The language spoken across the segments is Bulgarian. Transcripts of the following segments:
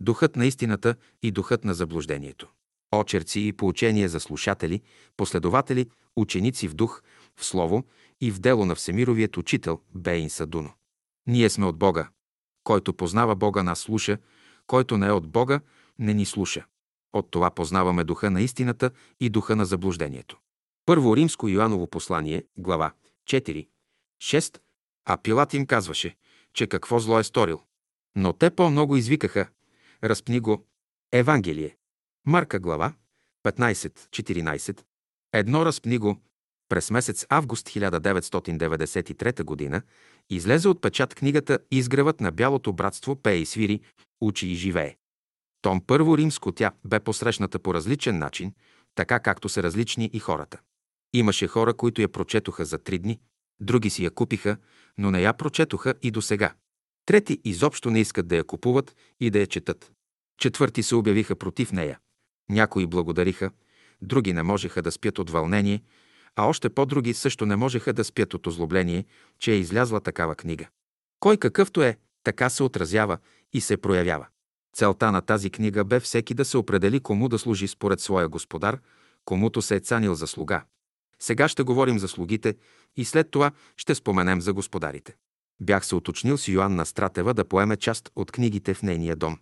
Духът на истината и духът на заблуждението. Очерци и поучения за слушатели, последователи, ученици в дух, в слово и в дело на Всемировият учител Бейн Садуно. Ние сме от Бога. Който познава Бога, нас слуша, който не е от Бога, не ни слуша. От това познаваме духа на истината и духа на заблуждението. Първо римско Йоаново послание, глава 4, 6, а Пилат им казваше, че какво зло е сторил. Но те по-много извикаха, разпни го, Евангелие. Марка глава 15-14. Едно разпни го. През месец август 1993 г. излезе от печат книгата Изгревът на Бялото братство пее и свири, учи и живее. Том първо римско тя бе посрещната по различен начин, така както са различни и хората. Имаше хора, които я прочетоха за три дни, други си я купиха, но не я прочетоха и до сега. Трети изобщо не искат да я купуват и да я четат. Четвърти се обявиха против нея. Някои благодариха, други не можеха да спят от вълнение, а още по-други също не можеха да спят от озлобление, че е излязла такава книга. Кой какъвто е, така се отразява и се проявява. Целта на тази книга бе всеки да се определи кому да служи според своя господар, комуто се е цанил за слуга. Сега ще говорим за слугите и след това ще споменем за господарите. Бях се уточнил с Йоанна Стратева да поеме част от книгите в нейния дом.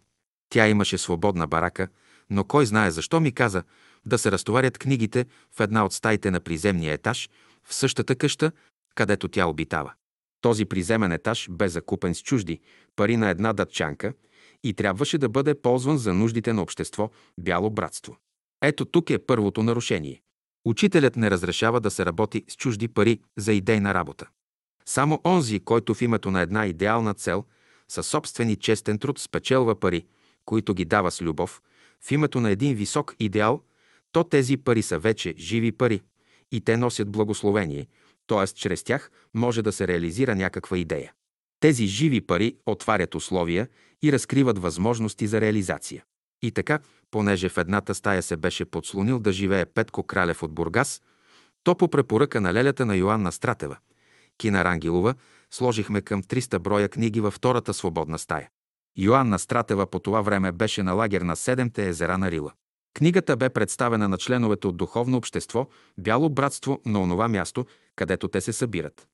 Тя имаше свободна барака, но кой знае защо ми каза да се разтоварят книгите в една от стаите на приземния етаж, в същата къща, където тя обитава. Този приземен етаж бе закупен с чужди пари на една датчанка и трябваше да бъде ползван за нуждите на общество Бяло братство. Ето тук е първото нарушение. Учителят не разрешава да се работи с чужди пари за идейна работа. Само онзи, който в името на една идеална цел, със собствени честен труд спечелва пари, които ги дава с любов, в името на един висок идеал, то тези пари са вече живи пари и те носят благословение, т.е. чрез тях може да се реализира някаква идея. Тези живи пари отварят условия и разкриват възможности за реализация. И така, понеже в едната стая се беше подслонил да живее Петко Кралев от Бургас, то по препоръка на лелята на Йоанна Стратева, Кина Рангелова, сложихме към 300 броя книги във втората свободна стая. Йоанна Стратева по това време беше на лагер на Седемте езера на Рила. Книгата бе представена на членовете от Духовно общество, Бяло братство на онова място, където те се събират.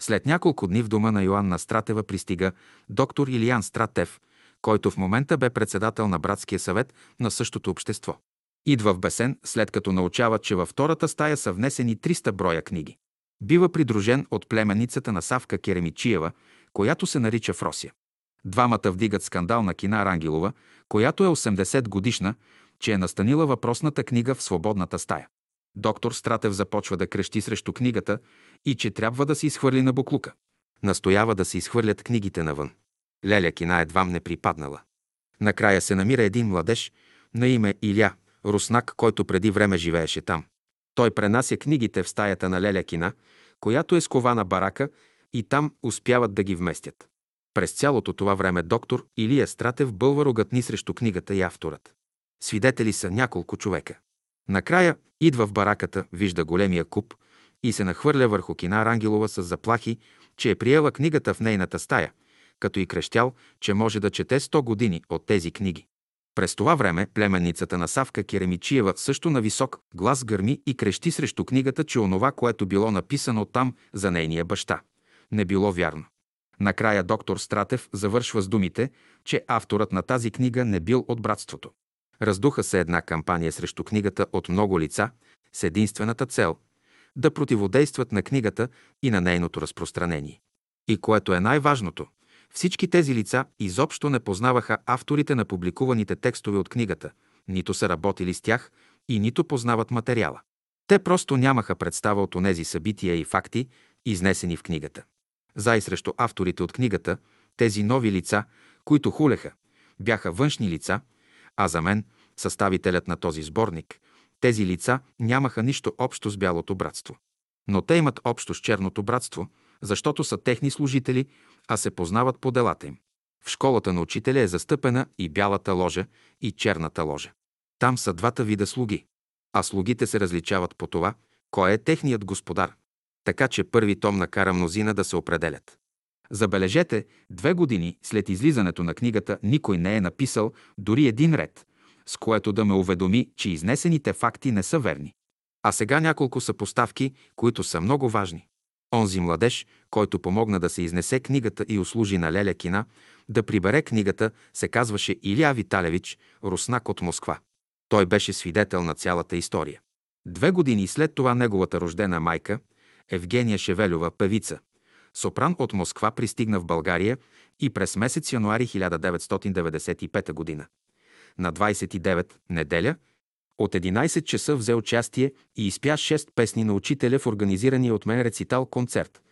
След няколко дни в дома на Йоанна Стратева пристига доктор Илиян Стратев, който в момента бе председател на братския съвет на същото общество. Идва в бесен, след като научава, че във втората стая са внесени 300 броя книги. Бива придружен от племенницата на Савка Керемичиева, която се нарича Фросия. Двамата вдигат скандал на Кина Рангелова, която е 80 годишна, че е настанила въпросната книга в свободната стая. Доктор Стратев започва да крещи срещу книгата и че трябва да се изхвърли на буклука. Настоява да се изхвърлят книгите навън. Леля Кина едвам не припаднала. Накрая се намира един младеж на име Иля, руснак, който преди време живееше там. Той пренася книгите в стаята на Леля Кина, която е скована барака и там успяват да ги вместят. През цялото това време доктор Илия Стратев бълва рогатни срещу книгата и авторът. Свидетели са няколко човека. Накрая идва в бараката, вижда големия куп и се нахвърля върху Кина Рангелова с заплахи, че е приела книгата в нейната стая, като и крещял, че може да чете 100 години от тези книги. През това време племенницата на Савка Керемичиева също на висок глас гърми и крещи срещу книгата, че онова, което било написано там за нейния баща, не било вярно. Накрая доктор Стратев завършва с думите, че авторът на тази книга не бил от братството. Раздуха се една кампания срещу книгата от много лица с единствената цел – да противодействат на книгата и на нейното разпространение. И което е най-важното, всички тези лица изобщо не познаваха авторите на публикуваните текстове от книгата, нито са работили с тях и нито познават материала. Те просто нямаха представа от онези събития и факти, изнесени в книгата. За срещу авторите от книгата, тези нови лица, които хулеха, бяха външни лица, а за мен, съставителят на този сборник, тези лица нямаха нищо общо с Бялото братство. Но те имат общо с Черното братство, защото са техни служители, а се познават по делата им. В школата на учителя е застъпена и бялата ложа, и черната ложа. Там са двата вида слуги. А слугите се различават по това, кой е техният господар. Така че първи том накара мнозина да се определят. Забележете, две години след излизането на книгата никой не е написал дори един ред, с което да ме уведоми, че изнесените факти не са верни. А сега няколко са поставки, които са много важни. Онзи младеж, който помогна да се изнесе книгата и услужи на Леля Кина, да прибере книгата, се казваше Илия Виталевич, руснак от Москва. Той беше свидетел на цялата история. Две години след това неговата рождена майка, Евгения Шевелева, певица, сопран от Москва, пристигна в България и през месец януари 1995 г. На 29 неделя от 11 часа взе участие и изпя 6 песни на учителя в организирания от мен рецитал концерт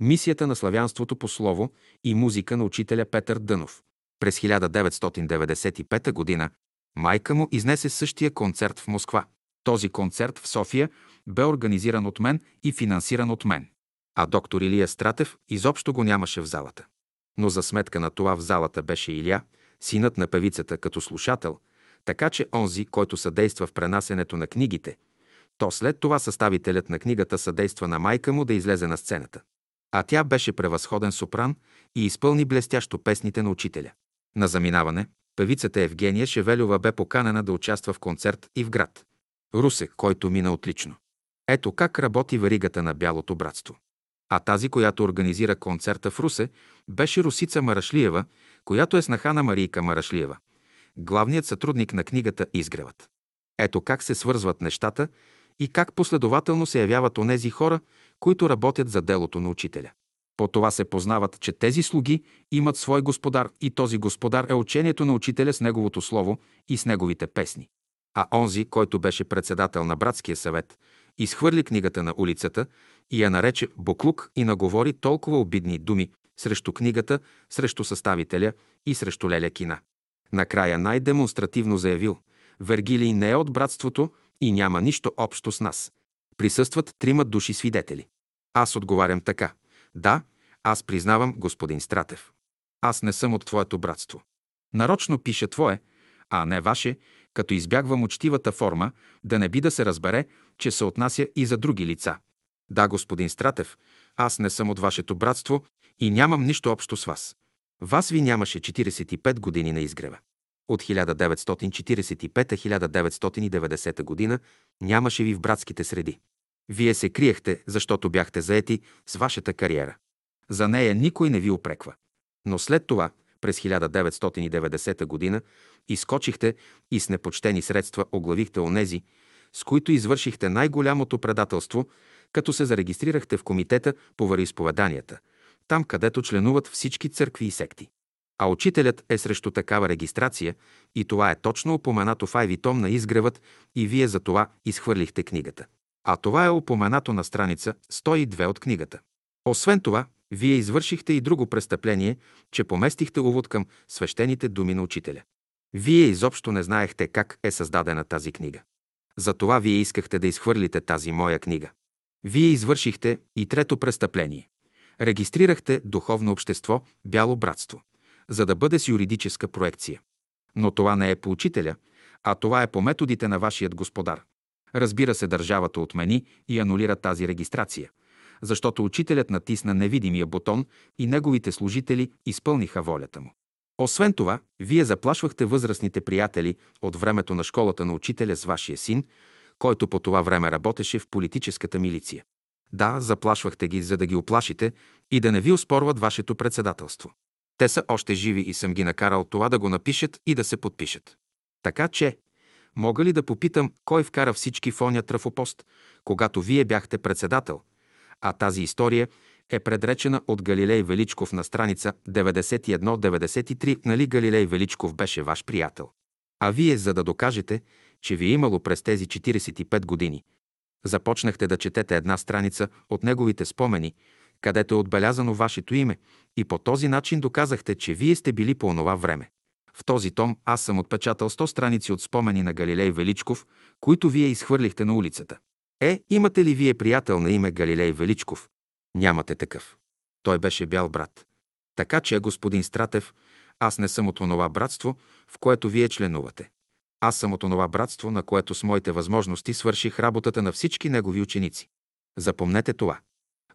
Мисията на славянството по слово и музика на учителя Петър Дънов. През 1995 г. майка му изнесе същия концерт в Москва. Този концерт в София бе организиран от мен и финансиран от мен. А доктор Илия Стратев изобщо го нямаше в залата. Но за сметка на това в залата беше Илия, синът на певицата като слушател, така че онзи, който съдейства в пренасенето на книгите, то след това съставителят на книгата съдейства на майка му да излезе на сцената. А тя беше превъзходен сопран и изпълни блестящо песните на учителя. На заминаване, певицата Евгения Шевелева бе поканена да участва в концерт и в град. Русе, който мина отлично. Ето как работи веригата на Бялото братство. А тази, която организира концерта в Русе, беше Русица Марашлиева, която е снаха на Марийка Марашлиева, главният сътрудник на книгата Изгревът. Ето как се свързват нещата и как последователно се явяват онези хора, които работят за делото на учителя. По това се познават, че тези слуги имат свой господар и този господар е учението на учителя с неговото слово и с неговите песни. А онзи, който беше председател на братския съвет, изхвърли книгата на улицата и я нарече Буклук и наговори толкова обидни думи срещу книгата, срещу съставителя и срещу Леля Кина. Накрая най-демонстративно заявил Вергилий не е от братството и няма нищо общо с нас. Присъстват трима души свидетели. Аз отговарям така. Да, аз признавам, господин Стратев. Аз не съм от твоето братство. Нарочно пиша твое, а не ваше, като избягвам учтивата форма, да не би да се разбере, че се отнася и за други лица. Да, господин Стратев, аз не съм от вашето братство и нямам нищо общо с вас. Вас ви нямаше 45 години на изгрева. От 1945-1990 година нямаше ви в братските среди. Вие се криехте, защото бяхте заети с вашата кариера. За нея никой не ви опреква. Но след това, през 1990 година, изкочихте и с непочтени средства оглавихте онези, с които извършихте най-голямото предателство, като се зарегистрирахте в Комитета по вероисповеданията, там където членуват всички църкви и секти. А учителят е срещу такава регистрация и това е точно упоменато в Айви Том на изгревът и вие за това изхвърлихте книгата. А това е упоменато на страница 102 от книгата. Освен това, вие извършихте и друго престъпление, че поместихте увод към свещените думи на учителя. Вие изобщо не знаехте как е създадена тази книга. Затова вие искахте да изхвърлите тази моя книга. Вие извършихте и трето престъпление. Регистрирахте духовно общество Бяло братство, за да бъде с юридическа проекция. Но това не е по учителя, а това е по методите на вашият господар. Разбира се, държавата отмени и анулира тази регистрация, защото учителят натисна невидимия бутон и неговите служители изпълниха волята му. Освен това, вие заплашвахте възрастните приятели от времето на школата на учителя с вашия син, който по това време работеше в политическата милиция. Да, заплашвахте ги, за да ги оплашите и да не ви оспорват вашето председателство. Те са още живи и съм ги накарал това да го напишат и да се подпишат. Така че, мога ли да попитам кой вкара всички в оня трафопост, когато вие бяхте председател? А тази история е предречена от Галилей Величков на страница 91-93. Нали Галилей Величков беше ваш приятел? А вие, за да докажете, че ви е имало през тези 45 години, започнахте да четете една страница от неговите спомени, където е отбелязано вашето име и по този начин доказахте, че вие сте били по онова време. В този том аз съм отпечатал 100 страници от спомени на Галилей Величков, които вие изхвърлихте на улицата. Е, имате ли вие приятел на име Галилей Величков? Нямате такъв. Той беше бял брат. Така че, господин Стратев, аз не съм от онова братство, в което вие членувате. Аз съм от онова братство, на което с моите възможности свърших работата на всички негови ученици. Запомнете това.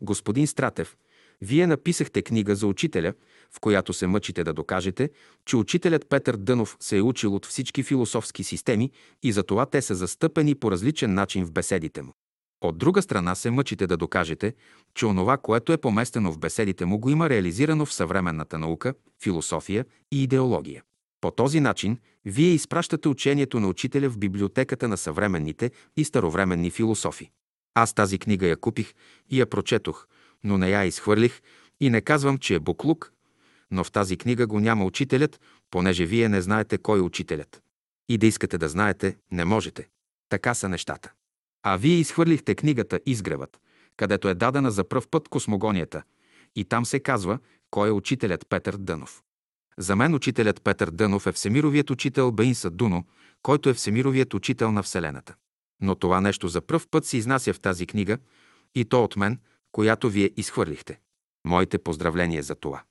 Господин Стратев, Вие написахте книга за учителя, в която се мъчите да докажете, че учителят Петър Дънов се е учил от всички философски системи и затова те са застъпени по различен начин в беседите му. От друга страна се мъчите да докажете, че онова, което е поместено в беседите му, го има реализирано в съвременната наука, философия и идеология. По този начин вие изпращате учението на учителя в библиотеката на съвременните и старовременни философи. Аз тази книга я купих и я прочетох, но не я изхвърлих и не казвам, че е буклук, но в тази книга го няма учителят, понеже вие не знаете кой е учителят. И да искате да знаете, не можете. Така са нещата. А вие изхвърлихте книгата Изгревът, където е дадена за пръв път космогонията. И там се казва кой е учителят Петър Дънов. За мен учителят Петър Дънов е всемировият учител Бейнса Дуно, който е всемировият учител на Вселената. Но това нещо за пръв път се изнася в тази книга и то от мен, която вие изхвърлихте. Моите поздравления за това.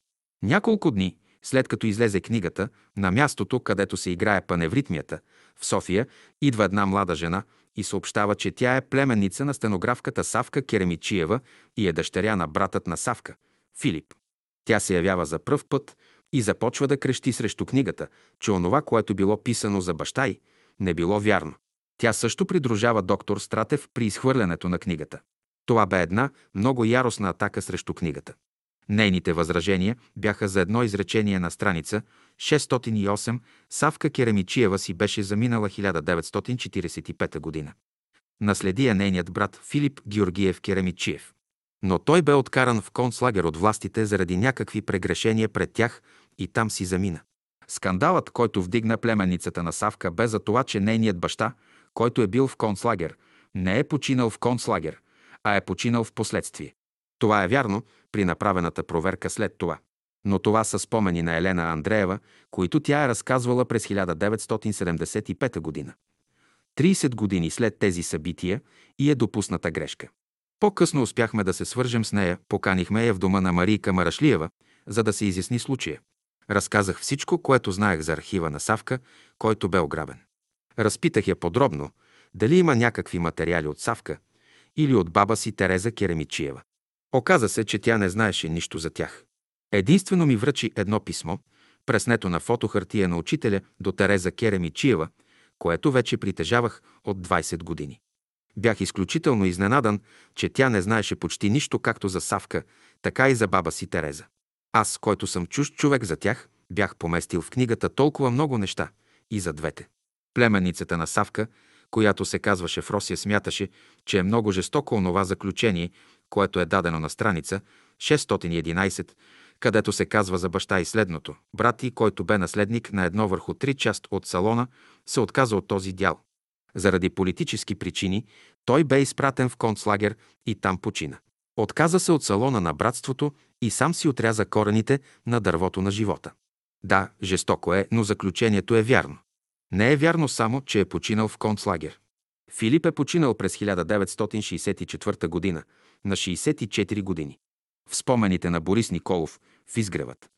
Няколко дни, след като излезе книгата, на мястото, където се играе паневритмията, в София, идва една млада жена и съобщава, че тя е племенница на стенографката Савка Керемичиева и е дъщеря на братът на Савка, Филип. Тя се явява за пръв път и започва да крещи срещу книгата, че онова, което било писано за баща й, не било вярно. Тя също придружава доктор Стратев при изхвърлянето на книгата. Това бе една много яростна атака срещу книгата. Нейните възражения бяха за едно изречение на страница 608 Савка Керемичиева си беше заминала 1945 година. Наследи я нейният брат Филип Георгиев Керемичиев. Но той бе откаран в концлагер от властите заради някакви прегрешения пред тях и там си замина. Скандалът, който вдигна племенницата на Савка, бе за това, че нейният баща, който е бил в концлагер, не е починал в концлагер, а е починал в последствие. Това е вярно при направената проверка след това. Но това са спомени на Елена Андреева, които тя е разказвала през 1975 година. 30 години след тези събития и е допусната грешка. По-късно успяхме да се свържем с нея, поканихме я в дома на Марийка Марашлиева, за да се изясни случая. Разказах всичко, което знаех за архива на Савка, който бе ограбен. Разпитах я подробно, дали има някакви материали от Савка или от баба си Тереза Керемичиева. Оказа се, че тя не знаеше нищо за тях. Единствено ми връчи едно писмо, преснето на фотохартия на учителя до Тереза Керемичиева, което вече притежавах от 20 години. Бях изключително изненадан, че тя не знаеше почти нищо както за Савка, така и за баба си Тереза. Аз, който съм чужд човек за тях, бях поместил в книгата толкова много неща и за двете. Племенницата на Савка, която се казваше Фросия, смяташе, че е много жестоко онова заключение, което е дадено на страница 611, където се казва за баща и следното. Брат ти, който бе наследник на едно върху три част от салона, се отказа от този дял. Заради политически причини той бе изпратен в концлагер и там почина. Отказа се от салона на братството и сам си отряза корените на дървото на живота. Да, жестоко е, но заключението е вярно. Не е вярно само, че е починал в концлагер. Филип е починал през 1964 година, на 64 години. В спомените на Борис Николов в Изгревът.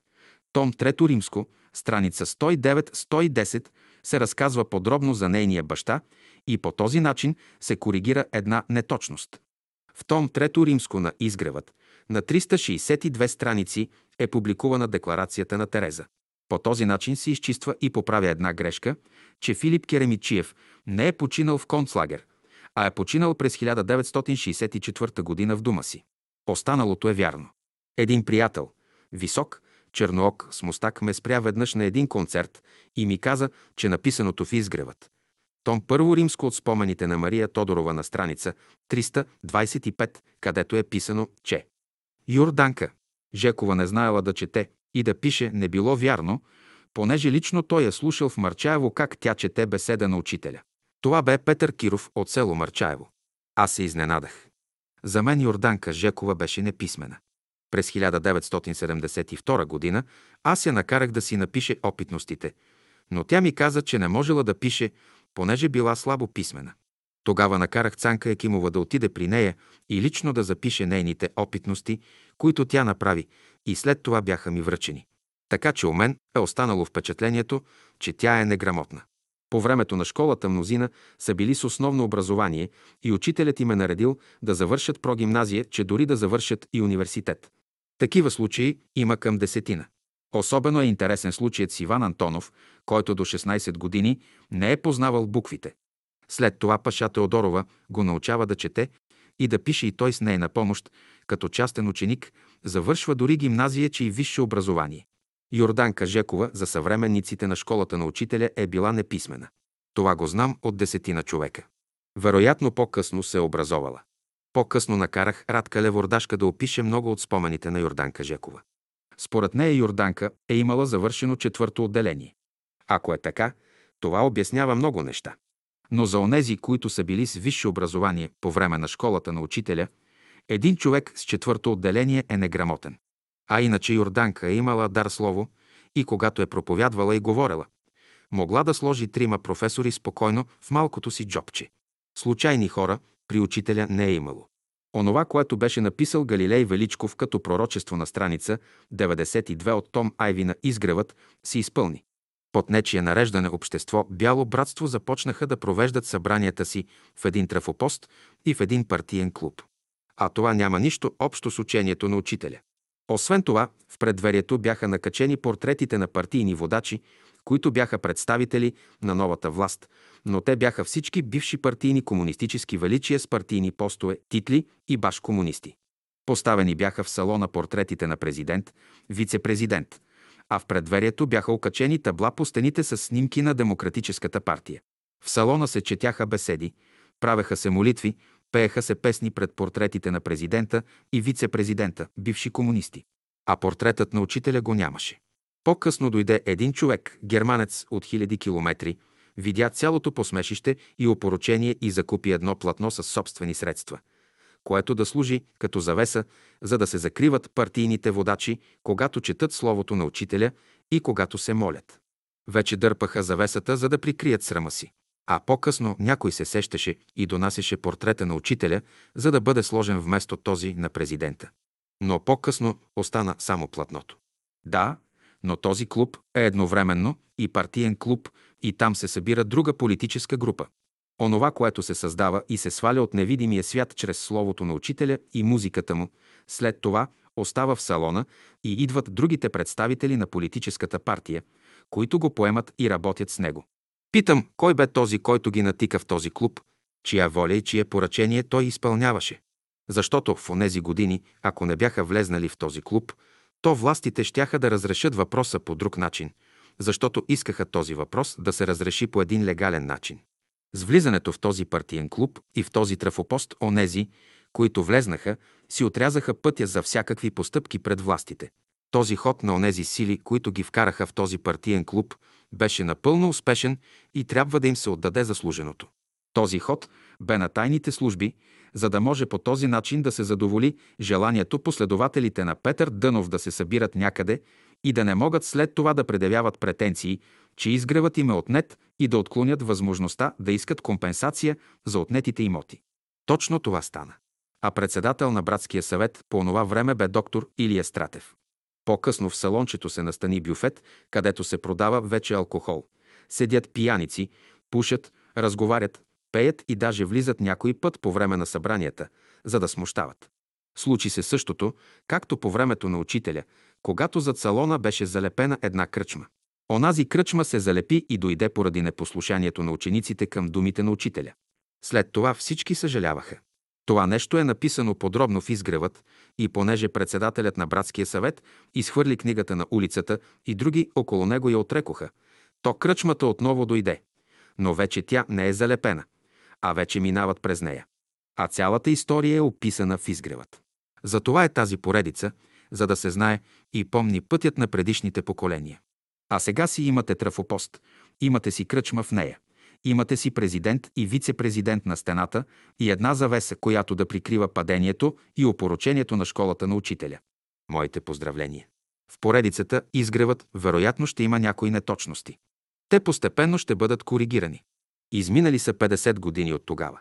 Том 3 римско, страница 109-110 се разказва подробно за нейния баща и по този начин се коригира една неточност. В том 3 римско на Изгревът на 362 страници е публикувана декларацията на Тереза. По този начин се изчиства и поправя една грешка, че Филип Керемичиев не е починал в концлагер, а е починал през 1964 година в дома си. Останалото е вярно. Един приятел, висок, черноок с мустак ме спря веднъж на един концерт и ми каза, че написаното в изгревът. Том първо римско от спомените на Мария Тодорова на страница 325, където е писано, че Йорданка, Жекова не знаела да чете и да пише не било вярно, понеже лично той е слушал в Марчаево как тя чете беседа на учителя. Това бе Петър Киров от село Марчаево. Аз се изненадах. За мен Йорданка Жекова беше неписмена. През 1972 година аз я накарах да си напише опитностите, но тя ми каза, че не можела да пише, понеже била слабо писмена. Тогава накарах Цанка Екимова да отиде при нея и лично да запише нейните опитности, които тя направи, и след това бяха ми връчени. Така че у мен е останало впечатлението, че тя е неграмотна. По времето на школата мнозина са били с основно образование и учителят им е наредил да завършат прогимназия, че дори да завършат и университет. Такива случаи има към десетина. Особено е интересен случаят с Иван Антонов, който до 16 години не е познавал буквите. След това Паша Теодорова го научава да чете и да пише и той с нейна помощ, като частен ученик, завършва дори гимназия, че и висше образование. Йорданка Жекова за съвременниците на школата на учителя е била неписмена. Това го знам от десетина човека. Вероятно по-късно се е образовала. По-късно накарах Радка Левордашка да опише много от спомените на Йорданка Жекова. Според нея Йорданка е имала завършено четвърто отделение. Ако е така, това обяснява много неща. Но за онези, които са били с висше образование по време на школата на учителя, един човек с четвърто отделение е неграмотен. А иначе Йорданка е имала дар слово и когато е проповядвала и говорила, могла да сложи трима професори спокойно в малкото си джобче. Случайни хора при учителя не е имало. Онова, което беше написал Галилей Величков като пророчество на страница 92 от Том Айвина Изгревът, се изпълни. Под нечие нареждане общество Бяло братство започнаха да провеждат събранията си в един трафопост и в един партиен клуб. А това няма нищо общо с учението на учителя. Освен това, в предверието бяха накачени портретите на партийни водачи, които бяха представители на новата власт, но те бяха всички бивши партийни комунистически величия с партийни постове, титли и баш комунисти. Поставени бяха в салона портретите на президент, вице-президент, а в предверието бяха окачени табла по стените с снимки на Демократическата партия. В салона се четяха беседи, правеха се молитви, пееха се песни пред портретите на президента и вице-президента, бивши комунисти. А портретът на учителя го нямаше. По-късно дойде един човек, германец от хиляди километри, видя цялото посмешище и опоручение и закупи едно платно с собствени средства, което да служи като завеса, за да се закриват партийните водачи, когато четат словото на учителя и когато се молят. Вече дърпаха завесата, за да прикрият срама си. А по-късно някой се сещаше и донасеше портрета на учителя, за да бъде сложен вместо този на президента. Но по-късно остана само платното. Да, но този клуб е едновременно и партиен клуб и там се събира друга политическа група. Онова, което се създава и се сваля от невидимия свят чрез словото на учителя и музиката му, след това остава в салона и идват другите представители на политическата партия, които го поемат и работят с него. Питам, кой бе този, който ги натика в този клуб, чия воля и чие поръчение той изпълняваше? Защото в онези години, ако не бяха влезнали в този клуб, то властите щяха да разрешат въпроса по друг начин, защото искаха този въпрос да се разреши по един легален начин. С влизането в този партиен клуб и в този трафопост, онези, които влезнаха, си отрязаха пътя за всякакви постъпки пред властите. Този ход на онези сили, които ги вкараха в този партиен клуб, беше напълно успешен и трябва да им се отдаде заслуженото. Този ход бе на тайните служби, за да може по този начин да се задоволи желанието последователите на Петър Дънов да се събират някъде и да не могат след това да предявяват претенции, че изгревът им е отнет и да отклонят възможността да искат компенсация за отнетите имоти. Точно това стана. А председател на братския съвет по онова време бе доктор Илия Стратев. По-късно в салончето се настани бюфет, където се продава вече алкохол. Седят пияници, пушат, разговарят, пеят и даже влизат някой път по време на събранията, за да смущават. Случи се същото, както по времето на учителя, когато зад салона беше залепена една кръчма. Онази кръчма се залепи и дойде поради непослушанието на учениците към думите на учителя. След това всички съжаляваха. Това нещо е написано подробно в изгревът и понеже председателят на братския съвет изхвърли книгата на улицата и други около него я отрекоха, то кръчмата отново дойде. Но вече тя не е залепена, а вече минават през нея. А цялата история е описана в изгревът. Затова е тази поредица, за да се знае и помни пътят на предишните поколения. А сега си имате трафопост, имате си кръчма в нея – Имате си президент и вице-президент на стената и една завеса, която да прикрива падението и опоручението на школата на учителя. Моите поздравления. В поредицата изгревът вероятно ще има някои неточности. Те постепенно ще бъдат коригирани. Изминали са 50 години от тогава.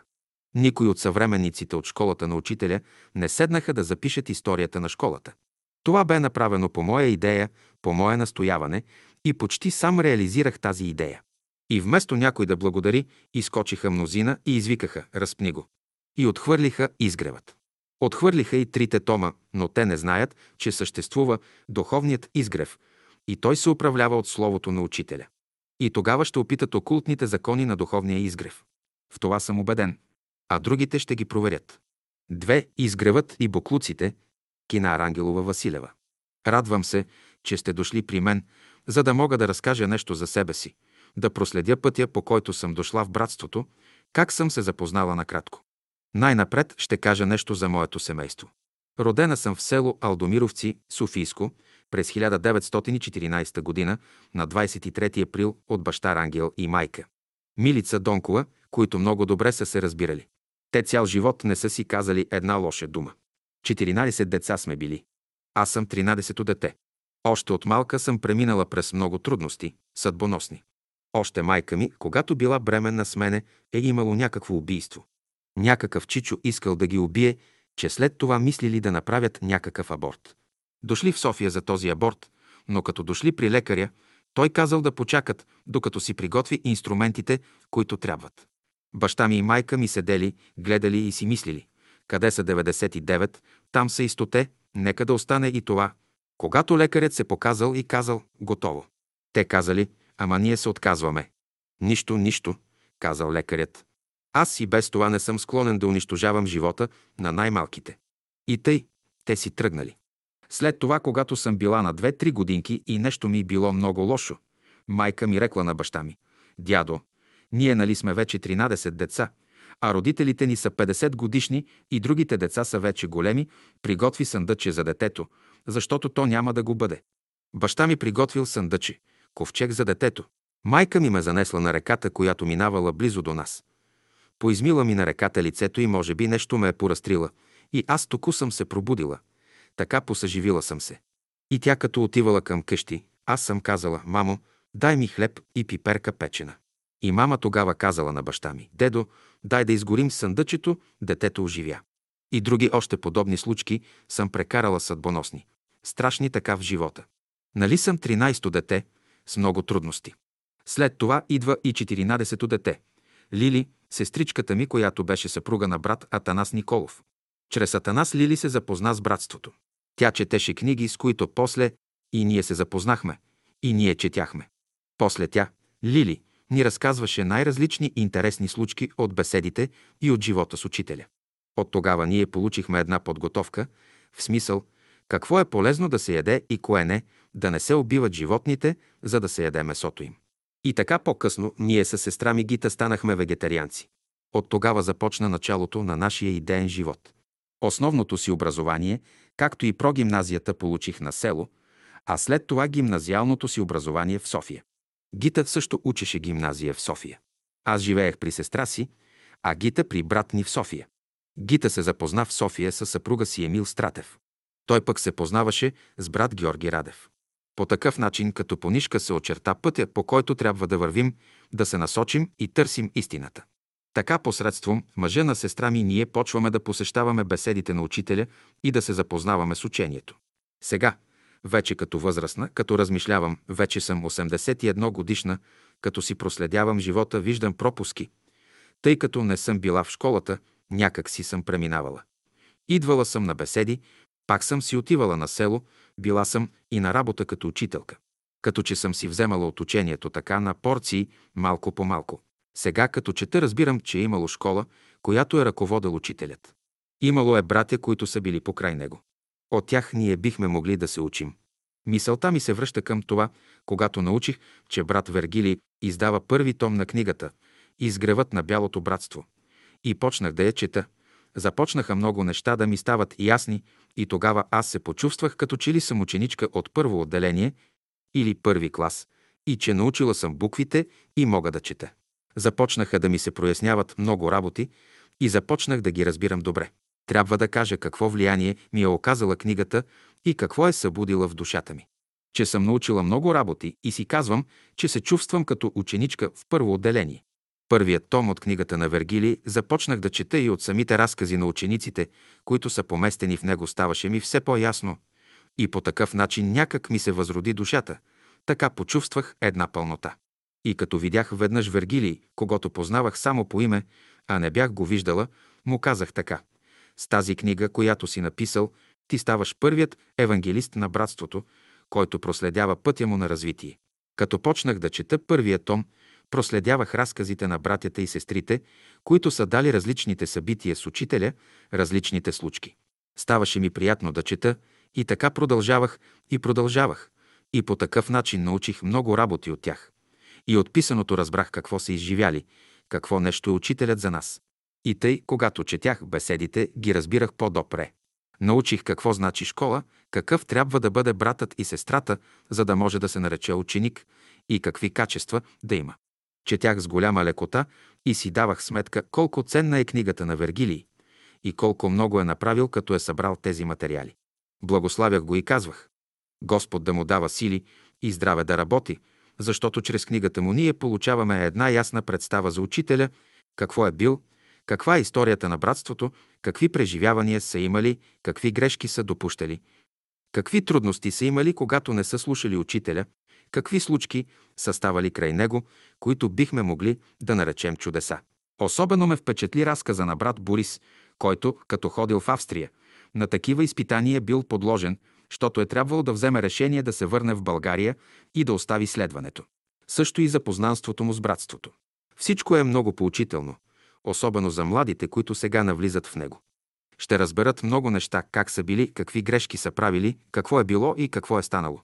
Никой от съвременниците от школата на учителя не седнаха да запишат историята на школата. Това бе направено по моя идея, по мое настояване и почти сам реализирах тази идея. И вместо някой да благодари, изкочиха мнозина и извикаха «Разпни го!» и отхвърлиха изгревът. Отхвърлиха и трите тома, но те не знаят, че съществува духовният изгрев и той се управлява от словото на учителя. И тогава ще опитат окултните закони на духовния изгрев. В това съм убеден. А другите ще ги проверят. Две изгревът и буклуците, кина Арангелова Василева. Радвам се, че сте дошли при мен, за да мога да разкажа нещо за себе си, да проследя пътя, по който съм дошла в братството, как съм се запознала накратко. Най-напред ще кажа нещо за моето семейство. Родена съм в село Алдомировци, Софийско, през 1914 г. на 23 април от баща Рангел и майка. Милица Донкова, които много добре са се разбирали. Те цял живот не са си казали една лоша дума. 14 деца сме били. Аз съм 13-то дете. Още от малка съм преминала през много трудности, съдбоносни. Още майка ми, когато била бременна с мене, е имало някакво убийство. Някакъв чичо искал да ги убие, че след това мислили да направят някакъв аборт. Дошли в София за този аборт, но като дошли при лекаря, той казал да почакат, докато си приготви инструментите, които трябват. Баща ми и майка ми седели, гледали и си мислили. Къде са 99, там са и стоте, нека да остане и това. Когато лекарят се показал и казал «Готово». Те казали «Ама ние се отказваме». «Нищо, нищо», казал лекарят. Аз и без това не съм склонен да унищожавам живота на най-малките. И тъй, те си тръгнали. След това, когато съм била на две-три годинки и нещо ми било много лошо, майка ми рекла на баща ми, дядо, ние нали сме вече 13 деца, а родителите ни са 50 годишни и другите деца са вече големи, приготви съндъче за детето, защото то няма да го бъде. Баща ми приготвил съндъче, ковчег за детето. Майка ми ме занесла на реката, която минавала близо до нас. Поизмила ми на реката лицето и може би нещо ме е поразтрила. И аз току съм се пробудила. Така посъживила съм се. И тя като отивала към къщи, аз съм казала, мамо, дай ми хлеб и пиперка печена. И мама тогава казала на баща ми, дедо, дай да изгорим съндъчето, детето оживя. И други още подобни случки съм прекарала съдбоносни. Страшни така в живота. Нали съм 13-то дете, с много трудности. След това идва и 14-то дете. Лили, сестричката ми, която беше съпруга на брат Атанас Николов. Чрез Атанас Лили се запозна с братството. Тя четеше книги, с които после и ние се запознахме, и ние четяхме. После тя, Лили, ни разказваше най-различни интересни случки от беседите и от живота с учителя. От тогава ние получихме една подготовка, в смисъл какво е полезно да се яде и кое не, да не се убиват животните, за да се яде месото им. И така по-късно ние с сестра ми Гита станахме вегетарианци. От тогава започна началото на нашия идеен живот. Основното си образование, както и прогимназията получих на село, а след това гимназиалното си образование в София. Гита също учеше гимназия в София. Аз живеех при сестра си, а Гита при брат ни в София. Гита се запозна в София с съпруга си Емил Стратев. Той пък се познаваше с брат Георги Радев. По такъв начин, като понишка се очерта пътя, по който трябва да вървим, да се насочим и търсим истината. Така посредством мъжа на сестра ми ние почваме да посещаваме беседите на учителя и да се запознаваме с учението. Сега, вече като възрастна, като размишлявам, вече съм 81 годишна, като си проследявам живота, виждам пропуски. Тъй като не съм била в школата, някак си съм преминавала. Идвала съм на беседи, пак съм си отивала на село, била съм и на работа като учителка. Като че съм си вземала от учението така на порции, малко по малко. Сега, като чета, разбирам, че е имало школа, която е ръководил учителят. Имало е братя, които са били покрай него. От тях ние бихме могли да се учим. Мисълта ми се връща към това, когато научих, че брат Вергили издава първи том на книгата «Изгревът на бялото братство». И почнах да я чета. Започнаха много неща да ми стават ясни и тогава аз се почувствах като че ли съм ученичка от първо отделение или първи клас и че научила съм буквите и мога да чета. Започнаха да ми се проясняват много работи и започнах да ги разбирам добре. Трябва да кажа какво влияние ми е оказала книгата и какво е събудила в душата ми. Че съм научила много работи и си казвам, че се чувствам като ученичка в първо отделение. Първият том от книгата на Вергили започнах да чета и от самите разкази на учениците, които са поместени в него, ставаше ми все по-ясно. И по такъв начин някак ми се възроди душата. Така почувствах една пълнота. И като видях веднъж Вергилий, когато познавах само по име, а не бях го виждала, му казах така. С тази книга, която си написал, ти ставаш първият евангелист на братството, който проследява пътя му на развитие. Като почнах да чета първия том, проследявах разказите на братята и сестрите, които са дали различните събития с учителя, различните случки. Ставаше ми приятно да чета и така продължавах и продължавах. И по такъв начин научих много работи от тях. И от писаното разбрах какво са изживяли, какво нещо е учителят за нас. И тъй, когато четях беседите, ги разбирах по-добре. Научих какво значи школа, какъв трябва да бъде братът и сестрата, за да може да се нарече ученик и какви качества да има. Четях с голяма лекота и си давах сметка колко ценна е книгата на Вергилий и колко много е направил, като е събрал тези материали. Благославях го и казвах. Господ да му дава сили и здраве да работи, защото чрез книгата му ние получаваме една ясна представа за учителя, какво е бил, каква е историята на братството, какви преживявания са имали, какви грешки са допущали, какви трудности са имали, когато не са слушали учителя, какви случки са ставали край него, които бихме могли да наречем чудеса. Особено ме впечатли разказа на брат Борис, който, като ходил в Австрия, на такива изпитания бил подложен, защото е трябвало да вземе решение да се върне в България и да остави следването. Също и за познанството му с братството. Всичко е много поучително, особено за младите, които сега навлизат в него. Ще разберат много неща, как са били, какви грешки са правили, какво е било и какво е станало.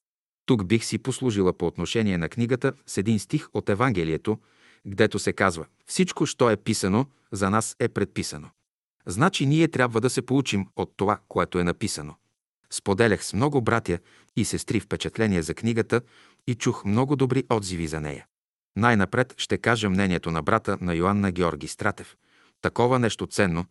Тук бих си послужила по отношение на книгата с един стих от Евангелието, гдето се казва «Всичко, що е писано, за нас е предписано». Значи ние трябва да се получим от това, което е написано. Споделях с много братя и сестри впечатления за книгата и чух много добри отзиви за нея. Най-напред ще кажа мнението на брата на Йоанна Георги Стратев. Такова нещо ценно,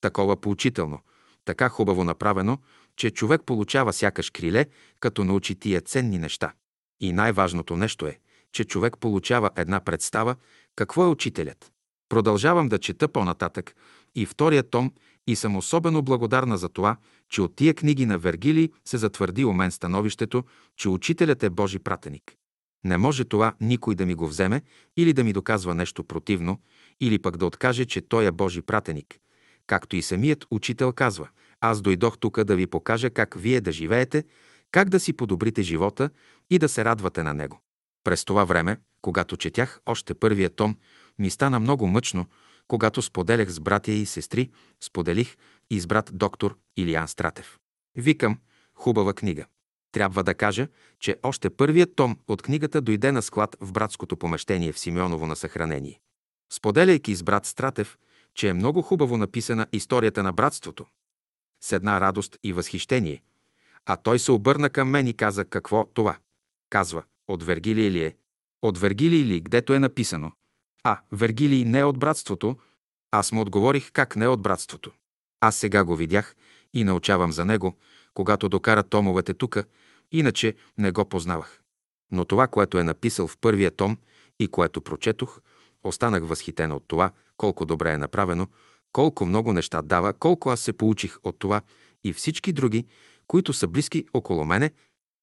такова поучително, така хубаво направено, че човек получава сякаш криле, като научи тия ценни неща. И най-важното нещо е, че човек получава една представа какво е учителят. Продължавам да чета по-нататък и втория том и съм особено благодарна за това, че от тия книги на Вергилий се затвърди у мен становището, че учителят е Божи пратеник. Не може това никой да ми го вземе или да ми доказва нещо противно, или пък да откаже, че той е Божи пратеник. Както и самият учител казва, аз дойдох тук да ви покажа как вие да живеете, как да си подобрите живота и да се радвате на него. През това време, когато четях още първия том, ми стана много мъчно, когато споделях с братя и сестри, споделих и с брат доктор Илиан Стратев. Викам, хубава книга. Трябва да кажа, че още първият том от книгата дойде на склад в братското помещение в Симеоново на съхранение. Споделяйки с брат Стратев, че е много хубаво написана историята на братството, с една радост и възхищение, а той се обърна към мен и каза какво това. Казва, от Вергилий ли е? От Вергилий ли, гдето е написано? А, Вергилий не е от братството. Аз му отговорих как не от братството. Аз сега го видях и научавам за него, когато докара томовете тука, иначе не го познавах. Но това, което е написал в първия том и което прочетох, останах възхитен от това, колко добре е направено, колко много неща дава, колко аз се получих от това и всички други, които са близки около мене,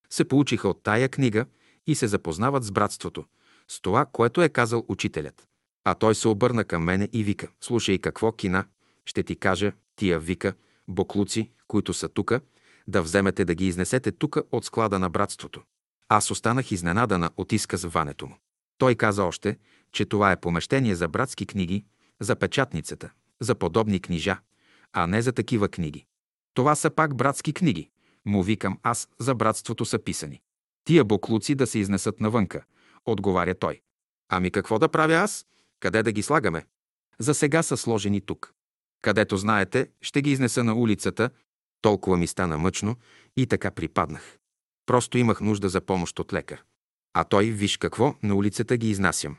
се получиха от тая книга и се запознават с братството, с това, което е казал учителят. А той се обърна към мене и вика, слушай какво кина, ще ти кажа, тия вика, боклуци, които са тука, да вземете да ги изнесете тука от склада на братството. Аз останах изненадана от изказването му. Той каза още, че това е помещение за братски книги, за печатницата, за подобни книжа, а не за такива книги. Това са пак братски книги. Му викам аз, за братството са писани. Тия буклуци да се изнесат навънка, отговаря той. Ами какво да правя аз? Къде да ги слагаме? За сега са сложени тук. Където знаете, ще ги изнеса на улицата. Толкова ми стана мъчно и така припаднах. Просто имах нужда за помощ от лекар. А той, виж какво, на улицата ги изнасям.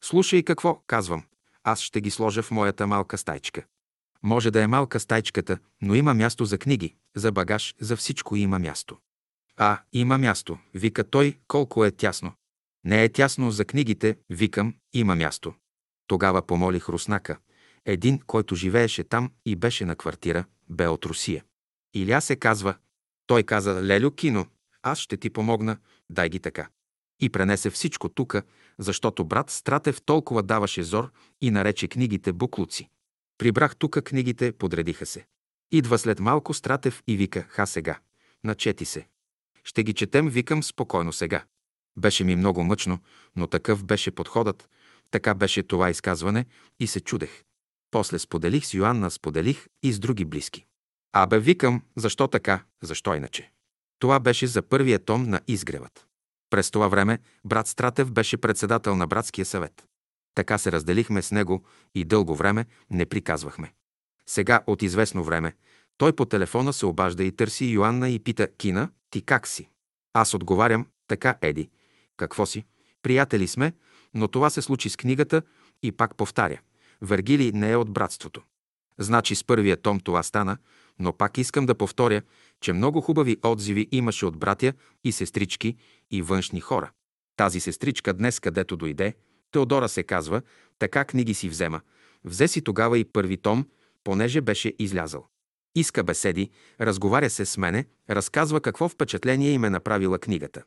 Слушай какво, казвам. Аз ще ги сложа в моята малка стайчка. Може да е малка стайчката, но има място за книги, за багаж, за всичко има място. А, има място, вика той, колко е тясно. Не е тясно за книгите, викам, има място. Тогава помолих Руснака, един, който живееше там и беше на квартира, бе от Русия. Иля се казва. Той каза, Лелю Кино, аз ще ти помогна, дай ги така. И пренесе всичко тука, защото брат Стратев толкова даваше зор и нарече книгите буклуци. Прибрах тука книгите, подредиха се. Идва след малко Стратев и вика, ха сега, начети се. Ще ги четем, викам спокойно сега. Беше ми много мъчно, но такъв беше подходът, така беше това изказване и се чудех. После споделих с Йоанна, споделих и с други близки. Абе, викам, защо така, защо иначе? Това беше за първия том на изгревът. През това време брат Стратев беше председател на братския съвет. Така се разделихме с него и дълго време не приказвахме. Сега, от известно време, той по телефона се обажда и търси Йоанна и пита «Кина, ти как си?» Аз отговарям «Така, Еди». «Какво си?» «Приятели сме, но това се случи с книгата и пак повтаря. Вергили не е от братството. Значи с първия том това стана, но пак искам да повторя, че много хубави отзиви имаше от братя и сестрички и външни хора. Тази сестричка днес, където дойде, Теодора се казва, така книги си взема. Взе си тогава и първи том, понеже беше излязъл. Иска беседи, разговаря се с мене, разказва какво впечатление им е направила книгата.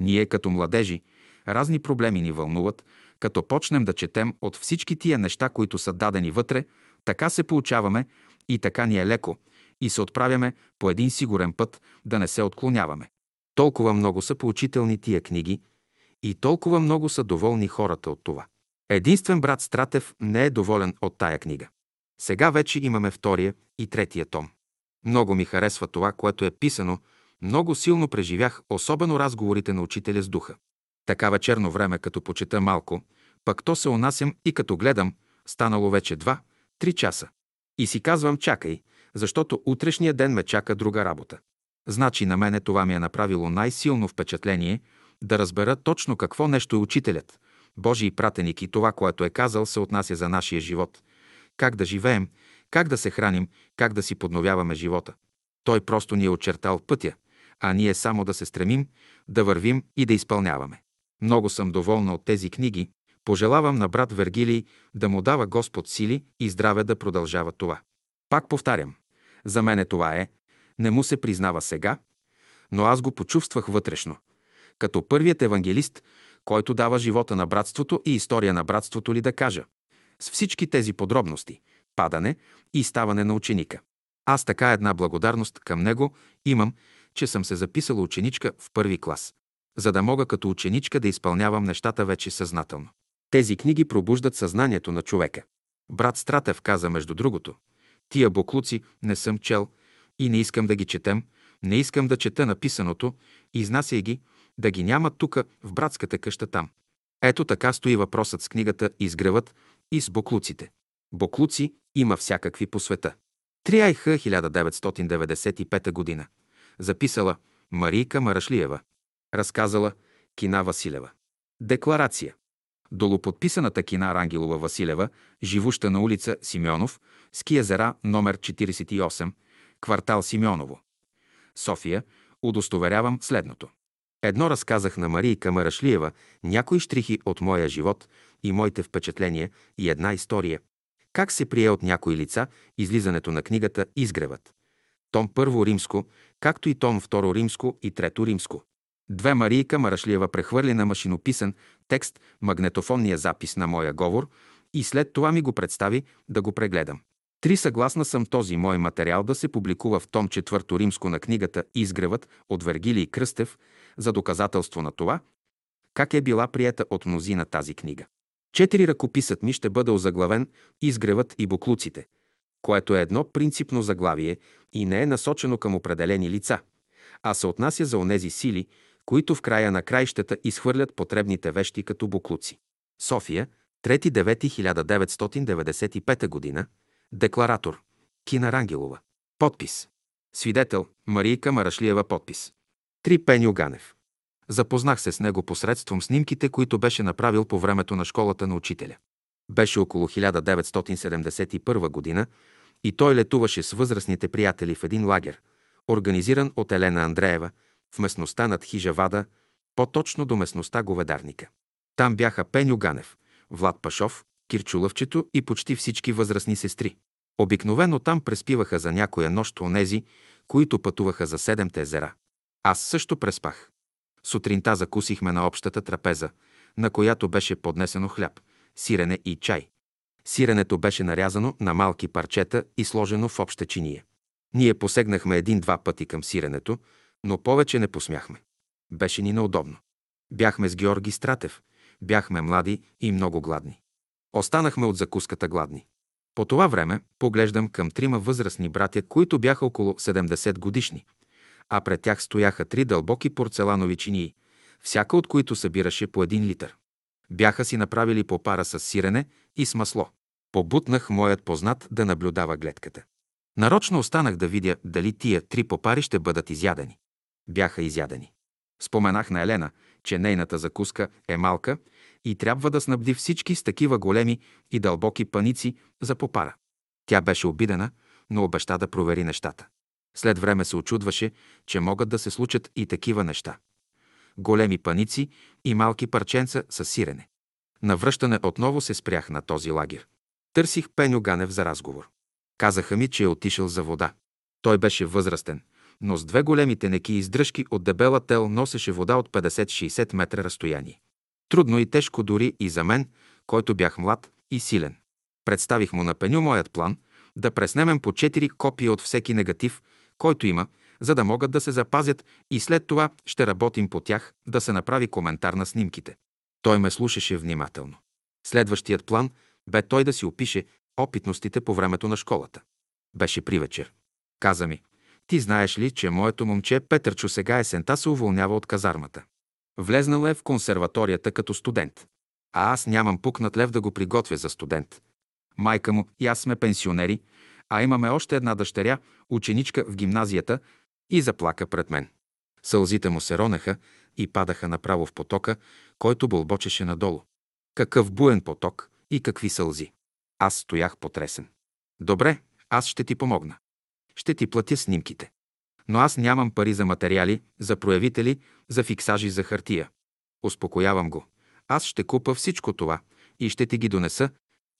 Ние като младежи, разни проблеми ни вълнуват, като почнем да четем от всички тия неща, които са дадени вътре, така се получаваме и така ни е леко и се отправяме по един сигурен път да не се отклоняваме. Толкова много са поучителни тия книги и толкова много са доволни хората от това. Единствен брат Стратев не е доволен от тая книга. Сега вече имаме втория и третия том. Много ми харесва това, което е писано, много силно преживях, особено разговорите на учителя с духа. Така вечерно време, като почета малко, пък то се унасям и като гледам, станало вече два, три часа. И си казвам, чакай, защото утрешния ден ме чака друга работа. Значи на мене това ми е направило най-силно впечатление да разбера точно какво нещо е учителят, Божий пратеник и това, което е казал, се отнася за нашия живот. Как да живеем, как да се храним, как да си подновяваме живота. Той просто ни е очертал пътя, а ние само да се стремим, да вървим и да изпълняваме. Много съм доволна от тези книги. Пожелавам на брат Вергилий да му дава Господ сили и здраве да продължава това. Пак повтарям, за мене това е, не му се признава сега, но аз го почувствах вътрешно, като първият евангелист, който дава живота на братството и история на братството ли да кажа. С всички тези подробности, падане и ставане на ученика. Аз така една благодарност към него имам, че съм се записала ученичка в първи клас, за да мога като ученичка да изпълнявам нещата вече съзнателно. Тези книги пробуждат съзнанието на човека. Брат Стратев каза между другото, тия буклуци не съм чел и не искам да ги четем, не искам да чета написаното, изнасяй ги, да ги няма тука в братската къща там. Ето така стои въпросът с книгата «Изгревът» и с буклуците. Буклуци има всякакви по света. Триайха 1995 година. Записала Марийка Марашлиева. Разказала Кина Василева. Декларация. Долуподписаната Кина Рангелова Василева, живуща на улица Симеонов, Ски езера, номер 48, квартал Симеоново. София, удостоверявам следното. Едно разказах на Марийка Марашлиева, някои штрихи от моя живот и моите впечатления и една история. Как се прие от някои лица излизането на книгата Изгревът. Том първо римско, както и том второ римско и трето римско. Две Марийка Марашлиева прехвърли на машинописен текст магнетофонния запис на моя говор и след това ми го представи да го прегледам. Три съгласна съм този мой материал да се публикува в том четвърто римско на книгата Изгревът от Вергилий Кръстев за доказателство на това, как е била приета от мнозина тази книга. Четири ръкописът ми ще бъде озаглавен Изгревът и буклуците, което е едно принципно заглавие и не е насочено към определени лица, а се отнася за онези сили, които в края на краищата изхвърлят потребните вещи като буклуци. София, 3.9.1995 г. Декларатор. Кина Рангелова. Подпис. Свидетел. Марийка Марашлиева. Подпис. Три Пеню Ганев. Запознах се с него посредством снимките, които беше направил по времето на школата на учителя. Беше около 1971 година и той летуваше с възрастните приятели в един лагер, организиран от Елена Андреева, в местността над Хижавада, по-точно до местността Говедарника. Там бяха Пеню Ганев, Влад Пашов, Кирчулъвчето и почти всички възрастни сестри. Обикновено там преспиваха за някоя нощ онези, които пътуваха за седемте езера. Аз също преспах. Сутринта закусихме на общата трапеза, на която беше поднесено хляб, сирене и чай. Сиренето беше нарязано на малки парчета и сложено в обща чиния. Ние посегнахме един-два пъти към сиренето, но повече не посмяхме. Беше ни неудобно. Бяхме с Георги Стратев. Бяхме млади и много гладни. Останахме от закуската гладни. По това време поглеждам към трима възрастни братя, които бяха около 70 годишни, а пред тях стояха три дълбоки порцеланови чинии, всяка от които събираше по един литър. Бяха си направили по пара с сирене и с масло. Побутнах моят познат да наблюдава гледката. Нарочно останах да видя дали тия три попари ще бъдат изядени. Бяха изядени. Споменах на Елена, че нейната закуска е малка и трябва да снабди всички с такива големи и дълбоки паници за попара. Тя беше обидена, но обеща да провери нещата. След време се очудваше, че могат да се случат и такива неща. Големи паници и малки парченца с сирене. На връщане отново се спрях на този лагер. Търсих Пеню Ганев за разговор. Казаха ми, че е отишъл за вода. Той беше възрастен, но с две големи тенеки издръжки от дебела тел носеше вода от 50-60 метра разстояние. Трудно и тежко дори и за мен, който бях млад и силен. Представих му на Пеню моят план да преснемем по 4 копия от всеки негатив, който има, за да могат да се запазят и след това ще работим по тях да се направи коментар на снимките. Той ме слушаше внимателно. Следващият план бе той да си опише опитностите по времето на школата. Беше при вечер. Каза ми, ти знаеш ли, че моето момче Петърчо сега есента се уволнява от казармата? Влезнал е в консерваторията като студент. А аз нямам пукнат лев да го приготвя за студент. Майка му и аз сме пенсионери, а имаме още една дъщеря, ученичка в гимназията, и заплака пред мен. Сълзите му се ронеха и падаха направо в потока, който бълбочеше надолу. Какъв буен поток и какви сълзи. Аз стоях потресен. Добре, аз ще ти помогна. Ще ти платя снимките. Но аз нямам пари за материали, за проявители, за фиксажи за хартия. Успокоявам го. Аз ще купа всичко това и ще ти ги донеса.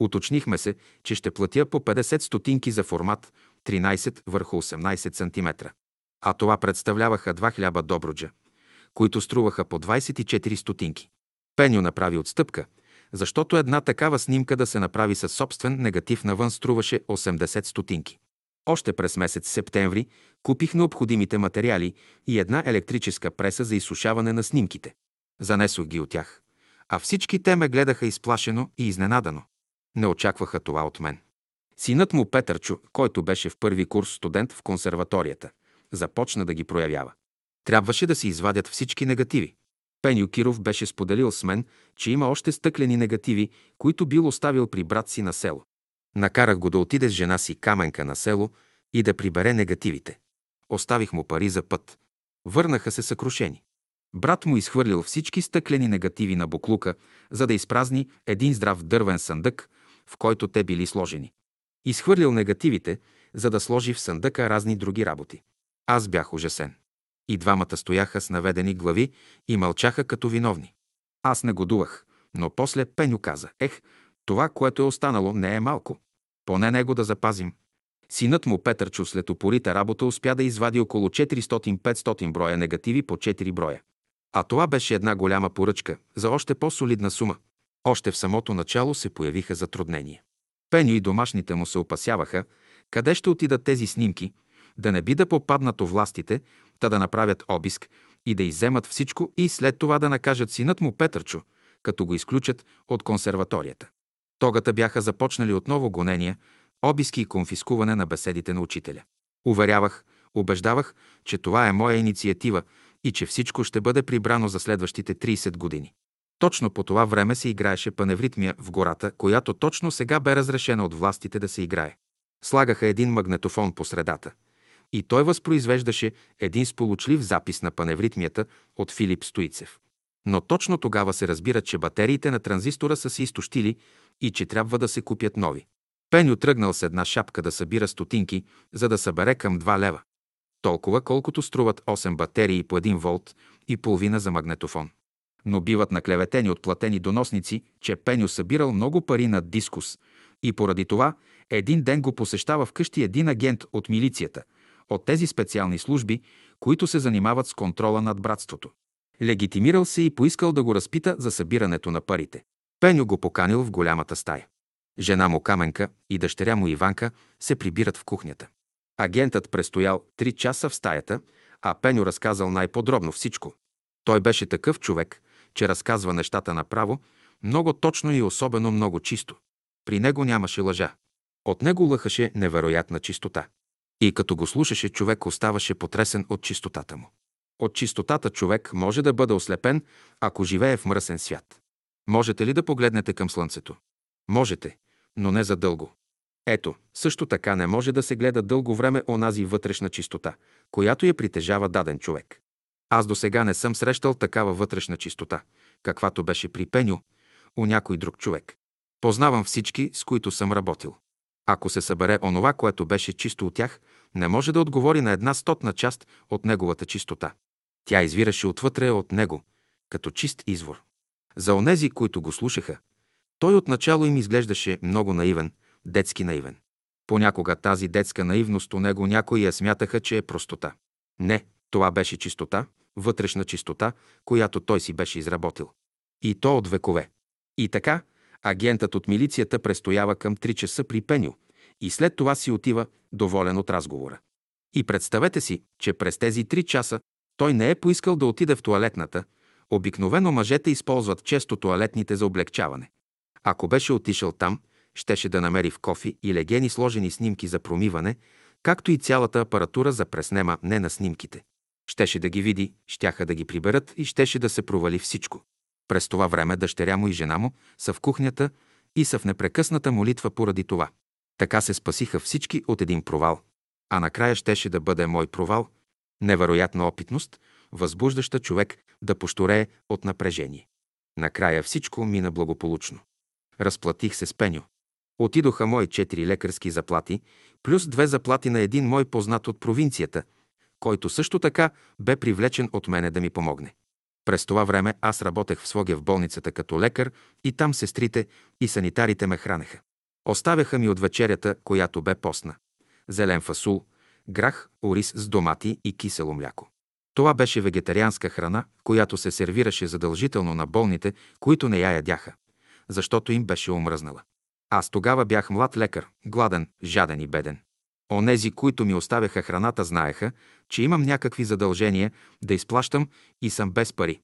Уточнихме се, че ще платя по 50 стотинки за формат 13 върху 18 см. А това представляваха два хляба добруджа, които струваха по 24 стотинки. Пеню направи отстъпка, защото една такава снимка да се направи със собствен негатив навън струваше 80 стотинки. Още през месец септември купих необходимите материали и една електрическа преса за изсушаване на снимките. Занесох ги от тях. А всички те ме гледаха изплашено и изненадано. Не очакваха това от мен. Синът му Петърчо, който беше в първи курс студент в консерваторията, започна да ги проявява. Трябваше да се извадят всички негативи. Пеню Киров беше споделил с мен, че има още стъклени негативи, които бил оставил при брат си на село. Накарах го да отиде с жена си Каменка на село и да прибере негативите. Оставих му пари за път. Върнаха се съкрушени. Брат му изхвърлил всички стъклени негативи на буклука, за да изпразни един здрав дървен съндък, в който те били сложени. Изхвърлил негативите, за да сложи в съндъка разни други работи. Аз бях ужасен. И двамата стояха с наведени глави и мълчаха като виновни. Аз не годувах, но после Пеню каза, ех, това, което е останало, не е малко. Поне него да запазим. Синът му Петърчо след упорита работа успя да извади около 400-500 броя негативи по 4 броя. А това беше една голяма поръчка за още по-солидна сума. Още в самото начало се появиха затруднения. Пеню и домашните му се опасяваха, къде ще отидат тези снимки, да не би да попаднат властите, та да направят обиск и да изземат всичко и след това да накажат синът му Петърчо, като го изключат от консерваторията. Тогата бяха започнали отново гонения, обиски и конфискуване на беседите на учителя. Уверявах, убеждавах, че това е моя инициатива и че всичко ще бъде прибрано за следващите 30 години. Точно по това време се играеше паневритмия в гората, която точно сега бе разрешена от властите да се играе. Слагаха един магнетофон по средата – и той възпроизвеждаше един сполучлив запис на паневритмията от Филип Стоицев. Но точно тогава се разбира, че батериите на транзистора са се изтощили и че трябва да се купят нови. Пеню тръгнал с една шапка да събира стотинки, за да събере към 2 лева. Толкова колкото струват 8 батерии по 1 волт и половина за магнетофон. Но биват наклеветени от платени доносници, че Пеню събирал много пари на дискус и поради това един ден го посещава вкъщи един агент от милицията – от тези специални служби, които се занимават с контрола над братството. Легитимирал се и поискал да го разпита за събирането на парите. Пеню го поканил в голямата стая. Жена му Каменка и дъщеря му Иванка се прибират в кухнята. Агентът престоял три часа в стаята, а Пеню разказал най-подробно всичко. Той беше такъв човек, че разказва нещата направо, много точно и особено много чисто. При него нямаше лъжа. От него лъхаше невероятна чистота. И като го слушаше, човек оставаше потресен от чистотата му. От чистотата човек може да бъде ослепен, ако живее в мръсен свят. Можете ли да погледнете към слънцето? Можете, но не за дълго. Ето, също така не може да се гледа дълго време онази вътрешна чистота, която я притежава даден човек. Аз до сега не съм срещал такава вътрешна чистота, каквато беше при Пеню, у някой друг човек. Познавам всички, с които съм работил. Ако се събере онова, което беше чисто от тях, не може да отговори на една стотна част от неговата чистота. Тя извираше отвътре от него, като чист извор. За онези, които го слушаха, той отначало им изглеждаше много наивен, детски наивен. Понякога тази детска наивност у него някои я смятаха, че е простота. Не, това беше чистота, вътрешна чистота, която той си беше изработил. И то от векове. И така, агентът от милицията престоява към 3 часа при Пеню и след това си отива, доволен от разговора. И представете си, че през тези 3 часа той не е поискал да отиде в туалетната. Обикновено мъжете използват често туалетните за облегчаване. Ако беше отишъл там, щеше да намери в кофи и легени сложени снимки за промиване, както и цялата апаратура за преснема не на снимките. Щеше да ги види, щяха да ги приберат и щеше да се провали всичко. През това време дъщеря му и жена му са в кухнята и са в непрекъсната молитва поради това. Така се спасиха всички от един провал. А накрая щеше да бъде мой провал, невероятна опитност, възбуждаща човек да пошторее от напрежение. Накрая всичко мина благополучно. Разплатих се с Пеню. Отидоха мои четири лекарски заплати, плюс две заплати на един мой познат от провинцията, който също така бе привлечен от мене да ми помогне. През това време аз работех в Своге в болницата като лекар и там сестрите и санитарите ме хранеха. Оставяха ми от вечерята, която бе постна. Зелен фасул, грах, ориз с домати и кисело мляко. Това беше вегетарианска храна, която се сервираше задължително на болните, които не я ядяха, защото им беше омръзнала. Аз тогава бях млад лекар, гладен, жаден и беден. Онези, които ми оставяха храната, знаеха, че имам някакви задължения да изплащам и съм без пари.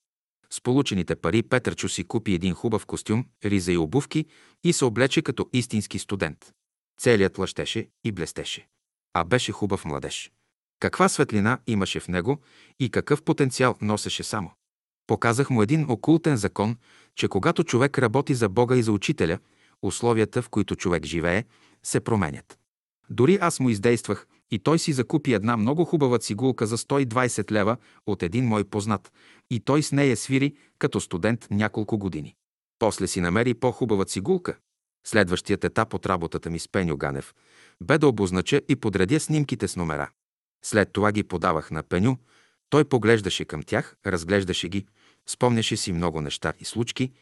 С получените пари Петърчо си купи един хубав костюм, риза и обувки и се облече като истински студент. Целият лъщеше и блестеше. А беше хубав младеж. Каква светлина имаше в него и какъв потенциал носеше само. Показах му един окултен закон, че когато човек работи за Бога и за учителя, условията, в които човек живее, се променят. Дори аз му издействах и той си закупи една много хубава цигулка за 120 лева от един мой познат и той с нея свири като студент няколко години. После си намери по-хубава цигулка. Следващият етап от работата ми с Пеню Ганев бе да обознача и подредя снимките с номера. След това ги подавах на Пеню, той поглеждаше към тях, разглеждаше ги, спомняше си много неща и случки,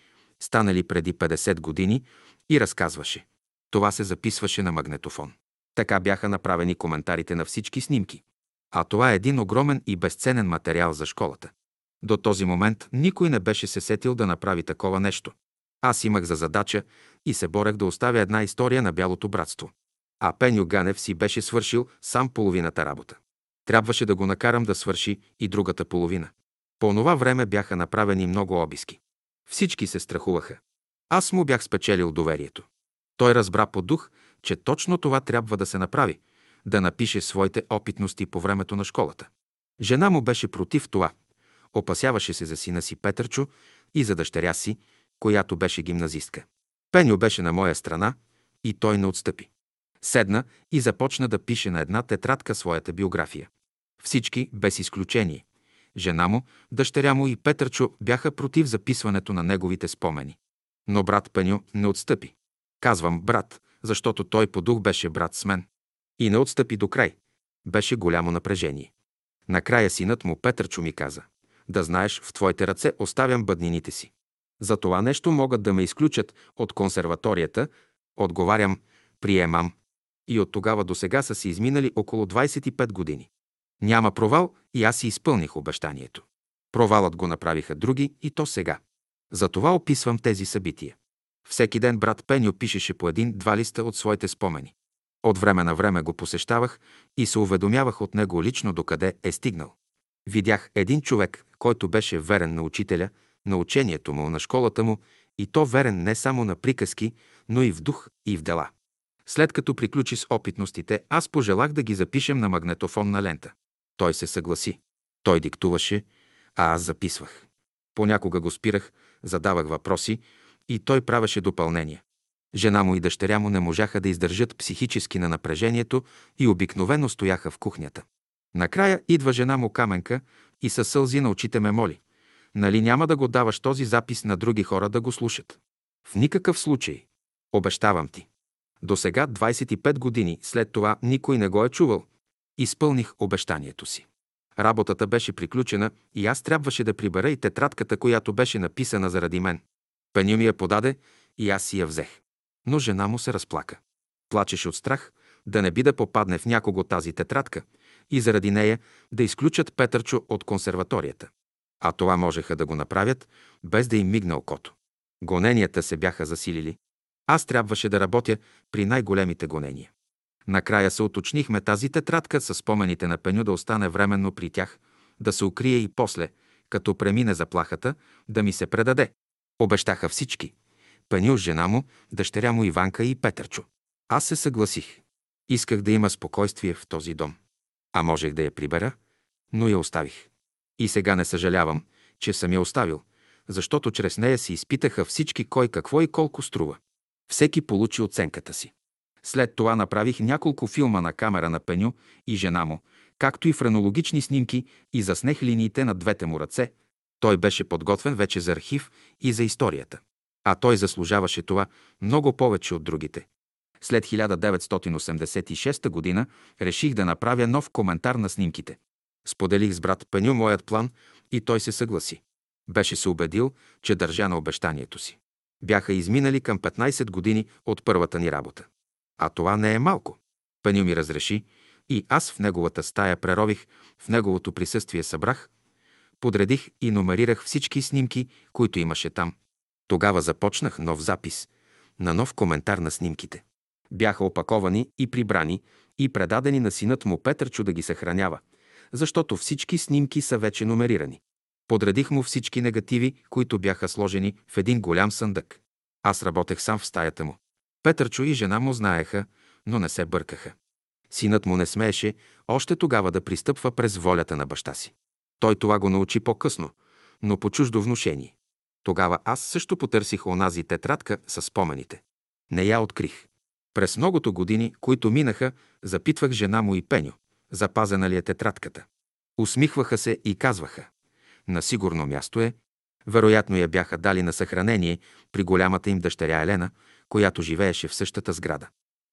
станали преди 50 години и разказваше. Това се записваше на магнетофон. Така бяха направени коментарите на всички снимки. А това е един огромен и безценен материал за школата. До този момент никой не беше се сетил да направи такова нещо. Аз имах за задача и се борех да оставя една история на Бялото братство. А Пеню Ганев си беше свършил сам половината работа. Трябваше да го накарам да свърши и другата половина. По това време бяха направени много обиски. Всички се страхуваха. Аз му бях спечелил доверието. Той разбра по дух, че точно това трябва да се направи да напише своите опитности по времето на школата. Жена му беше против това. Опасяваше се за сина си Петърчо и за дъщеря си, която беше гимназистка. Пеню беше на моя страна и той не отстъпи. Седна и започна да пише на една тетрадка своята биография. Всички, без изключение. Жена му, дъщеря му и Петърчо бяха против записването на неговите спомени. Но брат Пеню не отстъпи. Казвам брат, защото той по дух беше брат с мен. И не отстъпи до край. Беше голямо напрежение. Накрая синът му Петърчо ми каза, да знаеш, в твоите ръце оставям бъднините си. За това нещо могат да ме изключат от консерваторията, отговарям, приемам. И от тогава до сега са си изминали около 25 години. Няма провал и аз си изпълних обещанието. Провалът го направиха други и то сега. Затова описвам тези събития. Всеки ден брат Пеню пишеше по един-два листа от своите спомени. От време на време го посещавах и се уведомявах от него лично докъде е стигнал. Видях един човек, който беше верен на учителя, на учението му, на школата му, и то верен не само на приказки, но и в дух и в дела. След като приключи с опитностите, аз пожелах да ги запишем на магнетофонна лента. Той се съгласи. Той диктуваше, а аз записвах. Понякога го спирах, задавах въпроси и той правеше допълнения. Жена му и дъщеря му не можаха да издържат психически на напрежението и обикновено стояха в кухнята. Накрая идва жена му Каменка и със сълзи на очите ме моли. Нали няма да го даваш този запис на други хора да го слушат? В никакъв случай. Обещавам ти. До сега, 25 години след това, никой не го е чувал. Изпълних обещанието си. Работата беше приключена и аз трябваше да прибера и тетрадката, която беше написана заради мен. Пеню ми я подаде и аз си я взех. Но жена му се разплака. Плачеше от страх да не би да попадне в някого тази тетрадка и заради нея да изключат Петърчо от консерваторията. А това можеха да го направят, без да им мигне окото. Гоненията се бяха засилили. Аз трябваше да работя при най-големите гонения. Накрая се уточнихме тази тетрадка с спомените на Пеню да остане временно при тях, да се укрие и после, като премине заплахата, да ми се предаде. Обещаха всички. Пеню, жена му, дъщеря му Иванка и Петърчо. Аз се съгласих. Исках да има спокойствие в този дом. А можех да я прибера, но я оставих. И сега не съжалявам, че съм я оставил, защото чрез нея се изпитаха всички кой какво и колко струва. Всеки получи оценката си. След това направих няколко филма на камера на Пеню и жена му, както и френологични снимки и заснех линиите на двете му ръце. Той беше подготвен вече за архив и за историята. А той заслужаваше това много повече от другите. След 1986 г. реших да направя нов коментар на снимките. Споделих с брат Пеню моят план и той се съгласи. Беше се убедил, че държа на обещанието си. Бяха изминали към 15 години от първата ни работа. А това не е малко. Пеню ми разреши и аз в неговата стая прерових, в неговото присъствие събрах, подредих и номерирах всички снимки, които имаше там. Тогава започнах нов запис, на нов коментар на снимките. Бяха опаковани и прибрани и предадени на синът му Петърчо да ги съхранява, защото всички снимки са вече номерирани. Подредих му всички негативи, които бяха сложени в един голям съндък. Аз работех сам в стаята му. Петърчо и жена му знаеха, но не се бъркаха. Синът му не смееше още тогава да пристъпва през волята на баща си. Той това го научи по-късно, но по чуждо внушение. Тогава аз също потърсих онази тетрадка с спомените. Не я открих. През многото години, които минаха, запитвах жена му и Пеню, запазена ли е тетрадката. Усмихваха се и казваха. На сигурно място е. Вероятно я бяха дали на съхранение при голямата им дъщеря Елена, която живееше в същата сграда.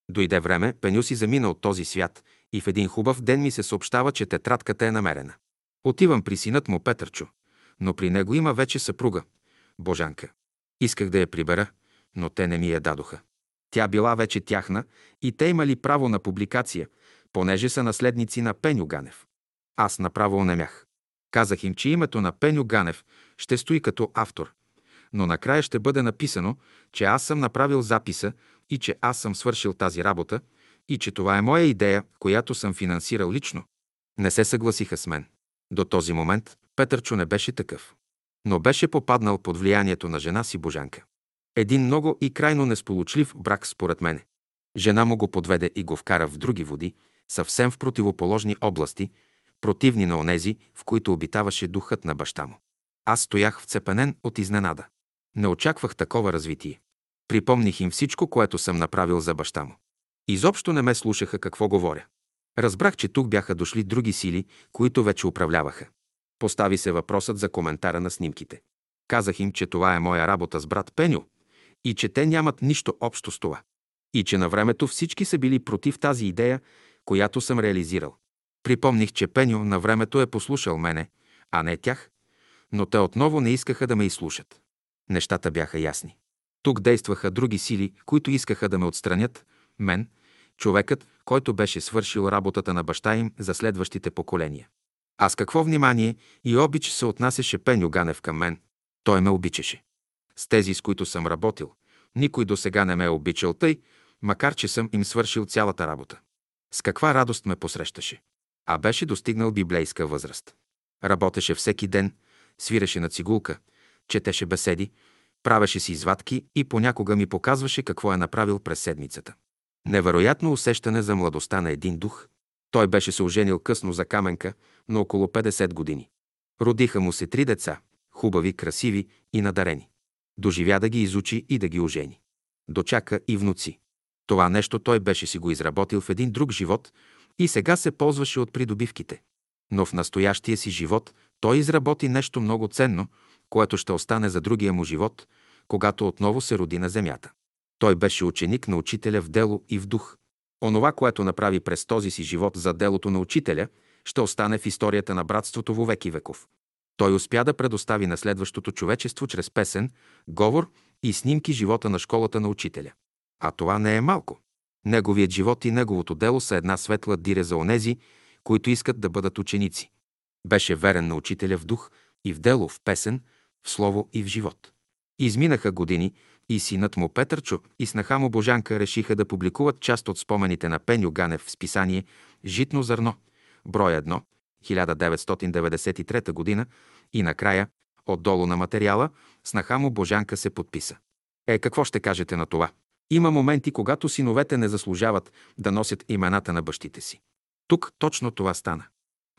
Дойде време, Пеню си замина от този свят и в един хубав ден ми се съобщава, че тетрадката е намерена. Отивам при синът му Петърчо, но при него има вече съпруга, Божанка. Исках да я прибера, но те не ми я дадоха. Тя била вече тяхна и те имали право на публикация, понеже са наследници на Пеню Ганев. Аз направо онемях. Казах им, че името на Пеню Ганев ще стои като автор, но накрая ще бъде написано, че аз съм направил записа и че аз съм свършил тази работа и че това е моя идея, която съм финансирал лично. Не се съгласиха с мен. До този момент Петърчо не беше такъв. Но беше попаднал под влиянието на жена си Божанка. Един много и крайно несполучлив брак според мене. Жена му го подведе и го вкара в други води, съвсем в противоположни области, противни на онези, в които обитаваше духът на баща му. Аз стоях вцепенен от изненада. Не очаквах такова развитие. Припомних им всичко, което съм направил за баща му. Изобщо не ме слушаха какво говоря. Разбрах, че тук бяха дошли други сили, които вече управляваха. Постави се въпросът за коментара на снимките. Казах им, че това е моя работа с брат Пеню и че те нямат нищо общо с това. И че на времето всички са били против тази идея, която съм реализирал. Припомних, че Пеню на времето е послушал мене, а не тях, но те отново не искаха да ме изслушат. Нещата бяха ясни. Тук действаха други сили, които искаха да ме отстранят, мен, човекът, който беше свършил работата на баща им за следващите поколения. А с какво внимание и обич се отнасяше Пеню Ганев към мен. Той ме обичаше. С тези, с които съм работил, никой до сега не ме е обичал тъй, макар че съм им свършил цялата работа. С каква радост ме посрещаше. А беше достигнал библейска възраст. Работеше всеки ден, свиреше на цигулка, четеше беседи, правеше си извадки и понякога ми показваше какво е направил през седмицата. Невероятно усещане за младостта на един дух. Той беше се оженил късно за каменка, на около 50 години. Родиха му се три деца, хубави, красиви и надарени. Доживя да ги изучи и да ги ожени. Дочака и внуци. Това нещо той беше си го изработил в един друг живот и сега се ползваше от придобивките. Но в настоящия си живот той изработи нещо много ценно, което ще остане за другия му живот, когато отново се роди на земята. Той беше ученик на учителя в дело и в дух. Онова, което направи през този си живот за делото на учителя, ще остане в историята на братството во веки веков. Той успя да предостави на следващото човечество чрез песен, говор и снимки живота на школата на учителя. А това не е малко. Неговият живот и неговото дело са една светла дире за онези, които искат да бъдат ученици. Беше верен на учителя в дух и в дело, в песен, в слово и в живот. Изминаха години и синът му Петърчо и снаха му Божанка решиха да публикуват част от спомените на Пеню Ганев в списание «Житно зърно», брой 1, 1993 година и накрая, отдолу на материала, снаха му Божанка се подписа. Е, какво ще кажете на това? Има моменти, когато синовете не заслужават да носят имената на бащите си. Тук точно това стана.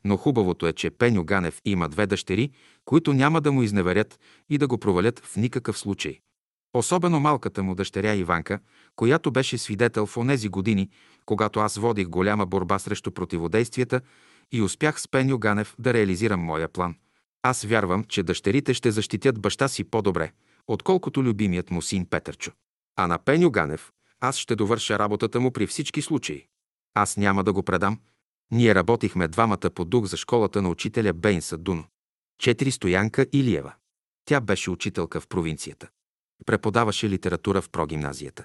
Но хубавото е, че Пеню Ганев има две дъщери, които няма да му изневерят и да го провалят в никакъв случай. Особено малката му дъщеря Иванка, която беше свидетел в онези години, когато аз водих голяма борба срещу противодействията и успях с Пеню Ганев да реализирам моя план. Аз вярвам, че дъщерите ще защитят баща си по-добре, отколкото любимият му син Петърчо. А на Пеню Ганев аз ще довърша работата му при всички случаи. Аз няма да го предам. Ние работихме двамата по дух за школата на учителя Бейнса Дуно. Четири Стоянка Илиева. Тя беше учителка в провинцията. Преподаваше литература в прогимназията.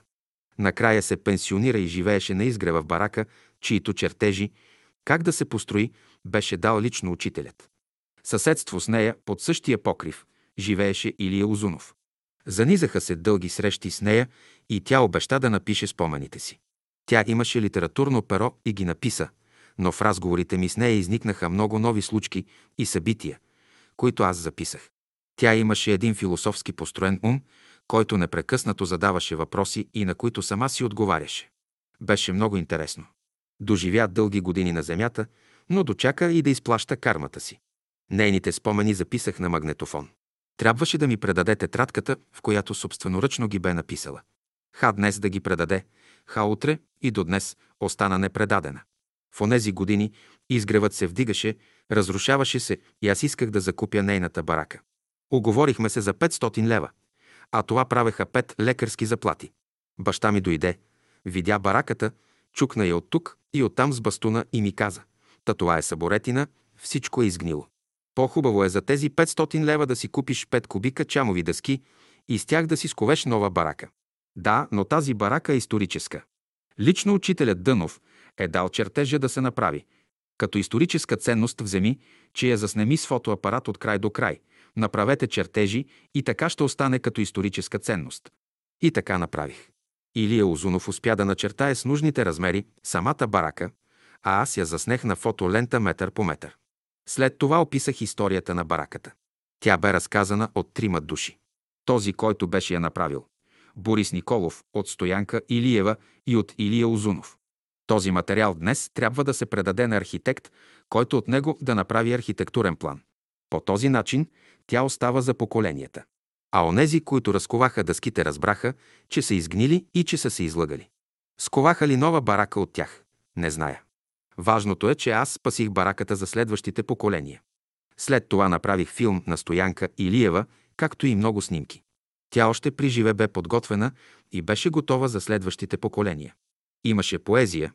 Накрая се пенсионира и живееше на изгрева в барака, чието чертежи, как да се построи, беше дал лично учителят. Съседство с нея, под същия покрив, живееше Илия Озунов. Занизаха се дълги срещи с нея и тя обеща да напише спомените си. Тя имаше литературно перо и ги написа, но в разговорите ми с нея изникнаха много нови случки и събития, които аз записах. Тя имаше един философски построен ум, който непрекъснато задаваше въпроси и на които сама си отговаряше. Беше много интересно. Доживя дълги години на земята, но дочака и да изплаща кармата си. Нейните спомени записах на магнетофон. Трябваше да ми предаде тетрадката, в която собственоръчно ги бе написала. Ха днес да ги предаде, ха утре и до днес остана непредадена. В онези години изгревът се вдигаше, разрушаваше се и аз исках да закупя нейната барака. Оговорихме се за 500 лева, а това правеха пет лекарски заплати. Баща ми дойде, видя бараката, чукна я от тук и оттам с бастуна и ми каза «Та това е саборетина, всичко е изгнило. По-хубаво е за тези 500 лева да си купиш 5 кубика чамови дъски и с тях да си сковеш нова барака. Да, но тази барака е историческа. Лично учителят Дънов е дал чертежа да се направи. Като историческа ценност вземи, че я заснеми с фотоапарат от край до край. Направете чертежи и така ще остане като историческа ценност. И така направих. Илия Озунов успя да начертае с нужните размери самата барака, а аз я заснех на фотолента метър по метър. След това описах историята на бараката. Тя бе разказана от трима души. Този, който беше я направил. Борис Николов от Стоянка Илиева и от Илия Озунов. Този материал днес трябва да се предаде на архитект, който от него да направи архитектурен план. По този начин тя остава за поколенията. А онези, които разковаха дъските, разбраха, че са изгнили и че са се излъгали. Сковаха ли нова барака от тях? Не зная. Важното е, че аз спасих бараката за следващите поколения. След това направих филм на Стоянка Илиева, както и много снимки. Тя още при живе бе подготвена и беше готова за следващите поколения. Имаше поезия,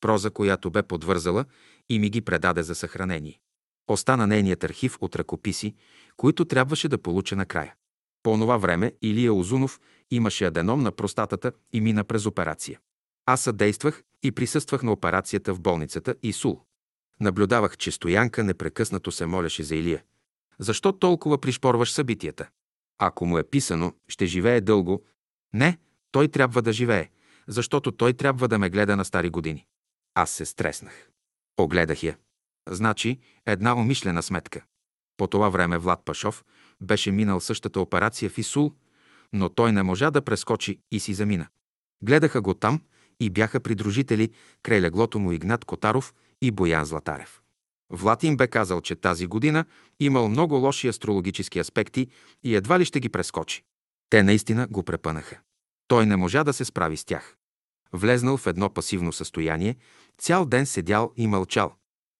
проза, която бе подвързала и ми ги предаде за съхранение. Остана нейният архив от ръкописи, които трябваше да получа накрая. По онова време Илия Озунов имаше аденом на простатата и мина през операция. Аз съдействах и присъствах на операцията в болницата Исул. Наблюдавах, че Стоянка непрекъснато се молеше за Илия. Защо толкова пришпорваш събитията? Ако му е писано, ще живее дълго. Не, той трябва да живее. защото той трябва да ме гледа на стари години. Аз се стреснах. Огледах я. Значи, една умишлена сметка. По това време Влад Пашов беше минал същата операция в Исул, но той не можа да прескочи и си замина. Гледаха го там и бяха придружители край леглото му Игнат Котаров и Боян Златарев. Влад им бе казал, че тази година имал много лоши астрологически аспекти и едва ли ще ги прескочи. Те наистина го препънаха. Той не можа да се справи с тях. Влезнал в едно пасивно състояние, цял ден седял и мълчал.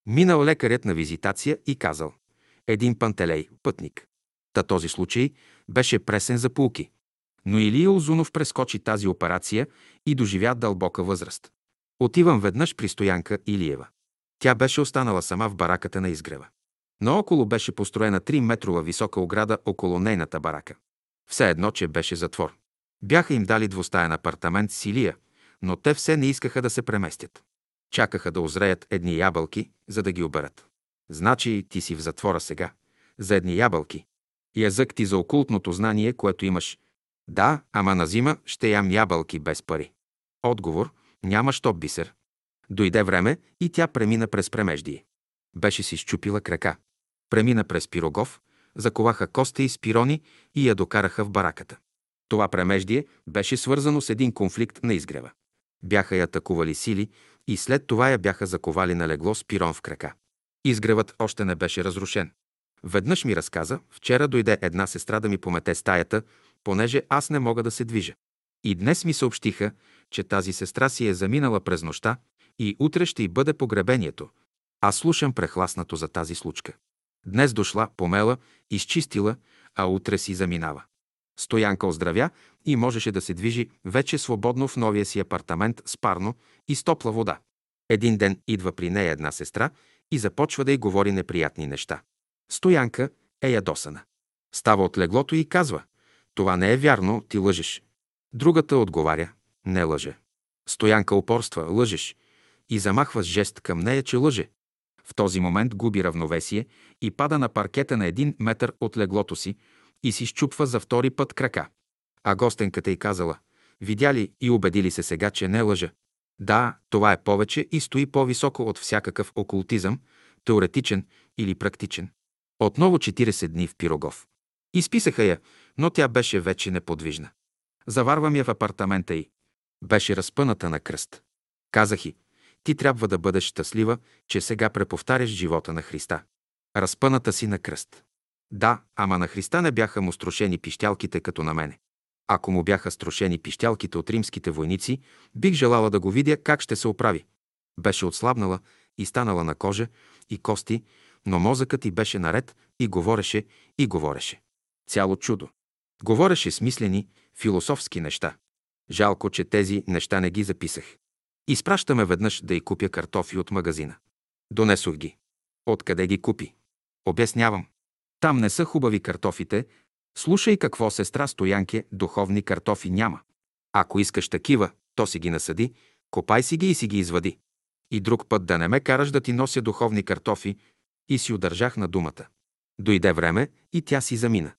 Минал лекарят на визитация и казал един пантелей, пътник. Та този случай беше пресен за пулки. Но Илия Озунов прескочи тази операция и доживя дълбока възраст. Отивам веднъж при Стоянка Илиева. Тя беше останала сама в бараката на изгрева. Наоколо беше построена 3-метрова висока ограда около нейната барака. Все едно, че беше затвор. Бяха им дали двустаен апартамент с Илия, но те все не искаха да се преместят. Чакаха да озреят едни ябълки, за да ги оберат. Значи ти си в затвора сега, за едни ябълки. Язък ти за окултното знание, което имаш. Да, ама на зима ще ям ябълки без пари. Отговор – няма що бисер. Дойде време и тя премина през премеждие. Беше си щупила крака. Премина през пирогов, заковаха коста и спирони и я докараха в бараката. Това премеждие беше свързано с един конфликт на изгрева. Бяха я атакували сили и след това я бяха заковали на легло с пирон в крака. Изгревът още не беше разрушен. Веднъж ми разказа, вчера дойде една сестра да ми помете стаята, понеже аз не мога да се движа. И днес ми съобщиха, че тази сестра си е заминала през нощта и утре ще й бъде погребението. Аз слушам прехласнато за тази случка. Днес дошла, помела, изчистила, а утре си заминава. Стоянка оздравя и можеше да се движи вече свободно в новия си апартамент с парно и с топла вода. Един ден идва при нея една сестра и започва да й говори неприятни неща. Стоянка е ядосана. Става от леглото и казва «Това не е вярно, ти лъжеш». Другата отговаря «Не лъже». Стоянка упорства «Лъжеш» и замахва с жест към нея, че лъже. В този момент губи равновесие и пада на паркета на един метър от леглото си и си щупва за втори път крака. А гостенката й казала «Видя ли и убедили се сега, че не лъжа?» Да, това е повече и стои по-високо от всякакъв окултизъм, теоретичен или практичен. Отново 40 дни в Пирогов. Изписаха я, но тя беше вече неподвижна. Заварвам я в апартамента й. Беше разпъната на кръст. Казах и, ти трябва да бъдеш щастлива, че сега преповтаряш живота на Христа. Разпъната си на кръст. Да, ама на Христа не бяха му струшени пищялките като на мене. Ако му бяха струшени пищялките от римските войници, бих желала да го видя как ще се оправи. Беше отслабнала и станала на кожа и кости, но мозъкът й беше наред и говореше, и говореше. Цяло чудо. Говореше смислени, философски неща. Жалко, че тези неща не ги записах. Изпращаме веднъж да й купя картофи от магазина. Донесох ги. Откъде ги купи? Обяснявам. Там не са хубави картофите, Слушай какво, сестра Стоянке, духовни картофи няма. Ако искаш такива, то си ги насъди, копай си ги и си ги извади. И друг път да не ме караш да ти нося духовни картофи, и си удържах на думата. Дойде време и тя си замина.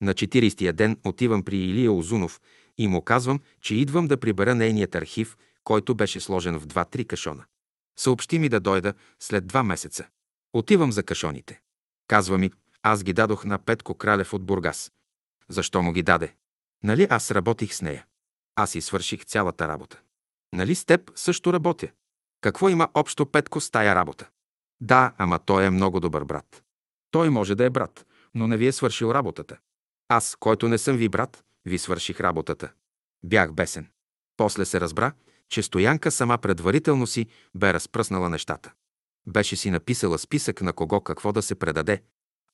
На 40-я ден отивам при Илия Озунов и му казвам, че идвам да прибера нейният архив, който беше сложен в два-три кашона. Съобщи ми да дойда след два месеца. Отивам за кашоните. Казва ми, аз ги дадох на Петко Кралев от Бургас. Защо му ги даде? Нали аз работих с нея? Аз и свърших цялата работа. Нали с теб също работя? Какво има общо Петко с тая работа? Да, ама той е много добър брат. Той може да е брат, но не ви е свършил работата. Аз, който не съм ви брат, ви свърших работата. Бях бесен. После се разбра, че Стоянка сама предварително си бе разпръснала нещата. Беше си написала списък на кого какво да се предаде,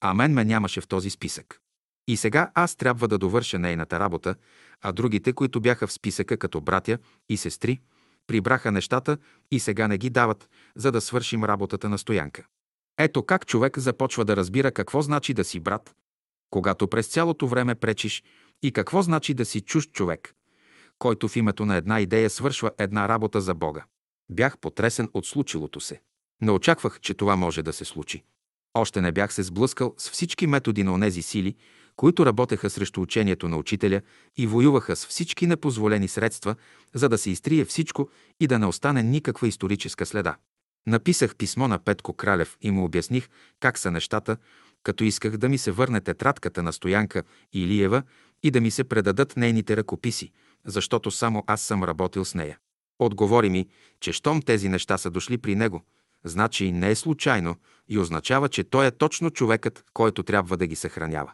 а мен ме нямаше в този списък. И сега аз трябва да довърша нейната работа, а другите, които бяха в списъка като братя и сестри, прибраха нещата и сега не ги дават, за да свършим работата на стоянка. Ето как човек започва да разбира какво значи да си брат, когато през цялото време пречиш и какво значи да си чужд човек, който в името на една идея свършва една работа за Бога. Бях потресен от случилото се. Не очаквах, че това може да се случи. Още не бях се сблъскал с всички методи на онези сили, които работеха срещу учението на учителя и воюваха с всички непозволени средства, за да се изтрие всичко и да не остане никаква историческа следа. Написах писмо на Петко Кралев и му обясних как са нещата, като исках да ми се върне тетрадката на Стоянка Илиева и да ми се предадат нейните ръкописи, защото само аз съм работил с нея. Отговори ми, че щом тези неща са дошли при него, значи не е случайно и означава, че той е точно човекът, който трябва да ги съхранява.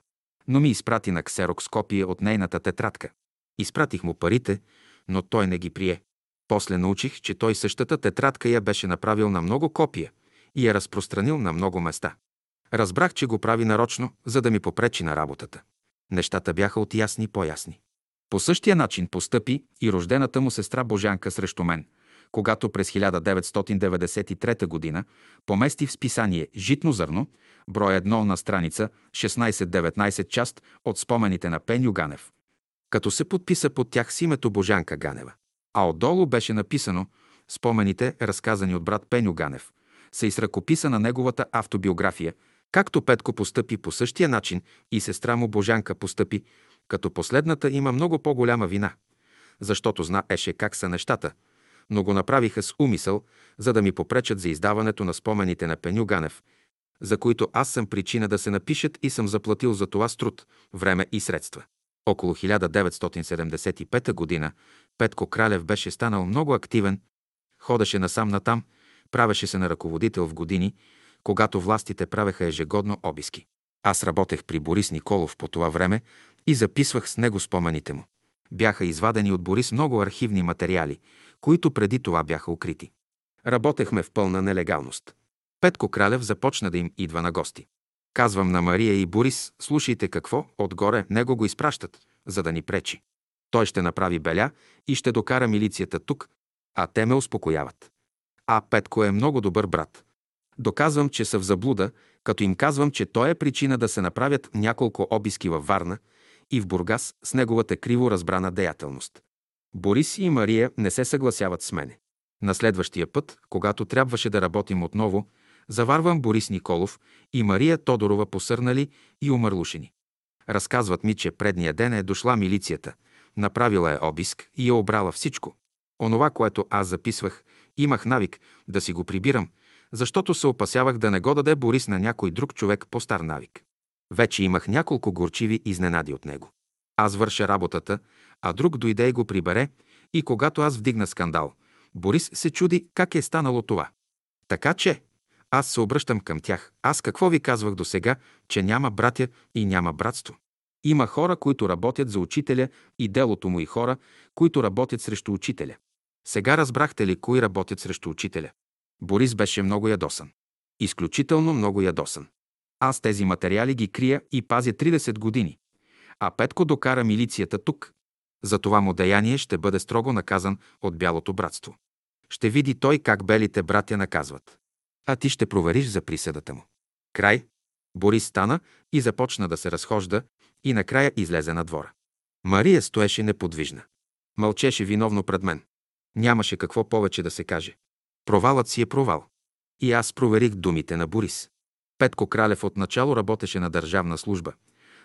Но ми изпрати на ксерокс копия от нейната тетрадка. Изпратих му парите, но той не ги прие. После научих, че той същата тетрадка я беше направил на много копия и я разпространил на много места. Разбрах, че го прави нарочно, за да ми попречи на работата. Нещата бяха от ясни по-ясни. По същия начин постъпи и рождената му сестра Божанка срещу мен, когато през 1993 г. помести в списание «Житно зърно», брой 1 на страница 16-19 част от спомените на Пеню Ганев, като се подписа под тях с името Божанка Ганева. А отдолу беше написано спомените, разказани от брат Пеню Ганев, са и с ръкописа на неговата автобиография, както Петко постъпи по същия начин и сестра му Божанка постъпи, като последната има много по-голяма вина, защото знаеше как са нещата, но го направиха с умисъл, за да ми попречат за издаването на спомените на Пеню Ганев, за които аз съм причина да се напишат и съм заплатил за това с труд, време и средства. Около 1975 г. Петко Кралев беше станал много активен, ходеше насам-натам, правеше се на ръководител в години, когато властите правеха ежегодно обиски. Аз работех при Борис Николов по това време и записвах с него спомените му. Бяха извадени от Борис много архивни материали, които преди това бяха укрити. Работехме в пълна нелегалност. Петко Кралев започна да им идва на гости. Казвам на Мария и Борис, слушайте какво, отгоре него го изпращат, за да ни пречи. Той ще направи беля и ще докара милицията тук, а те ме успокояват. А Петко е много добър брат. Доказвам, че са в заблуда, като им казвам, че той е причина да се направят няколко обиски във Варна и в Бургас с неговата криво разбрана деятелност. Борис и Мария не се съгласяват с мене. На следващия път, когато трябваше да работим отново, заварвам Борис Николов и Мария Тодорова посърнали и умърлушени. Разказват ми, че предния ден е дошла милицията, направила е обиск и е обрала всичко. Онова, което аз записвах, имах навик да си го прибирам, защото се опасявах да не го даде Борис на някой друг човек по стар навик. Вече имах няколко горчиви изненади от него. Аз върша работата, а друг дойде и го прибере, и когато аз вдигна скандал, Борис се чуди как е станало това. Така че, аз се обръщам към тях. Аз какво ви казвах до сега, че няма братя и няма братство? Има хора, които работят за учителя и делото му и хора, които работят срещу учителя. Сега разбрахте ли кои работят срещу учителя? Борис беше много ядосан. Изключително много ядосан. Аз тези материали ги крия и пазя 30 години. А Петко докара милицията тук. За това му деяние ще бъде строго наказан от Бялото братство. Ще види той как белите братя наказват. А ти ще провериш за присъдата му. Край. Борис стана и започна да се разхожда и накрая излезе на двора. Мария стоеше неподвижна. Мълчеше виновно пред мен. Нямаше какво повече да се каже. Провалът си е провал. И аз проверих думите на Борис. Петко Кралев отначало работеше на държавна служба,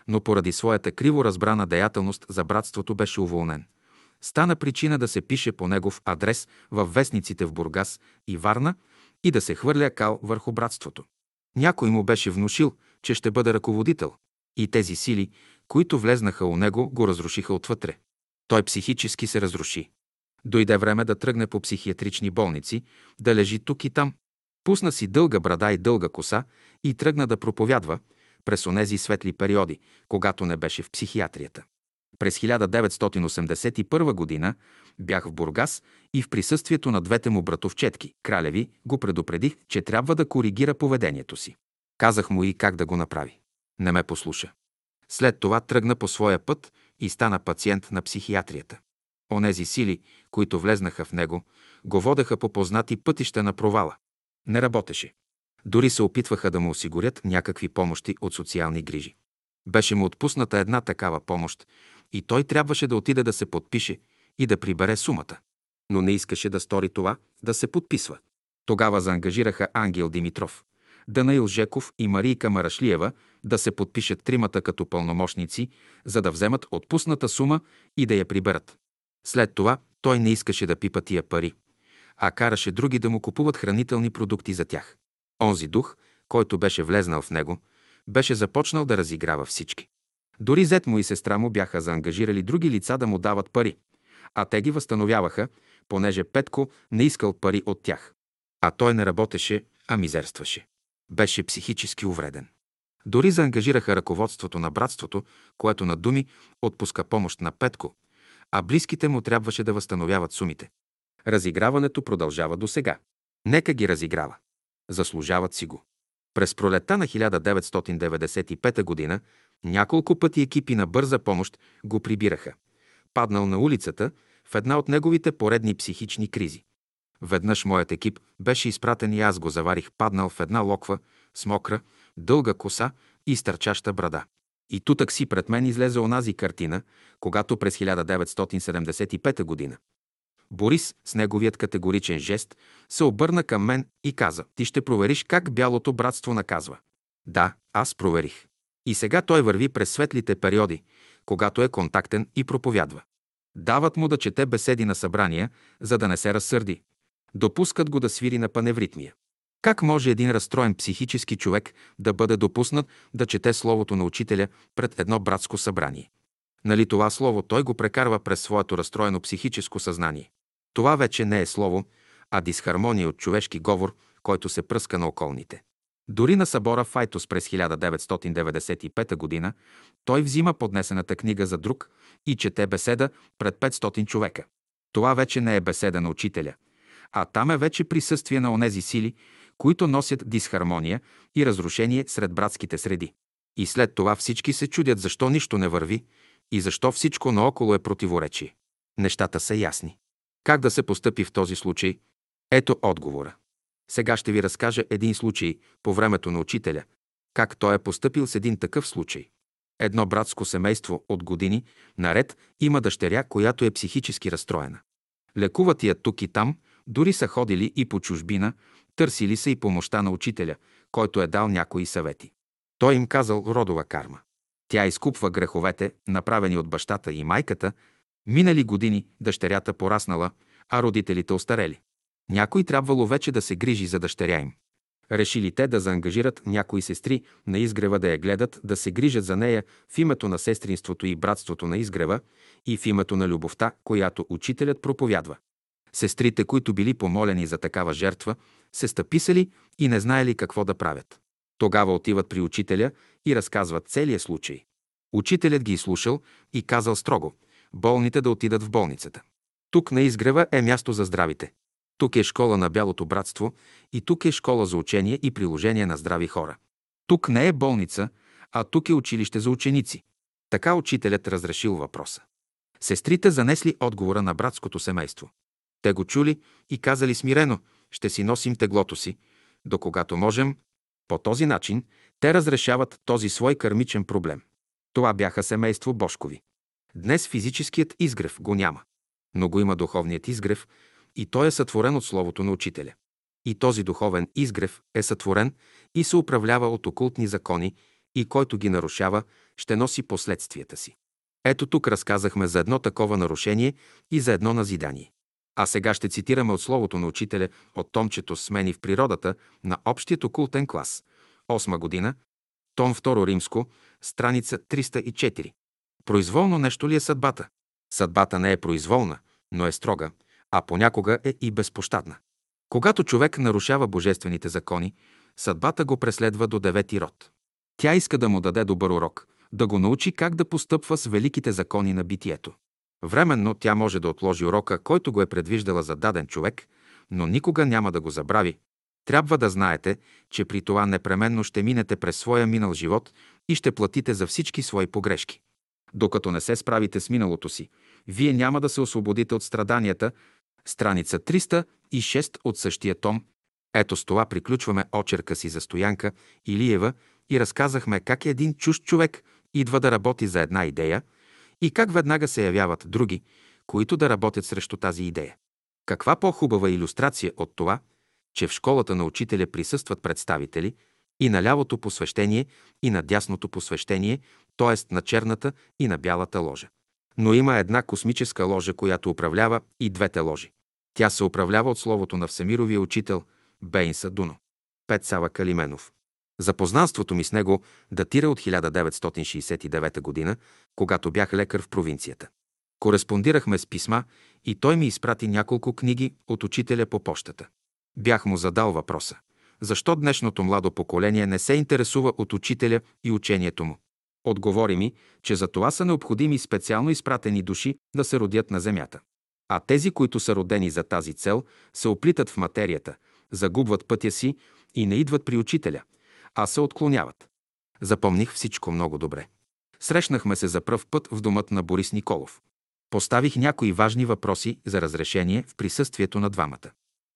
но поради своята криво разбрана деятелност за братството беше уволнен. Стана причина да се пише по негов адрес в вестниците в Бургас и Варна и да се хвърля кал върху братството. Някой му беше внушил, че ще бъде ръководител, и тези сили, които влезнаха у него, го разрушиха отвътре. Той психически се разруши. Дойде време да тръгне по психиатрични болници, да лежи тук и там. Пусна си дълга брада и дълга коса и тръгна да проповядва през онези светли периоди, когато не беше в психиатрията. През 1981 година бях в Бургас и в присъствието на двете му братовчетки, кралеви, го предупредих, че трябва да коригира поведението си. Казах му и как да го направи. Не ме послуша. След това тръгна по своя път и стана пациент на психиатрията. Онези сили, които влезнаха в него, го водеха по познати пътища на провала. Не работеше. Дори се опитваха да му осигурят някакви помощи от социални грижи. Беше му отпусната една такава помощ и той трябваше да отиде да се подпише и да прибере сумата. Но не искаше да стори това, да се подписва. Тогава заангажираха Ангел Димитров, Данаил Жеков и Марийка Марашлиева да се подпишат тримата като пълномощници, за да вземат отпусната сума и да я приберат. След това той не искаше да пипа тия пари, а караше други да му купуват хранителни продукти за тях. Онзи дух, който беше влезнал в него, беше започнал да разиграва всички. Дори зет му и сестра му бяха заангажирали други лица да му дават пари, а те ги възстановяваха, понеже Петко не искал пари от тях. А той не работеше, а мизерстваше. Беше психически увреден. Дори заангажираха ръководството на братството, което на думи отпуска помощ на Петко, а близките му трябваше да възстановяват сумите. Разиграването продължава до сега. Нека ги разиграва. Заслужават си го. През пролета на 1995 г. няколко пъти екипи на бърза помощ го прибираха. Паднал на улицата в една от неговите поредни психични кризи. Веднъж моят екип беше изпратен и аз го заварих паднал в една локва с мокра, дълга коса и стърчаща брада. И тутък си пред мен излезе онази картина, когато през 1975 година Борис с неговият категоричен жест се обърна към мен и каза «Ти ще провериш как бялото братство наказва». Да, аз проверих. И сега той върви през светлите периоди, когато е контактен и проповядва. Дават му да чете беседи на събрания, за да не се разсърди. Допускат го да свири на паневритмия. Как може един разстроен психически човек да бъде допуснат да чете словото на учителя пред едно братско събрание? Нали това слово той го прекарва през своето разстроено психическо съзнание? Това вече не е слово, а дисхармония от човешки говор, който се пръска на околните. Дори на събора в Айтос през 1995 г. той взима поднесената книга за друг и чете беседа пред 500 човека. Това вече не е беседа на учителя, а там е вече присъствие на онези сили, които носят дисхармония и разрушение сред братските среди. И след това всички се чудят защо нищо не върви и защо всичко наоколо е противоречие. Нещата са ясни. Как да се постъпи в този случай? Ето отговора. Сега ще ви разкажа един случай по времето на учителя, как той е постъпил с един такъв случай. Едно братско семейство от години наред има дъщеря, която е психически разстроена. Лекуват я тук и там, дори са ходили и по чужбина, търсили са и помощта на учителя, който е дал някои съвети. Той им казал родова карма. Тя изкупва греховете, направени от бащата и майката, минали години, дъщерята пораснала, а родителите остарели. Някой трябвало вече да се грижи за дъщеря им. Решили те да заангажират някои сестри на изгрева да я гледат, да се грижат за нея в името на сестринството и братството на изгрева и в името на любовта, която учителят проповядва. Сестрите, които били помолени за такава жертва, се стъписали и не знаели какво да правят. Тогава отиват при учителя и разказват целия случай. Учителят ги изслушал и казал строго – болните да отидат в болницата. Тук на изгрева е място за здравите. Тук е школа на Бялото братство и тук е школа за учение и приложение на здрави хора. Тук не е болница, а тук е училище за ученици. Така учителят разрешил въпроса. Сестрите занесли отговора на братското семейство. Те го чули и казали смирено, ще си носим теглото си, до когато можем. По този начин те разрешават този свой кърмичен проблем. Това бяха семейство Бошкови. Днес физическият изгрев го няма, но го има духовният изгрев и той е сътворен от Словото на Учителя. И този духовен изгрев е сътворен и се управлява от окултни закони и който ги нарушава, ще носи последствията си. Ето тук разказахме за едно такова нарушение и за едно назидание. А сега ще цитираме от Словото на Учителя от томчето «Смени в природата» на Общият окултен клас, 8 година, том 2 римско, страница 304. Произволно нещо ли е съдбата? Съдбата не е произволна, но е строга, а понякога е и безпощадна. Когато човек нарушава божествените закони, съдбата го преследва до девети род. Тя иска да му даде добър урок, да го научи как да постъпва с великите закони на битието. Временно тя може да отложи урока, който го е предвиждала за даден човек, но никога няма да го забрави. Трябва да знаете, че при това непременно ще минете през своя минал живот и ще платите за всички свои погрешки. Докато не се справите с миналото си, вие няма да се освободите от страданията. Страница 306 от същия том. Ето с това приключваме очерка си за Стоянка Илиева и разказахме как един чужд човек идва да работи за една идея и как веднага се явяват други, които да работят срещу тази идея. Каква по-хубава иллюстрация от това, че в школата на учителя присъстват представители, И на лявото посвещение, и на дясното посвещение, т.е. на черната и на бялата ложа. Но има една космическа ложа, която управлява и двете ложи. Тя се управлява от словото на всемировия учител Бейнса Дуно. Пет Сава Калименов. Запознанството ми с него датира от 1969 година, когато бях лекар в провинцията. Кореспондирахме с писма и той ми изпрати няколко книги от учителя по почтата. Бях му задал въпроса. Защо днешното младо поколение не се интересува от учителя и учението му? Отговори ми, че за това са необходими специално изпратени души да се родят на земята. А тези, които са родени за тази цел, се оплитат в материята, загубват пътя си и не идват при учителя, а се отклоняват. Запомних всичко много добре. Срещнахме се за пръв път в домът на Борис Николов. Поставих някои важни въпроси за разрешение в присъствието на двамата.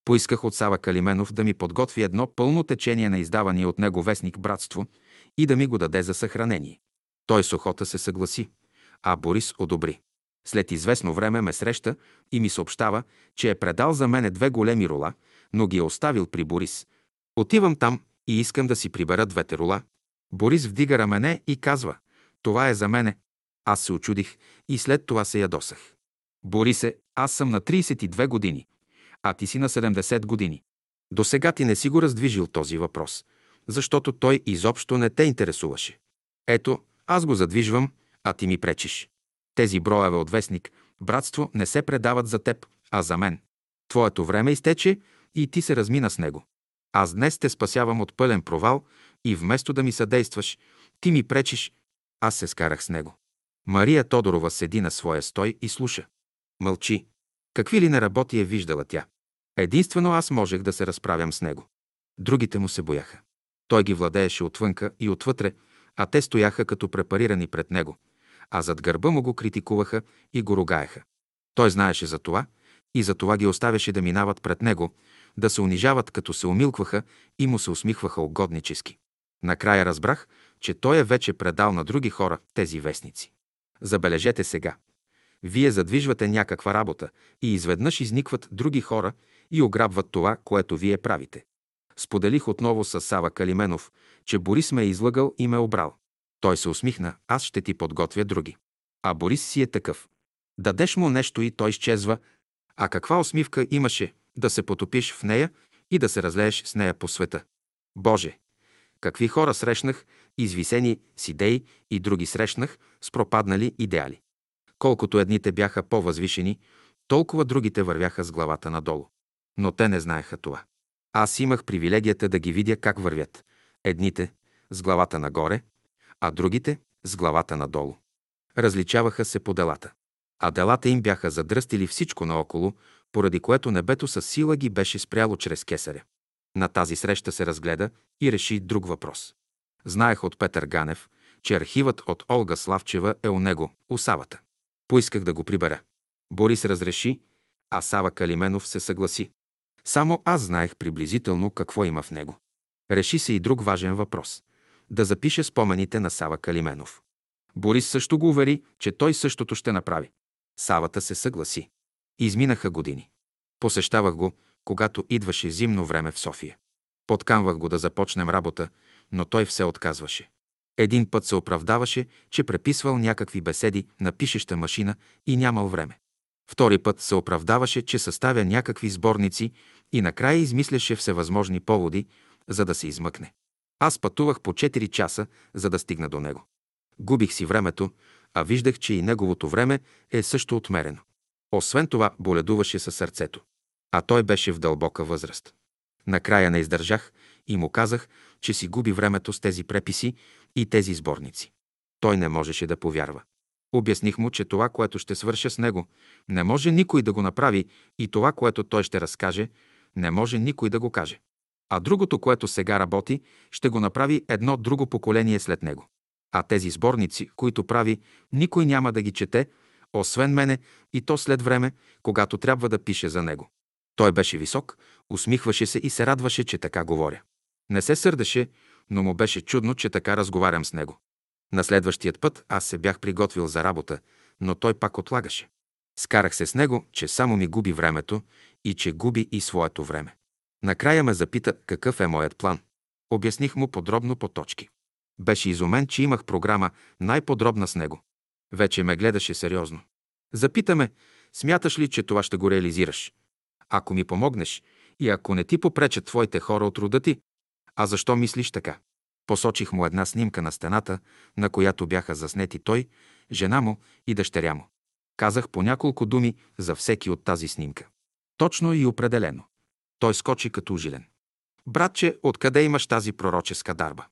Поисках от Сава Калименов да ми подготви едно пълно течение на издавания от него вестник «Братство» и да ми го даде за съхранение. Той с охота се съгласи, а Борис одобри. След известно време ме среща и ми съобщава, че е предал за мене две големи рула, но ги е оставил при Борис. Отивам там и искам да си прибера двете рула. Борис вдига рамене и казва, това е за мене. Аз се очудих и след това се ядосах. Борисе, аз съм на 32 години, а ти си на 70 години. До сега ти не си го раздвижил този въпрос, защото той изобщо не те интересуваше. Ето, аз го задвижвам, а ти ми пречиш. Тези броеве от вестник, братство, не се предават за теб, а за мен. Твоето време изтече и ти се размина с него. Аз днес те спасявам от пълен провал и вместо да ми съдействаш, ти ми пречиш. Аз се скарах с него. Мария Тодорова седи на своя стой и слуша. Мълчи. Какви ли не работи е виждала тя. Единствено аз можех да се разправям с него. Другите му се бояха. Той ги владееше отвънка и отвътре, а те стояха като препарирани пред него, а зад гърба му го критикуваха и го ругаеха. Той знаеше за това и за това ги оставяше да минават пред него, да се унижават, като се умилкваха и му се усмихваха угоднически. Накрая разбрах, че той е вече предал на други хора тези вестници. Забележете сега. Вие задвижвате някаква работа и изведнъж изникват други хора и ограбват това, което вие правите. Споделих отново с Сава Калименов, че Борис ме е излъгал и ме е обрал. Той се усмихна, аз ще ти подготвя други. А Борис си е такъв. Дадеш му нещо и той изчезва. А каква усмивка имаше да се потопиш в нея и да се разлееш с нея по света. Боже! Какви хора срещнах, извисени с идеи и други срещнах с пропаднали идеали. Колкото едните бяха по-възвишени, толкова другите вървяха с главата надолу. Но те не знаеха това. Аз имах привилегията да ги видя как вървят. Едните с главата нагоре, а другите с главата надолу. Различаваха се по делата. А делата им бяха задръстили всичко наоколо, поради което небето със сила ги беше спряло чрез кесаря. На тази среща се разгледа и реши друг въпрос. Знаех от Петър Ганев, че архивът от Олга Славчева е у него, у Савата. Поисках да го прибера. Борис разреши, а Сава Калименов се съгласи. Само аз знаех приблизително какво има в него. Реши се и друг важен въпрос – да запише спомените на Сава Калименов. Борис също го увери, че той същото ще направи. Савата се съгласи. Изминаха години. Посещавах го, когато идваше зимно време в София. Подканвах го да започнем работа, но той все отказваше. Един път се оправдаваше, че преписвал някакви беседи на пишеща машина и нямал време. Втори път се оправдаваше, че съставя някакви сборници и накрая измисляше всевъзможни поводи, за да се измъкне. Аз пътувах по 4 часа, за да стигна до него. Губих си времето, а виждах, че и неговото време е също отмерено. Освен това, боледуваше със сърцето. А той беше в дълбока възраст. Накрая не издържах и му казах, че си губи времето с тези преписи и тези сборници. Той не можеше да повярва. Обясних му, че това, което ще свърша с него, не може никой да го направи и това, което той ще разкаже, не може никой да го каже. А другото, което сега работи, ще го направи едно друго поколение след него. А тези сборници, които прави, никой няма да ги чете, освен мене, и то след време, когато трябва да пише за него. Той беше висок, усмихваше се и се радваше, че така говоря. Не се сърдеше, но му беше чудно, че така разговарям с него. На следващият път аз се бях приготвил за работа, но той пак отлагаше. Скарах се с него, че само ми губи времето и че губи и своето време. Накрая ме запита какъв е моят план. Обясних му подробно по точки. Беше изумен, че имах програма най-подробна с него. Вече ме гледаше сериозно. Запитаме, смяташ ли, че това ще го реализираш? Ако ми помогнеш и ако не ти попречат твоите хора от рода ти, а защо мислиш така? Посочих му една снимка на стената, на която бяха заснети той, жена му и дъщеря му. Казах по няколко думи за всеки от тази снимка. Точно и определено. Той скочи като ужилен. Братче, откъде имаш тази пророческа дарба?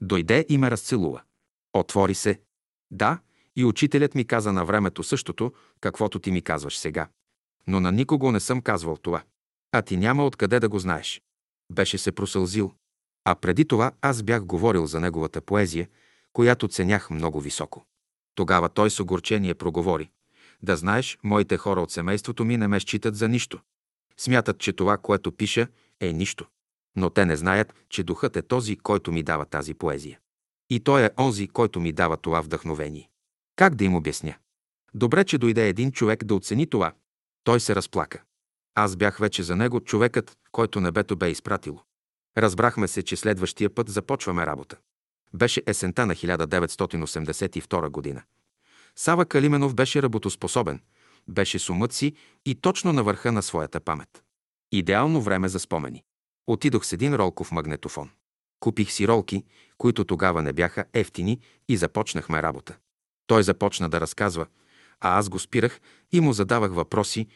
Дойде и ме разцелува. Отвори се. Да, и учителят ми каза на времето същото, каквото ти ми казваш сега. Но на никого не съм казвал това. А ти няма откъде да го знаеш. Беше се просълзил. А преди това аз бях говорил за неговата поезия, която ценях много високо. Тогава той с огорчение проговори. Да знаеш, моите хора от семейството ми не ме считат за нищо. Смятат, че това, което пиша, е нищо. Но те не знаят, че духът е този, който ми дава тази поезия. И той е онзи, който ми дава това вдъхновение. Как да им обясня? Добре, че дойде един човек да оцени това. Той се разплака. Аз бях вече за него човекът, който небето бе изпратило. Разбрахме се, че следващия път започваме работа. Беше есента на 1982 година. Сава Калименов беше работоспособен, беше с умът си и точно на върха на своята памет. Идеално време за спомени. Отидох с един ролков магнетофон. Купих си ролки, които тогава не бяха ефтини и започнахме работа. Той започна да разказва, а аз го спирах и му задавах въпроси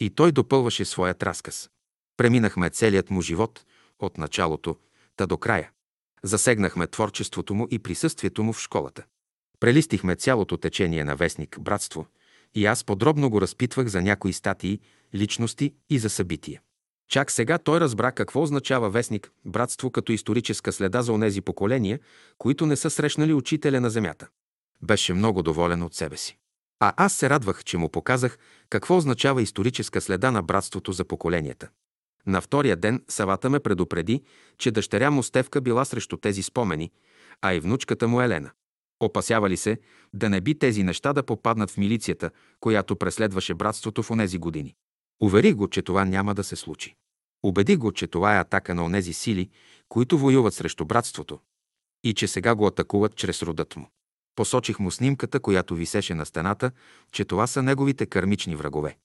и той допълваше своят разказ. Преминахме целият му живот, от началото, та до края. Засегнахме творчеството му и присъствието му в школата. Прелистихме цялото течение на вестник «Братство» и аз подробно го разпитвах за някои статии, личности и за събития. Чак сега той разбра какво означава вестник «Братство» като историческа следа за онези поколения, които не са срещнали учителя на земята. Беше много доволен от себе си. А аз се радвах, че му показах какво означава историческа следа на братството за поколенията. На втория ден Савата ме предупреди, че дъщеря му Стевка била срещу тези спомени, а и внучката му Елена. Опасявали се да не би тези неща да попаднат в милицията, която преследваше братството в онези години. Уверих го, че това няма да се случи. Убеди го, че това е атака на онези сили, които воюват срещу братството и че сега го атакуват чрез родът му. Посочих му снимката, която висеше на стената, че това са неговите кармични врагове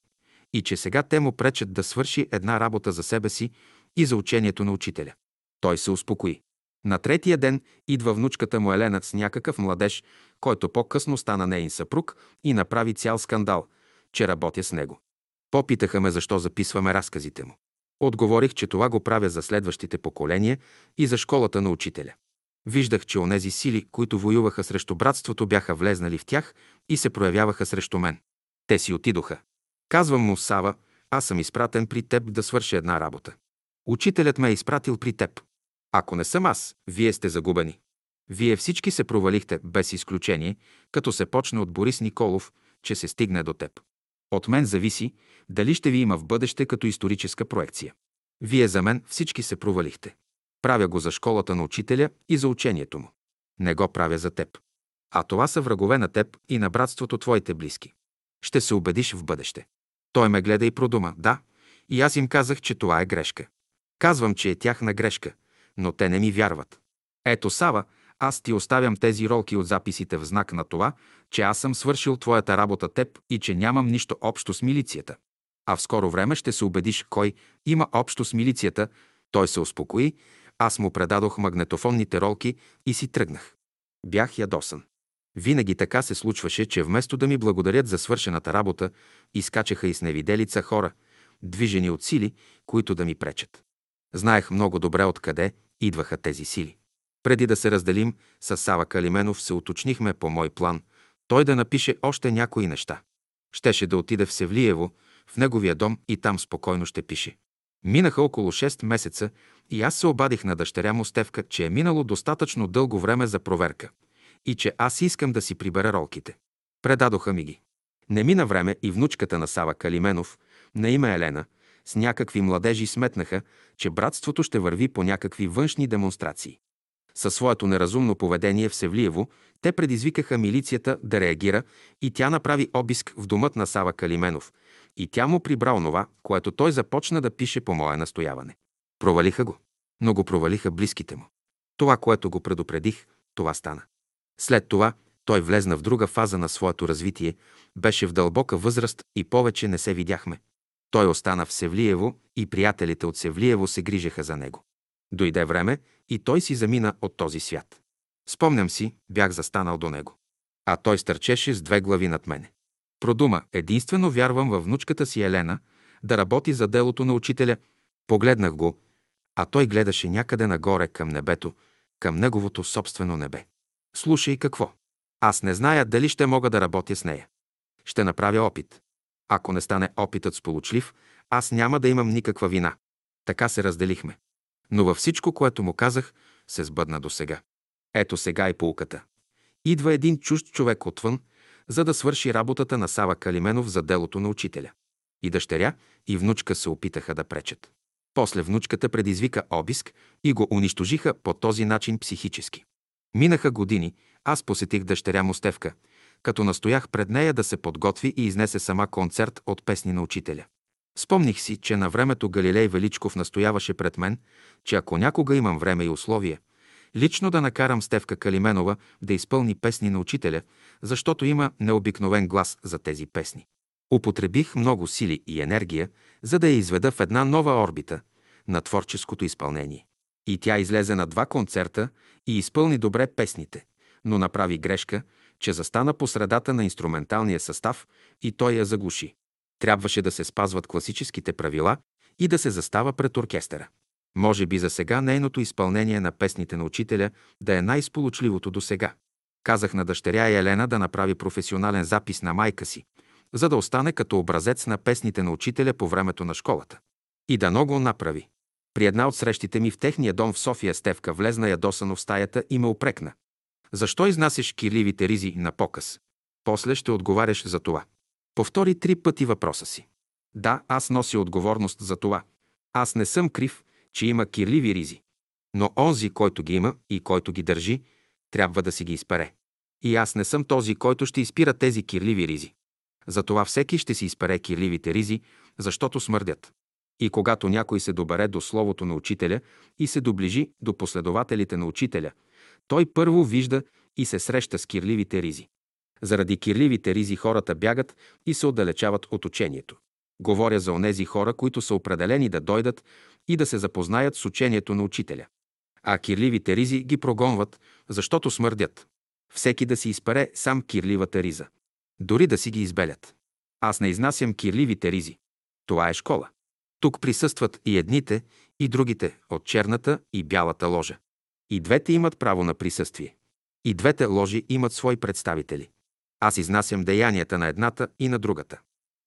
и че сега те му пречат да свърши една работа за себе си и за учението на учителя. Той се успокои. На третия ден идва внучката му Елена с някакъв младеж, който по-късно стана нейн съпруг и направи цял скандал, че работя с него. Попитаха ме защо записваме разказите му. Отговорих, че това го правя за следващите поколения и за школата на учителя. Виждах, че онези сили, които воюваха срещу братството, бяха влезнали в тях и се проявяваха срещу мен. Те си отидоха. Казвам му, Сава, аз съм изпратен при теб да свърша една работа. Учителят ме е изпратил при теб. Ако не съм аз, вие сте загубени. Вие всички се провалихте, без изключение, като се почне от Борис Николов, че се стигне до теб. От мен зависи дали ще ви има в бъдеще като историческа проекция. Вие за мен всички се провалихте. Правя го за школата на учителя и за учението му. Не го правя за теб. А това са врагове на теб и на братството твоите близки. Ще се убедиш в бъдеще. Той ме гледа и продума. Да, и аз им казах, че това е грешка. Казвам, че е тяхна грешка, но те не ми вярват. Ето, Сава, аз ти оставям тези ролки от записите в знак на това, че аз съм свършил твоята работа теб и че нямам нищо общо с милицията. А в скоро време ще се убедиш кой има общо с милицията. Той се успокои, аз му предадох магнетофонните ролки и си тръгнах. Бях ядосан. Винаги така се случваше, че вместо да ми благодарят за свършената работа, изкачаха и с невиделица хора, движени от сили, които да ми пречат. Знаех много добре откъде идваха тези сили. Преди да се разделим, с Сава Калименов се уточнихме по мой план, той да напише още някои неща. Щеше да отиде в Севлиево, в неговия дом и там спокойно ще пише. Минаха около 6 месеца и аз се обадих на дъщеря му Стевка, че е минало достатъчно дълго време за проверка и че аз искам да си прибера ролките. Предадоха ми ги. Не мина време и внучката на Сава Калименов, на име Елена, с някакви младежи сметнаха, че братството ще върви по някакви външни демонстрации. Със своето неразумно поведение в Севлиево, те предизвикаха милицията да реагира и тя направи обиск в домът на Сава Калименов и тя му прибра онова, което той започна да пише по мое настояване. Провалиха го, но го провалиха близките му. Това, което го предупредих, това стана. След това той влезна в друга фаза на своето развитие, беше в дълбока възраст и повече не се видяхме. Той остана в Севлиево и приятелите от Севлиево се грижеха за него. Дойде време и той си замина от този свят. Спомням си, бях застанал до него. А той стърчеше с две глави над мене. Продума, единствено вярвам във внучката си Елена, да работи за делото на учителя. Погледнах го, а той гледаше някъде нагоре към небето, към неговото собствено небе. Слушай какво. Аз не зная дали ще мога да работя с нея. Ще направя опит. Ако не стане опитът сполучлив, аз няма да имам никаква вина. Така се разделихме. Но във всичко, което му казах, се сбъдна до сега. Ето сега и полката. Идва един чужд човек отвън, за да свърши работата на Сава Калименов за делото на учителя. И дъщеря, и внучка се опитаха да пречат. После внучката предизвика обиск и го унищожиха по този начин психически. Минаха години, аз посетих дъщеря му Стевка, като настоях пред нея да се подготви и изнесе сама концерт от песни на учителя. Спомних си, че на времето Галилей Величков настояваше пред мен, че ако някога имам време и условия, лично да накарам Стевка Калименова да изпълни песни на учителя, защото има необикновен глас за тези песни. Употребих много сили и енергия, за да я изведа в една нова орбита на творческото изпълнение. И тя излезе на два концерта и изпълни добре песните, но направи грешка, че застана по средата на инструменталния състав и той я заглуши. Трябваше да се спазват класическите правила и да се застава пред оркестъра. Може би за сега нейното изпълнение на песните на учителя да е най-сполучливото до сега. Казах на дъщеря Елена да направи професионален запис на майка си, за да остане като образец на песните на учителя по времето на школата. И да много направи. При една от срещите ми в техния дом в София Стевка влезна ядосано в стаята и ме опрекна. Защо изнасяш кирливите ризи на показ? После ще отговаряш за това. Повтори три пъти въпроса си. Да, аз нося отговорност за това. Аз не съм крив, че има кирливи ризи. Но онзи, който ги има и който ги държи, трябва да си ги изпере. И аз не съм този, който ще изпира тези кирливи ризи. Затова всеки ще си изпере кирливите ризи, защото смърдят. И когато някой се добере до Словото на Учителя и се доближи до последователите на Учителя, той първо вижда и се среща с кирливите ризи. Заради кирливите ризи хората бягат и се отдалечават от учението. Говоря за онези хора, които са определени да дойдат и да се запознаят с учението на учителя. А кирливите ризи ги прогонват, защото смърдят. Всеки да си изпере сам кирливата риза. Дори да си ги избелят. Аз не изнасям кирливите ризи. Това е школа. Тук присъстват и едните, и другите от черната и бялата ложа. И двете имат право на присъствие. И двете ложи имат свои представители. Аз изнасям деянията на едната и на другата.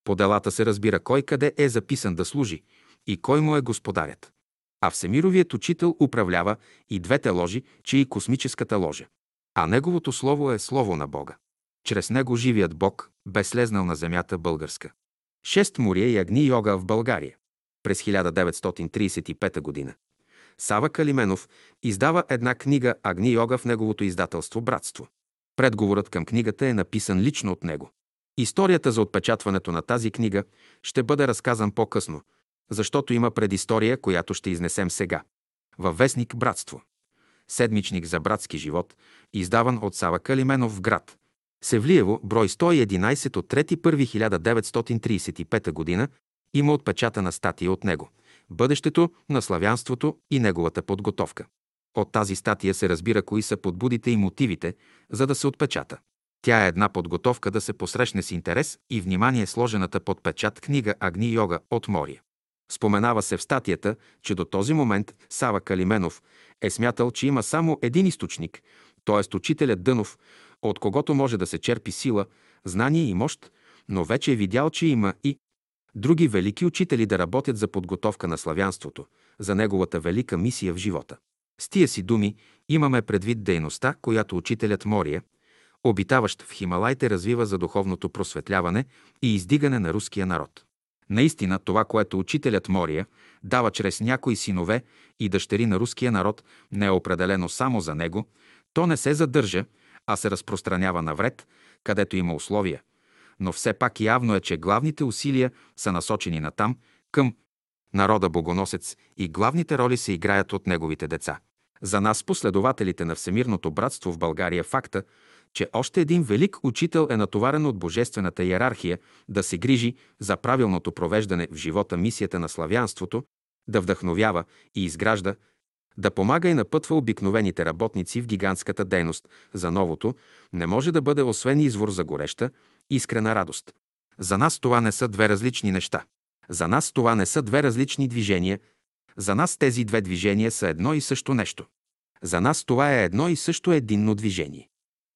По делата се разбира кой къде е записан да служи и кой му е господарят. А Всемировият учител управлява и двете ложи, че и космическата ложа. А неговото слово е слово на Бога. Чрез него живият Бог бе слезнал на земята българска. Шест мория и агни йога в България. През 1935 година. Сава Калименов издава една книга Агни йога в неговото издателство Братство. Предговорът към книгата е написан лично от него. Историята за отпечатването на тази книга ще бъде разказан по-късно, защото има предистория, която ще изнесем сега. Във вестник Братство. Седмичник за братски живот, издаван от Сава Калименов в град. Севлиево, брой 111 от 3.1935 г. има отпечатана статия от него. Бъдещето на славянството и неговата подготовка. От тази статия се разбира кои са подбудите и мотивите, за да се отпечата. Тя е една подготовка да се посрещне с интерес и внимание сложената под печат книга Агни Йога от Мория. Споменава се в статията, че до този момент Сава Калименов е смятал, че има само един източник, т.е. учителят Дънов, от когото може да се черпи сила, знание и мощ, но вече е видял, че има и други велики учители да работят за подготовка на славянството, за неговата велика мисия в живота. С тия си думи имаме предвид дейността, която учителят Мория, обитаващ в Хималайте, развива за духовното просветляване и издигане на руския народ. Наистина това, което учителят Мория дава чрез някои синове и дъщери на руския народ, не е определено само за него, то не се задържа, а се разпространява навред, където има условия. Но все пак явно е, че главните усилия са насочени на там, към народа богоносец и главните роли се играят от неговите деца. За нас, последователите на Всемирното братство в България, факта, че още един велик учител е натоварен от божествената иерархия да се грижи за правилното провеждане в живота мисията на славянството, да вдъхновява и изгражда, да помага и напътва обикновените работници в гигантската дейност за новото, не може да бъде освен извор за гореща, искрена радост. За нас това не са две различни неща. За нас това не са две различни движения. За нас тези две движения са едно и също нещо. За нас това е едно и също единно движение.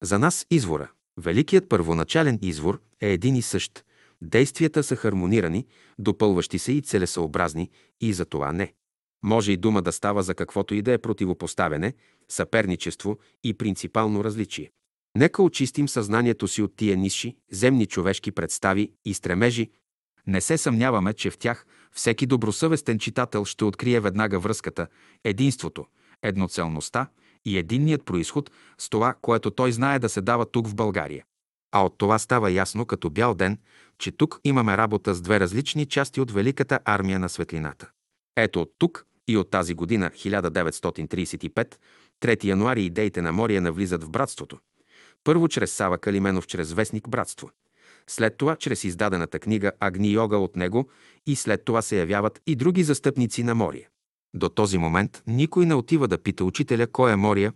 За нас извора, великият първоначален извор, е един и същ. Действията са хармонирани, допълващи се и целесъобразни, и за това не. Може и дума да става за каквото и да е противопоставяне, съперничество и принципално различие. Нека очистим съзнанието си от тия нисши, земни човешки представи и стремежи. Не се съмняваме, че в тях всеки добросъвестен читател ще открие веднага връзката, единството, едноцелността и единният происход с това, което той знае да се дава тук в България. А от това става ясно като бял ден, че тук имаме работа с две различни части от Великата армия на светлината. Ето от тук и от тази година, 1935, 3 януари идеите на Мория навлизат в братството. Първо чрез Сава Калименов, чрез вестник Братство. След това чрез издадената книга Агни Йога от него и след това се явяват и други застъпници на Мория. До този момент никой не отива да пита учителя кой е Мория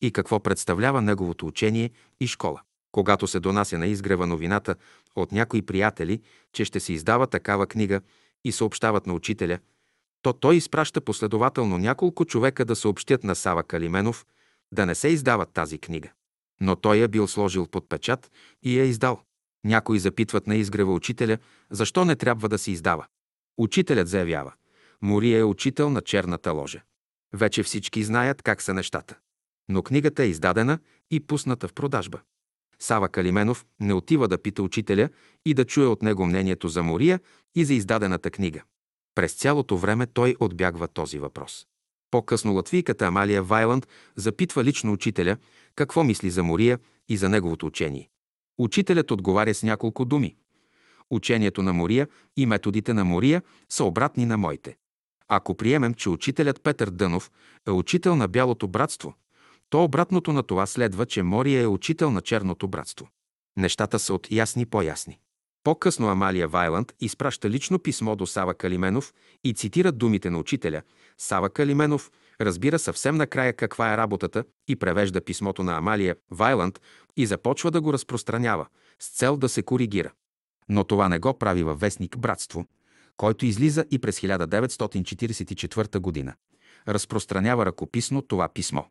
и какво представлява неговото учение и школа. Когато се донася на изгрева новината от някои приятели, че ще се издава такава книга и съобщават на учителя, то той изпраща последователно няколко човека да съобщят на Сава Калименов да не се издава тази книга. Но той я бил сложил под печат и я издал. Някои запитват на изгрева учителя, защо не трябва да се издава. Учителят заявява, Мория е учител на черната ложа. Вече всички знаят как са нещата. Но книгата е издадена и пусната в продажба. Сава Калименов не отива да пита учителя и да чуе от него мнението за Мория и за издадената книга. През цялото време той отбягва този въпрос. По-късно латвийката Амалия Вайланд запитва лично учителя какво мисли за Мория и за неговото учение. Учителят отговаря с няколко думи. Учението на Мория и методите на Мория са обратни на моите. Ако приемем, че учителят Петър Дънов е учител на Бялото братство, то обратното на това следва, че Мория е учител на Черното братство. Нещата са от ясни по-ясни. По-късно Амалия Вайланд изпраща лично писмо до Сава Калименов и цитира думите на учителя. Сава Калименов разбира съвсем накрая каква е работата и превежда писмото на Амалия Вайланд и започва да го разпространява с цел да се коригира. Но това не го прави във вестник Братство, който излиза и през 1944 година. Разпространява ръкописно това писмо.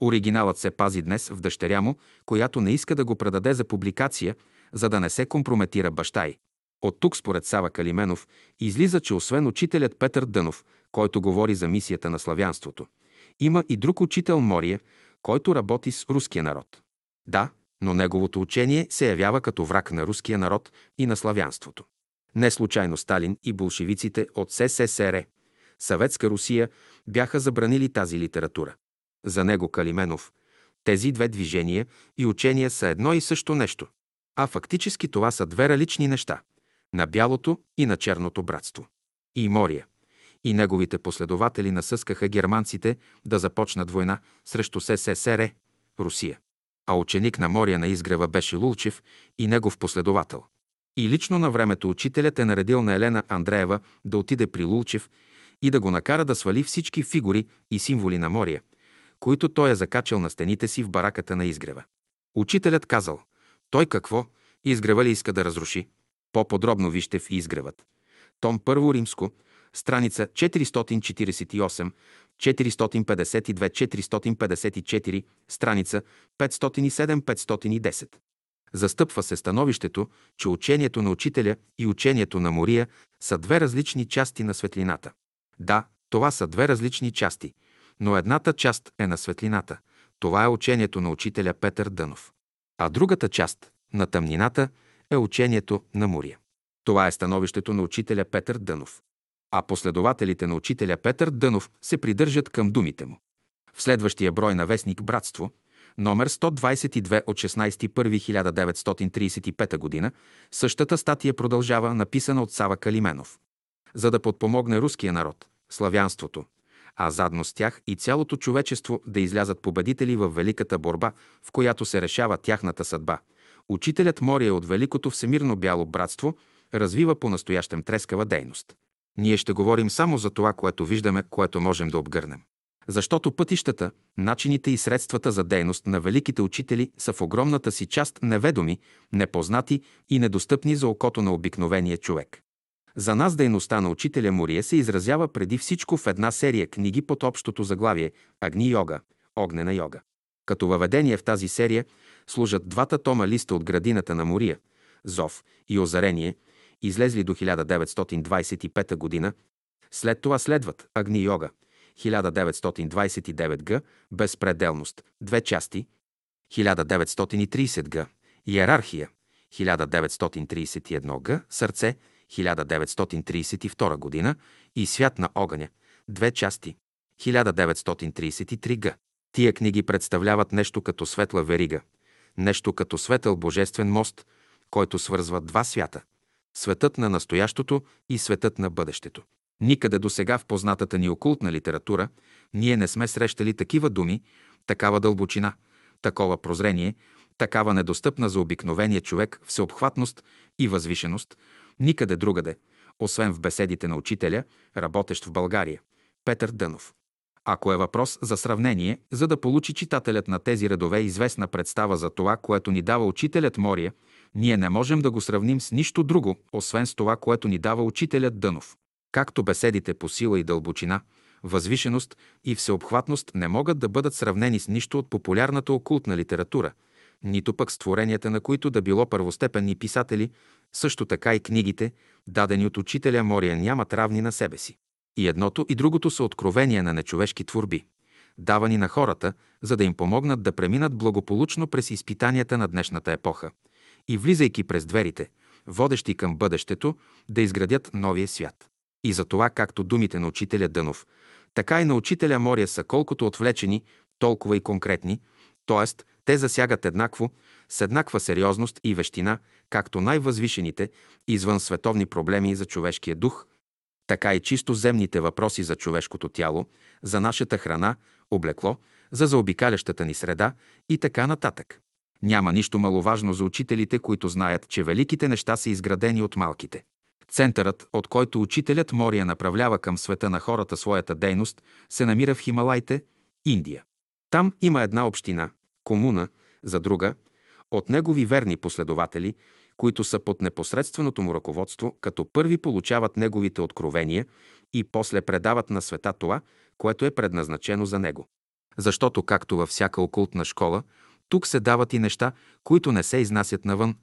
Оригиналът се пази днес в дъщеря му, която не иска да го предаде за публикация, за да не се компрометира баща й. От тук, според Сава Калименов, излиза, че освен учителят Петър Дънов, който говори за мисията на славянството, има и друг учител Мория, който работи с руския народ. Да, но неговото учение се явява като враг на руския народ и на славянството. Не случайно Сталин и болшевиците от СССР, Съветска Русия, бяха забранили тази литература. За него Калименов, тези две движения и учения са едно и също нещо. А фактически това са две различни неща – на бялото и на черното братство. И Мория. И неговите последователи насъскаха германците да започнат война срещу СССР, Русия. А ученик на Мория на изгрева беше Лулчев и негов последовател. И лично на времето учителят е наредил на Елена Андреева да отиде при Лулчев и да го накара да свали всички фигури и символи на Мория, които той е закачал на стените си в бараката на изгрева. Учителят казал, той какво? Изгрева ли иска да разруши? По-подробно вижте в изгревът. Том първо римско, страница 448, 452-454, страница 507-510. Застъпва се становището, че учението на учителя и учението на Мория са две различни части на светлината. Да, това са две различни части, но едната част е на светлината. Това е учението на учителя Петър Дънов. А другата част, на тъмнината, е учението на Мория. Това е становището на учителя Петър Дънов. А последователите на учителя Петър Дънов се придържат към думите му. В следващия брой на вестник Братство – номер 122 от 16.1.1935 г., същата статия продължава, написана от Сава Калименов. За да подпомогне руския народ, славянството, а задно с тях и цялото човечество да излязат победители в великата борба, в която се решава тяхната съдба. Учителят Мория от Великото Всемирно Бяло братство развива по-настоящем трескава дейност. Ние ще говорим само за това, което виждаме, което можем да обгърнем. Защото пътищата, начините и средствата за дейност на великите учители са в огромната си част неведоми, непознати и недостъпни за окото на обикновения човек. За нас дейността на учителя Мория се изразява преди всичко в една серия книги под общото заглавие Агни йога, огнена йога. Като въведение в тази серия служат двата тома листа от градината на Мория, Зов и Озарение, излезли до 1925 г. След това следват Агни йога, 1929 г. Безпределност, две части, 1930 г. Иерархия, 1931 г. Сърце, 1932 г. и Свят на огъня, две части, 1933 г. Тия книги представляват нещо като светла верига, нещо като светъл божествен мост, който свързва два свята – светът на настоящото и светът на бъдещето. Никъде до сега в познатата ни окултна литература ние не сме срещали такива думи, такава дълбочина, такова прозрение, такава недостъпна за обикновения човек всеобхватност и възвишеност, никъде другаде, освен в беседите на учителя, работещ в България, Петър Дънов. Ако е въпрос за сравнение, за да получи читателят на тези редове известна представа за това, което ни дава учителят Мория, ние не можем да го сравним с нищо друго, освен с това, което ни дава учителят Дънов. Както беседите по сила и дълбочина, възвишеност и всеобхватност не могат да бъдат сравнени с нищо от популярната окултна литература, нито пък с творенията на които да било първостепенни писатели, също така и книгите, дадени от учителя Мория, нямат равни на себе си. И едното и другото са откровения на нечовешки творби, давани на хората, за да им помогнат да преминат благополучно през изпитанията на днешната епоха и влизайки през дверите, водещи към бъдещето, да изградят новия свят. И за това, както думите на учителя Дънов, така и на учителя Мория са колкото отвлечени, толкова и конкретни, т.е. те засягат еднакво, с еднаква сериозност и вещина, както най-възвишените, извън световни проблеми за човешкия дух, така и чисто земните въпроси за човешкото тяло, за нашата храна, облекло, за заобикалящата ни среда и така нататък. Няма нищо маловажно за учителите, които знаят, че великите неща са изградени от малките. Центърът, от който учителят Мория направлява към света на хората своята дейност, се намира в Хималайте, Индия. Там има една община, комуна, за друга, от негови верни последователи, които са под непосредственото му ръководство, като първи получават неговите откровения и после предават на света това, което е предназначено за него. Защото, както във всяка окултна школа, тук се дават и неща, които не се изнасят навън,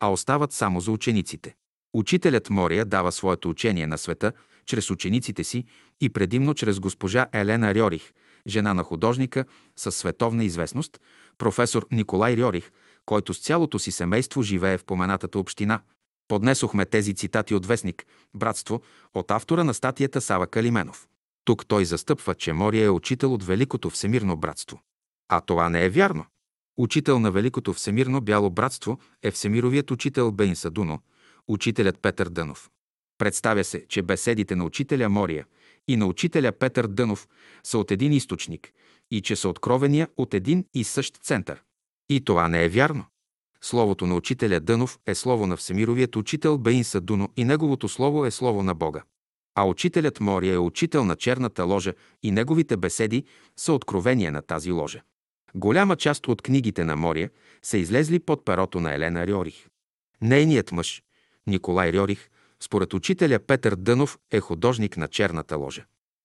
а остават само за учениците. Учителят Мория дава своето учение на света чрез учениците си и предимно чрез госпожа Елена Рьорих, жена на художника със световна известност, професор Николай Рьорих, който с цялото си семейство живее в поменатата община. Поднесохме тези цитати от вестник «Братство» от автора на статията Сава Калименов. Тук той застъпва, че Мория е учител от Великото Всемирно братство. А това не е вярно. Учител на Великото Всемирно бяло братство е Всемировият учител Бейн Садуно – учителят Петър Дънов. Представя се, че беседите на учителя Мория и на учителя Петър Дънов са от един източник и че са откровения от един и същ център. И това не е вярно. Словото на учителя Дънов е слово на всемировият учител Баин Садуно и неговото слово е слово на Бога. А учителят Мория е учител на черната ложа и неговите беседи са откровения на тази ложа. Голяма част от книгите на Мория са излезли под перото на Елена Рьорих. Нейният мъж, Николай Рьорих, според учителя Петър Дънов, е художник на черната ложа.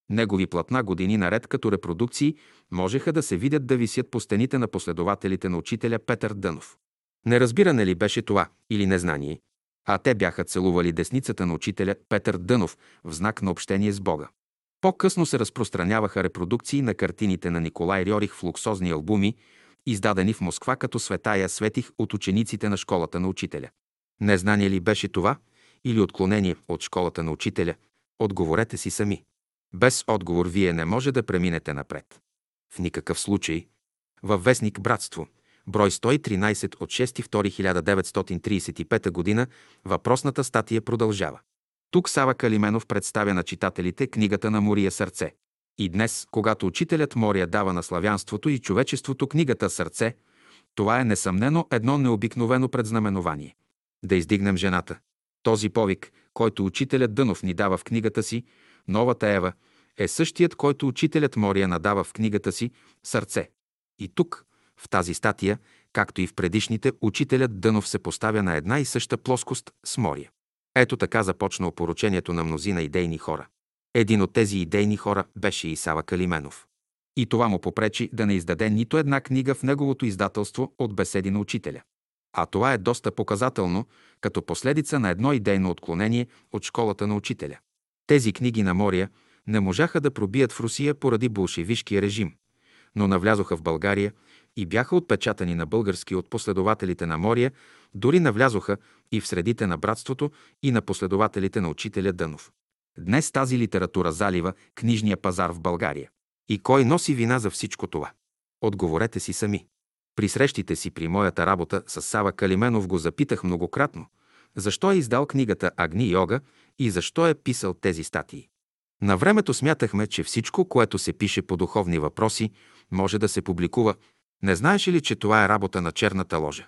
Негови платна години наред като репродукции можеха да се видят да висят по стените на последователите на учителя Петър Дънов. Неразбиране ли беше това или незнание? А те бяха целували десницата на учителя Петър Дънов в знак на общение с Бога. По-късно се разпространяваха репродукции на картините на Николай Рьорих в луксозни албуми, издадени в Москва като светая светих от учениците на школата на учителя. Незнание ли беше това или отклонение от школата на учителя? Отговорете си сами. Без отговор вие не може да преминете напред. В никакъв случай. Във вестник Братство, брой 113 от 6.2.1935 г. въпросната статия продължава. Тук Сава Калименов представя на читателите книгата на Мория Сърце. И днес, когато учителят Мория дава на славянството и човечеството книгата Сърце, това е несъмнено едно необикновено предзнаменование. Да издигнем жената. Този повик, който учителят Дънов ни дава в книгата си «Новата Ева», е същият, който учителят Мория надава в книгата си «Сърце». И тук, в тази статия, както и в предишните, учителят Дънов се поставя на една и съща плоскост с Мория. Ето така започна опоручението на мнозина идейни хора. Един от тези идейни хора беше Исава Калименов. И това му попречи да не издаде нито една книга в неговото издателство от беседи на учителя. А това е доста показателно, като последица на едно идейно отклонение от школата на учителя. Тези книги на Мория не можаха да пробият в Русия поради болшевишкия режим, но навлязоха в България и бяха отпечатани на български от последователите на Мория, дори навлязоха и в средите на братството и на последователите на учителя Дънов. Днес тази литература залива книжния пазар в България. И кой носи вина за всичко това? Отговорете си сами. При срещите си при моята работа с Сава Калименов го запитах многократно, защо е издал книгата Агни Йога и защо е писал тези статии. На времето смятахме, че всичко, което се пише по духовни въпроси, може да се публикува. Не знаеш ли, че това е работа на черната ложа?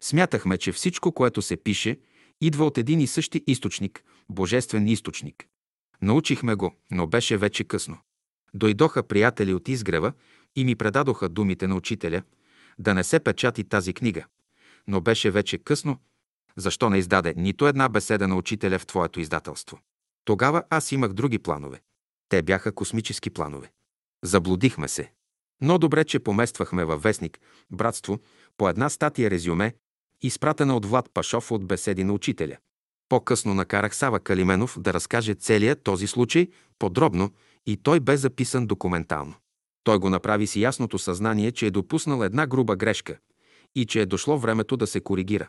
Смятахме, че всичко, което се пише, идва от един и същи източник, божествен източник. Научихме го, но беше вече късно. Дойдоха приятели от изгрева и ми предадоха думите на учителя да не се печати тази книга. Но беше вече късно. Защо не издаде нито една беседа на учителя в твоето издателство? Тогава аз имах други планове. Те бяха космически планове. Заблудихме се. Но добре, че помествахме във вестник «Братство» по една статия резюме, изпратена от Влад Пашов от беседи на учителя. По-късно накарах Сава Калименов да разкаже целият този случай подробно и той бе записан документално. Той го направи с ясното съзнание, че е допуснал една груба грешка и че е дошло времето да се коригира.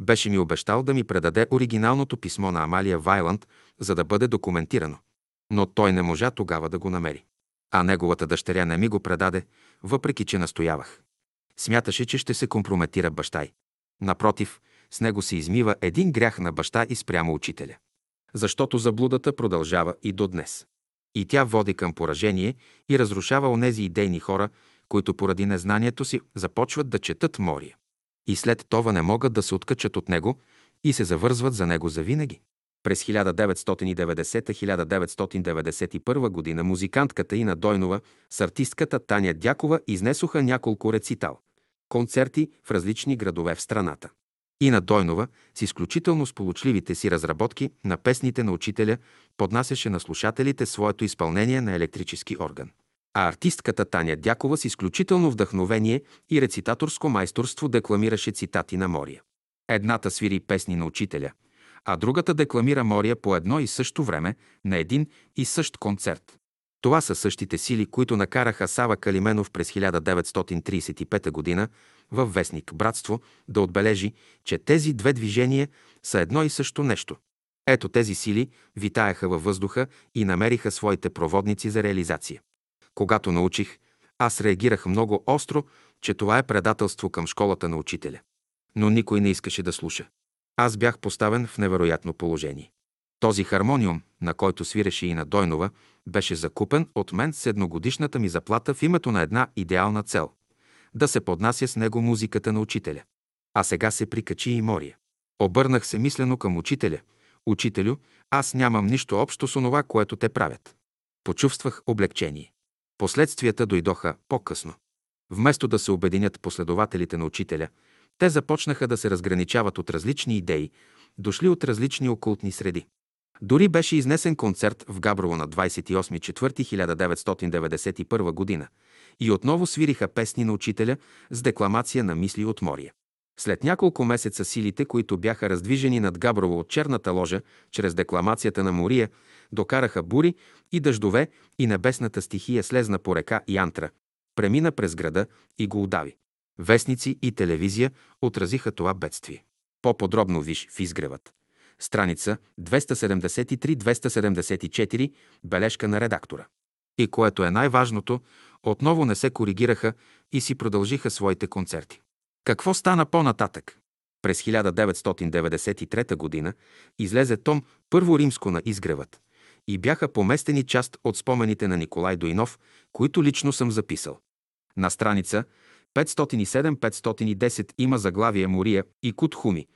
Беше ми обещал да ми предаде оригиналното писмо на Амалия Вайланд, за да бъде документирано. Но той не можа тогава да го намери. А неговата дъщеря не ми го предаде, въпреки че настоявах. Смяташе, че ще се компрометира баща й. Напротив, с него се измива един грях на баща и спрямо учителя. Защото заблудата продължава и до днес. И тя води към поражение и разрушава онези идейни хора, които поради незнанието си започват да четат Мория. И след това не могат да се откачат от него и се завързват за него завинаги. През 1990-1991 година музикантката Ина Дойнова с артистката Таня Дякова изнесоха няколко рецитал, концерти в различни градове в страната. Ина Дойнова, с изключително сполучливите си разработки на песните на учителя, поднасяше на слушателите своето изпълнение на електрически орган. А артистката Таня Дякова с изключително вдъхновение и рецитаторско майсторство декламираше цитати на Мория. Едната свири песни на учителя, а другата декламира Мория по едно и също време на един и същ концерт. Това са същите сили, които накараха Сава Калименов през 1935 г. във вестник «Братство» да отбележи, че тези две движения са едно и също нещо. Ето тези сили витаяха във въздуха и намериха своите проводници за реализация. Когато научих, аз реагирах много остро, че това е предателство към школата на учителя. Но никой не искаше да слуша. Аз бях поставен в невероятно положение. Този хармониум, на който свиреше и на Дойнова, беше закупен от мен с едногодишната ми заплата в името на една идеална цел – да се поднася с него музиката на учителя. А сега се прикачи и Мория. Обърнах се мислено към учителя. Учителю, аз нямам нищо общо с онова, което те правят. Почувствах облегчение. Последствията дойдоха по-късно. Вместо да се обединят последователите на учителя, те започнаха да се разграничават от различни идеи, дошли от различни окултни среди. Дори беше изнесен концерт в Габрово на 28.4.1991 година и отново свириха песни на учителя с декламация на мисли от Мория. След няколко месеца силите, които бяха раздвижени над Габрово от черната ложа, чрез декламацията на Мория, докараха бури и дъждове и небесната стихия слезна по река Янтра, премина през града и го удави. Вестници и телевизия отразиха това бедствие. По-подробно виж в изгревът. Страница 273-274, бележка на редактора. И което е най-важното, отново не се коригираха и си продължиха своите концерти. Какво стана по-нататък? През 1993 г. излезе том Първо римско на изгревът и бяха поместени част от спомените на Николай Дойнов, които лично съм записал. На страница 507-510 има заглавие Мория и Кутхуми,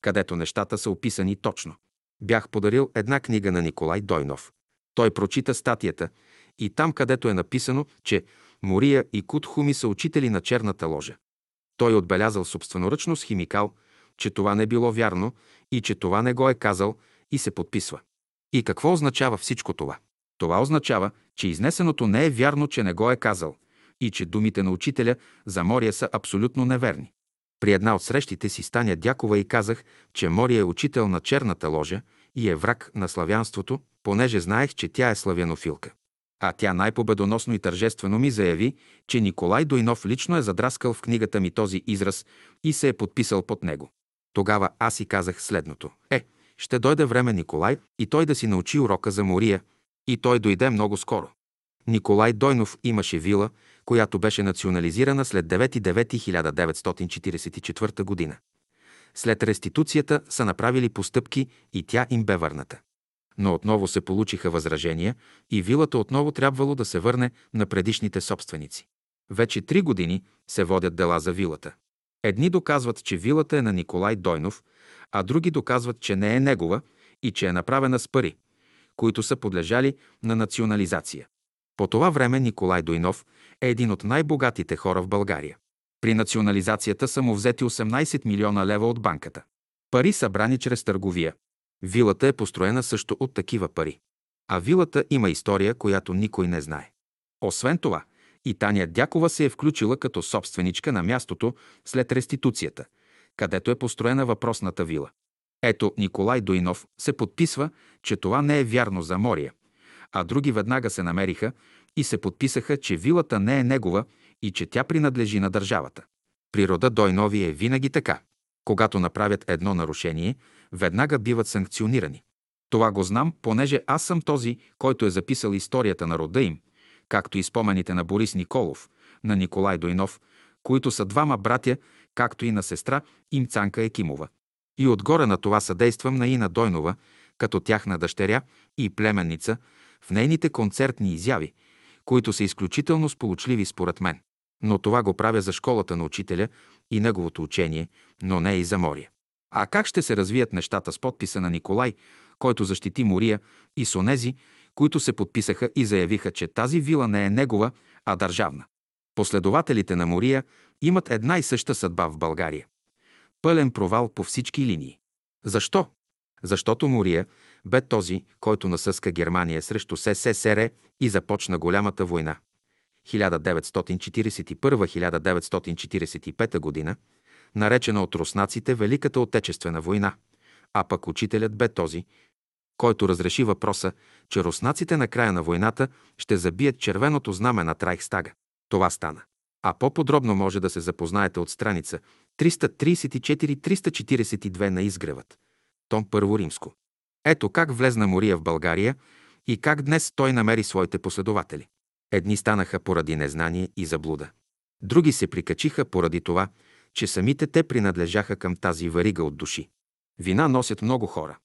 където нещата са описани точно. Бях подарил една книга на Николай Дойнов. Той прочита статията и там, където е написано, че Мория и Кутхуми са учители на черната ложа. Той е отбелязал собственоръчно с химикал, че това не било вярно и че това не го е казал и се подписва. И какво означава всичко това? Това означава, че изнесеното не е вярно, че не го е казал и че думите на учителя за Мория са абсолютно неверни. При една от срещите си Станя Дякова и казах, че Мория е учител на черната ложа и е враг на славянството, понеже знаех, че тя е славянофилка. А тя най-победоносно и тържествено ми заяви, че Николай Дойнов лично е задраскал в книгата ми този израз и се е подписал под него. Тогава аз си казах следното. Е, ще дойде време Николай и той да си научи урока за Мория. И той дойде много скоро. Николай Дойнов имаше вила, която беше национализирана след 9.9.1944 година. След реституцията са направили постъпки и тя им бе върната. Но отново се получиха възражения и вилата отново трябвало да се върне на предишните собственици. Вече три години се водят дела за вилата. Едни доказват, че вилата е на Николай Дойнов, а други доказват, че не е негова и че е направена с пари, които са подлежали на национализация. По това време Николай Дойнов е един от най-богатите хора в България. При национализацията са му взети 18 милиона лева от банката. Пари събрани чрез търговия. Вилата е построена също от такива пари. А вилата има история, която никой не знае. Освен това, и Таня Дякова се е включила като собственичка на мястото след реституцията, където е построена въпросната вила. Ето Николай Дойнов се подписва, че това не е вярно за Мория, а други веднага се намериха и се подписаха, че вилата не е негова и че тя принадлежи на държавата. Природа Дойнови е винаги така. Когато направят едно нарушение, веднага биват санкционирани. Това го знам, понеже аз съм този, който е записал историята на рода им, както и спомените на Борис Николов, на Николай Дойнов, които са двама братя, както и на сестра им Цанка Екимова. И отгоре на това съдействам на Ина Дойнова, като тяхна дъщеря и племенница, в нейните концертни изяви, които са изключително сполучливи според мен. Но това го правя за школата на учителя и неговото учение, но не и за Мория. А как ще се развият нещата с подписа на Николай, който защити Мория и с онези, които се подписаха и заявиха, че тази вила не е негова, а държавна. Последователите на Мория имат една и съща съдба в България. Пълен провал по всички линии. Защо? Защото Мория бе този, който насъска Германия срещу СССР и започна голямата война. 1941-1945 година, наречена от руснаците Великата Отечествена война, а пък учителят бе този, който разреши въпроса, че руснаците на края на войната ще забият червеното знаме на Трайхстага. Това стана. А по-подробно може да се запознаете от страница 334-342 на изгревът. Том Първо Римско. Ето как влезна Мория в България и как днес той намери своите последователи. Едни станаха поради незнание и заблуда. Други се прикачиха поради това, че самите те принадлежаха към тази варига от души. Вина носят много хора.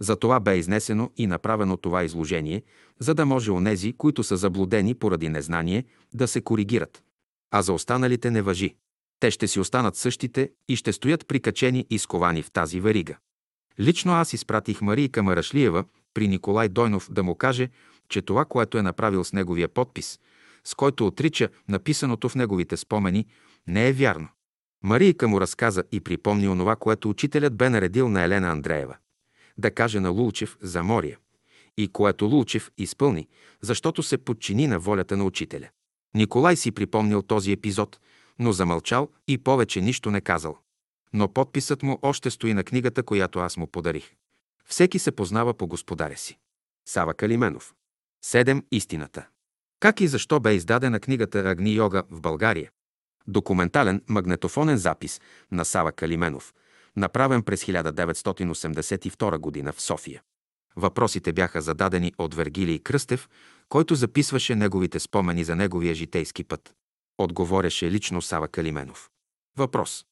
За това бе изнесено и направено това изложение, за да може онези, които са заблудени поради незнание, да се коригират. А за останалите не въжи. Те ще си останат същите и ще стоят прикачени и сковани в тази верига. Лично аз изпратих Марийка Марашлиева при Николай Дойнов да му каже, че това, което е направил с неговия подпис, с който отрича написаното в неговите спомени, не е вярно. Марийка му разказа и припомни онова, което учителят бе наредил на Елена Андреева да каже на Лулчев за Мория, и което Лулчев изпълни, защото се подчини на волята на учителя. Николай си припомнил този епизод, но замълчал и повече нищо не казал. Но подписът му още стои на книгата, която аз му подарих. Всеки се познава по господаря си. Сава Калименов. Седем истината. Как и защо бе издадена книгата Агни йога в България? Документален магнетофонен запис на Сава Калименов, направен през 1982 г. в София. Въпросите бяха зададени от Вергилий Кръстев, който записваше неговите спомени за неговия житейски път. Отговоряше лично Сава Калименов. Въпрос.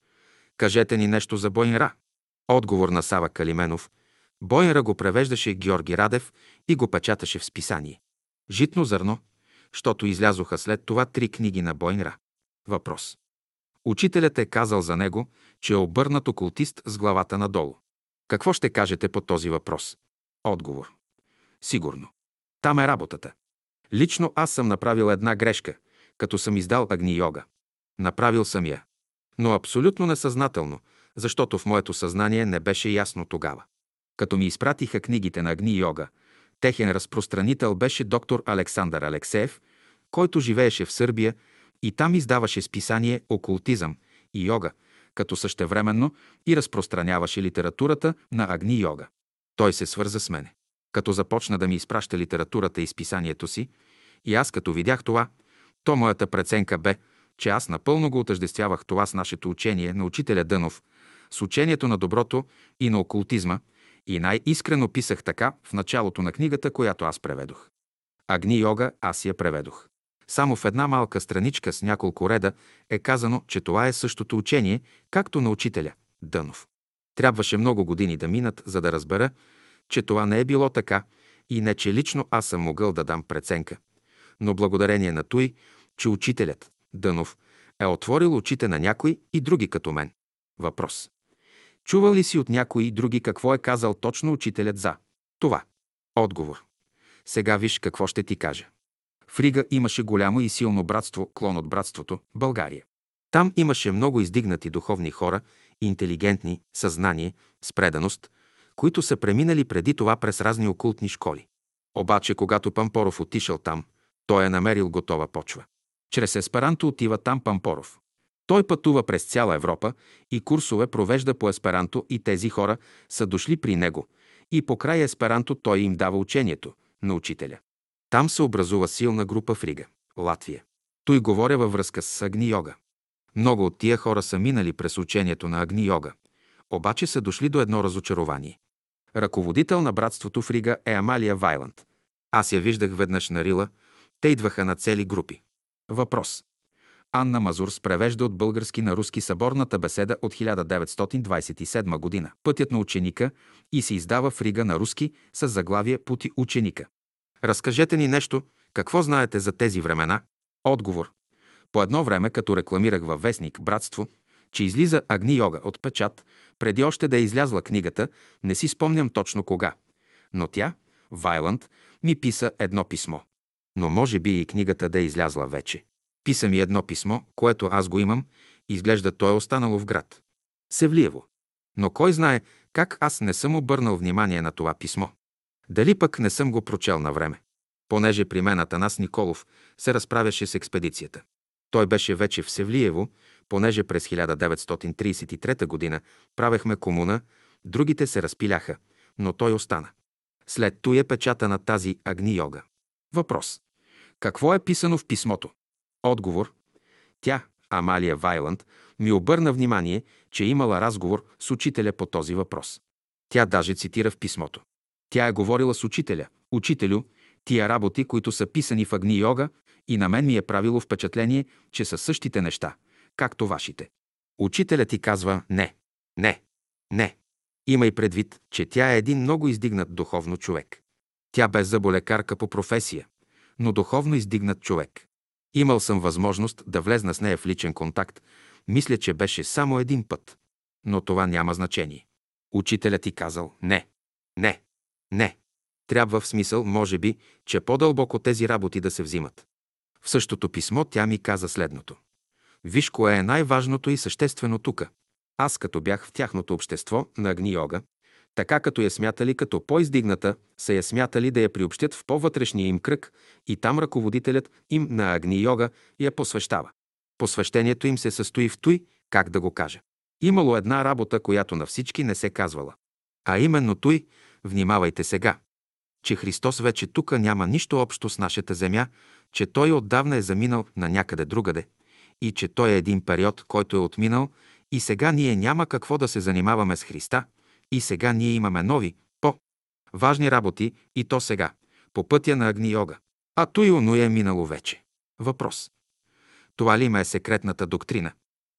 Кажете ни нещо за Бойнра. Отговор на Сава Калименов. Бойнра го превеждаше Георги Радев и го печаташе в списание. Житно зърно, защото излязоха след това три книги на Бойнра. Въпрос. Учителят е казал за него, че е обърнат окултист с главата надолу. Какво ще кажете по този въпрос? Отговор. Сигурно. Там е работата. Лично аз съм направил една грешка, като съм издал Агни Йога. Направил съм я. Но абсолютно несъзнателно, защото в моето съзнание не беше ясно тогава. Като ми изпратиха книгите на Агни Йога, техен разпространител беше доктор Александър Алексеев, който живееше в Сърбия и там издаваше списание «Окултизъм» и йога, като същевременно и разпространяваше литературата на Агни Йога. Той се свърза с мене. Като започна да ми изпраща литературата и списанието си, и аз като видях това, то моята преценка бе, че аз напълно го отъждествявах това с нашето учение на учителя Дънов, с учението на доброто и на окултизма, и най-искрено писах така в началото на книгата, която аз преведох. Агни йога аз я преведох. Само в една малка страничка с няколко реда е казано, че това е същото учение, както на учителя Дънов. Трябваше много години да минат, за да разбера, че това не е било така и не, че лично аз съм могъл да дам преценка. Но благодарение на той, че учителят Дънов е отворил очите на някой и други като мен. Въпрос. Чувал ли си от някои други какво е казал точно учителят за това? Отговор. Сега виж какво ще ти кажа. В Рига имаше голямо и силно братство, клон от братството – България. Там имаше много издигнати духовни хора, интелигентни, съзнание, с преданост, които са преминали преди това през разни окултни школи. Обаче, когато Пампоров отишъл там, той е намерил готова почва. Чрез есперанто отива там Пампоров. Той пътува през цяла Европа и курсове провежда по есперанто и тези хора са дошли при него и по край есперанто той им дава учението на учителя. Там се образува силна група в Рига, Латвия. Той говоря във връзка с Агни Йога. Много от тия хора са минали през учението на Агни Йога, обаче са дошли до едно разочарование. Ръководител на братството в Рига е Амалия Вайланд. Аз я виждах веднъж на Рила, те идваха на цели групи. Въпрос. Анна Мазур превежда от български на руски съборната беседа от 1927 година. Пътят на ученика и се издава в Рига на руски с заглавие Пути ученика. Разкажете ни нещо, какво знаете за тези времена? Отговор. По едно време, като рекламирах във вестник Братство, че излиза Агни Йога от печат, преди още да е излязла книгата, не си спомням точно кога. Но тя, Вайланд, ми писа едно писмо. Но може би и книгата да е излязла вече. Писа ми едно писмо, което аз го имам, изглежда то е останало в град. Севлиево. Но кой знае как аз не съм обърнал внимание на това писмо. Дали пък не съм го прочел на време. Понеже при мен Атанас Николов се разправяше с експедицията. Той беше вече в Севлиево, понеже през 1933 година правехме комуна, другите се разпиляха, но той остана. След той е печата на тази Агни Йога. Въпрос. Какво е писано в писмото? Отговор. Тя, Амалия Вайланд, ми обърна внимание, че е имала разговор с учителя по този въпрос. Тя даже цитира в писмото. Тя е говорила с учителя. Учителю, тия работи, които са писани в Агни Йога, и на мен ми е правило впечатление, че са същите неща, както вашите. Учителят ти казва не, не, не. Имай предвид, че тя е един много издигнат духовно човек. Тя бе заболекарка по професия, но духовно издигнат човек. Имал съм възможност да влезна с нея в личен контакт. Мисля, че беше само един път. Но това няма значение. Учителят ти казал не, не, не. Трябва в смисъл, може би, че по-дълбоко тези работи да се взимат. В същото писмо тя ми каза следното. Виж кое е най-важното и съществено тука. Аз като бях в тяхното общество на Агни Йога, така като я смятали като по-издигната, са я смятали да я приобщят в по-вътрешния им кръг и там ръководителят им на Агни Йога я посвещава. Посвещението им се състои в той, как да го кажа. Имало една работа, която на всички не се казвала. А именно той, внимавайте сега, че Христос вече тука няма нищо общо с нашата земя, че Той отдавна е заминал на някъде другаде и че Той е един период, който е отминал и сега ние няма какво да се занимаваме с Христа и сега ние имаме нови, по-важни работи и то сега, по пътя на Агни Йога. А той оно е минало вече. Въпрос. Това ли има е секретната доктрина?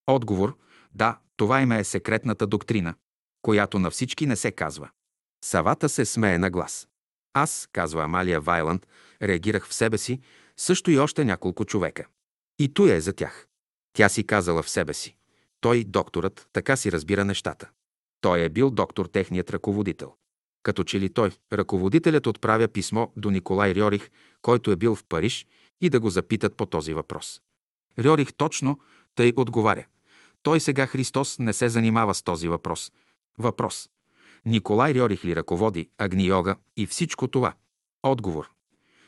Отговор. Да, това има е секретната доктрина, която на всички не се казва. Савата се смее на глас. Аз, казва Амалия Вайланд, реагирах в себе си, също и още няколко човека. И той е за тях. Тя си казала в себе си. Той, докторът, така си разбира нещата. Той е бил доктор, техният ръководител. Като че ли той, ръководителят отправя писмо до Николай Рьорих, който е бил в Париж, и да го запитат по този въпрос. Рьорих точно тъй отговаря. Той сега Христос не се занимава с този въпрос. Въпрос. Николай Рьорих ли ръководи Агни-йога и всичко това? Отговор.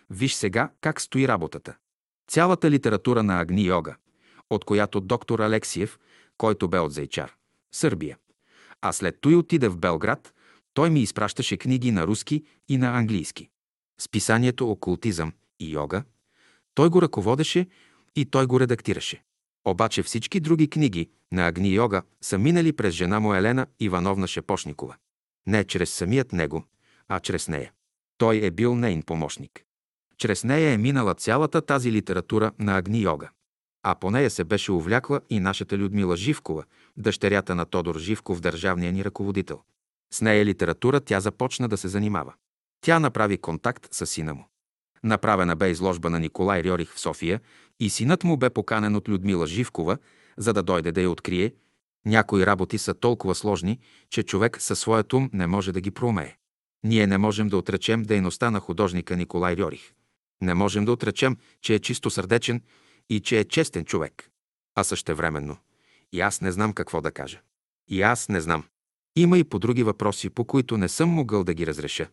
Виж сега как стои работата. Цялата литература на Агни-йога, от която доктор Алексиев, който бе от Зайчар, Сърбия. А след той отиде в Белград, той ми изпращаше книги на руски и на английски. Списанието «Окултизъм» и «Йога» той го ръководеше и той го редактираше. Обаче всички други книги на Агни Йога са минали през жена му Елена Ивановна Шепошникова. Не чрез самият него, а чрез нея. Той е бил нейн помощник. Чрез нея е минала цялата тази литература на Агни Йога. А по нея се беше увлякла и нашата Людмила Живкова, дъщерята на Тодор Живков, държавния ни ръководител. С нея литература тя започна да се занимава. Тя направи контакт с сина му. Направена бе изложба на Николай Рьорих в София и синът му бе поканен от Людмила Живкова, за да дойде да я открие. Някои работи са толкова сложни, че човек със своят ум не може да ги проумее. Ние не можем да отречем дейността на художника Николай Рьорих. Не можем да отречем, че е чисто сърдечен и че е честен човек. А същевременно. И аз не знам какво да кажа. И аз не знам. Има и по други въпроси, по които не съм могъл да ги разреша.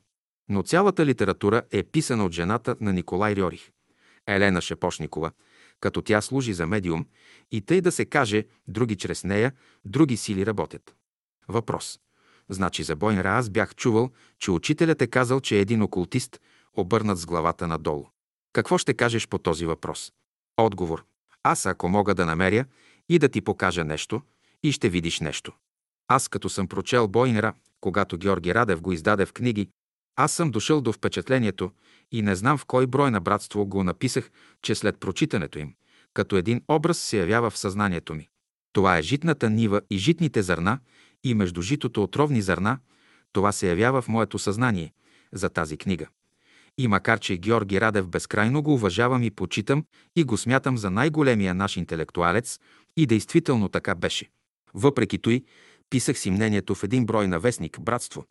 Но цялата литература е писана от жената на Николай Рьорих, Елена Шепошникова, като тя служи за медиум и тъй да се каже, други чрез нея, други сили работят. Въпрос. Значи за Бойнера аз бях чувал, че учителят е казал, че е един окултист, обърнат с главата надолу. Какво ще кажеш по този въпрос? Отговор. Аз ако мога да намеря и да ти покажа нещо, и ще видиш нещо. Аз като съм прочел Бойнера, когато Георги Радев го издаде в книги, аз съм дошъл до впечатлението и не знам в кой брой на братство го написах, че след прочитането им, като един образ се явява в съзнанието ми. Това е житната нива и житните зърна, и между житото отровни зърна, това се явява в моето съзнание за тази книга. И макар, че Георги Радев безкрайно го уважавам и почитам и го смятам за най-големия наш интелектуалец, и действително така беше. Въпреки той, писах си мнението в един брой на вестник «Братство»,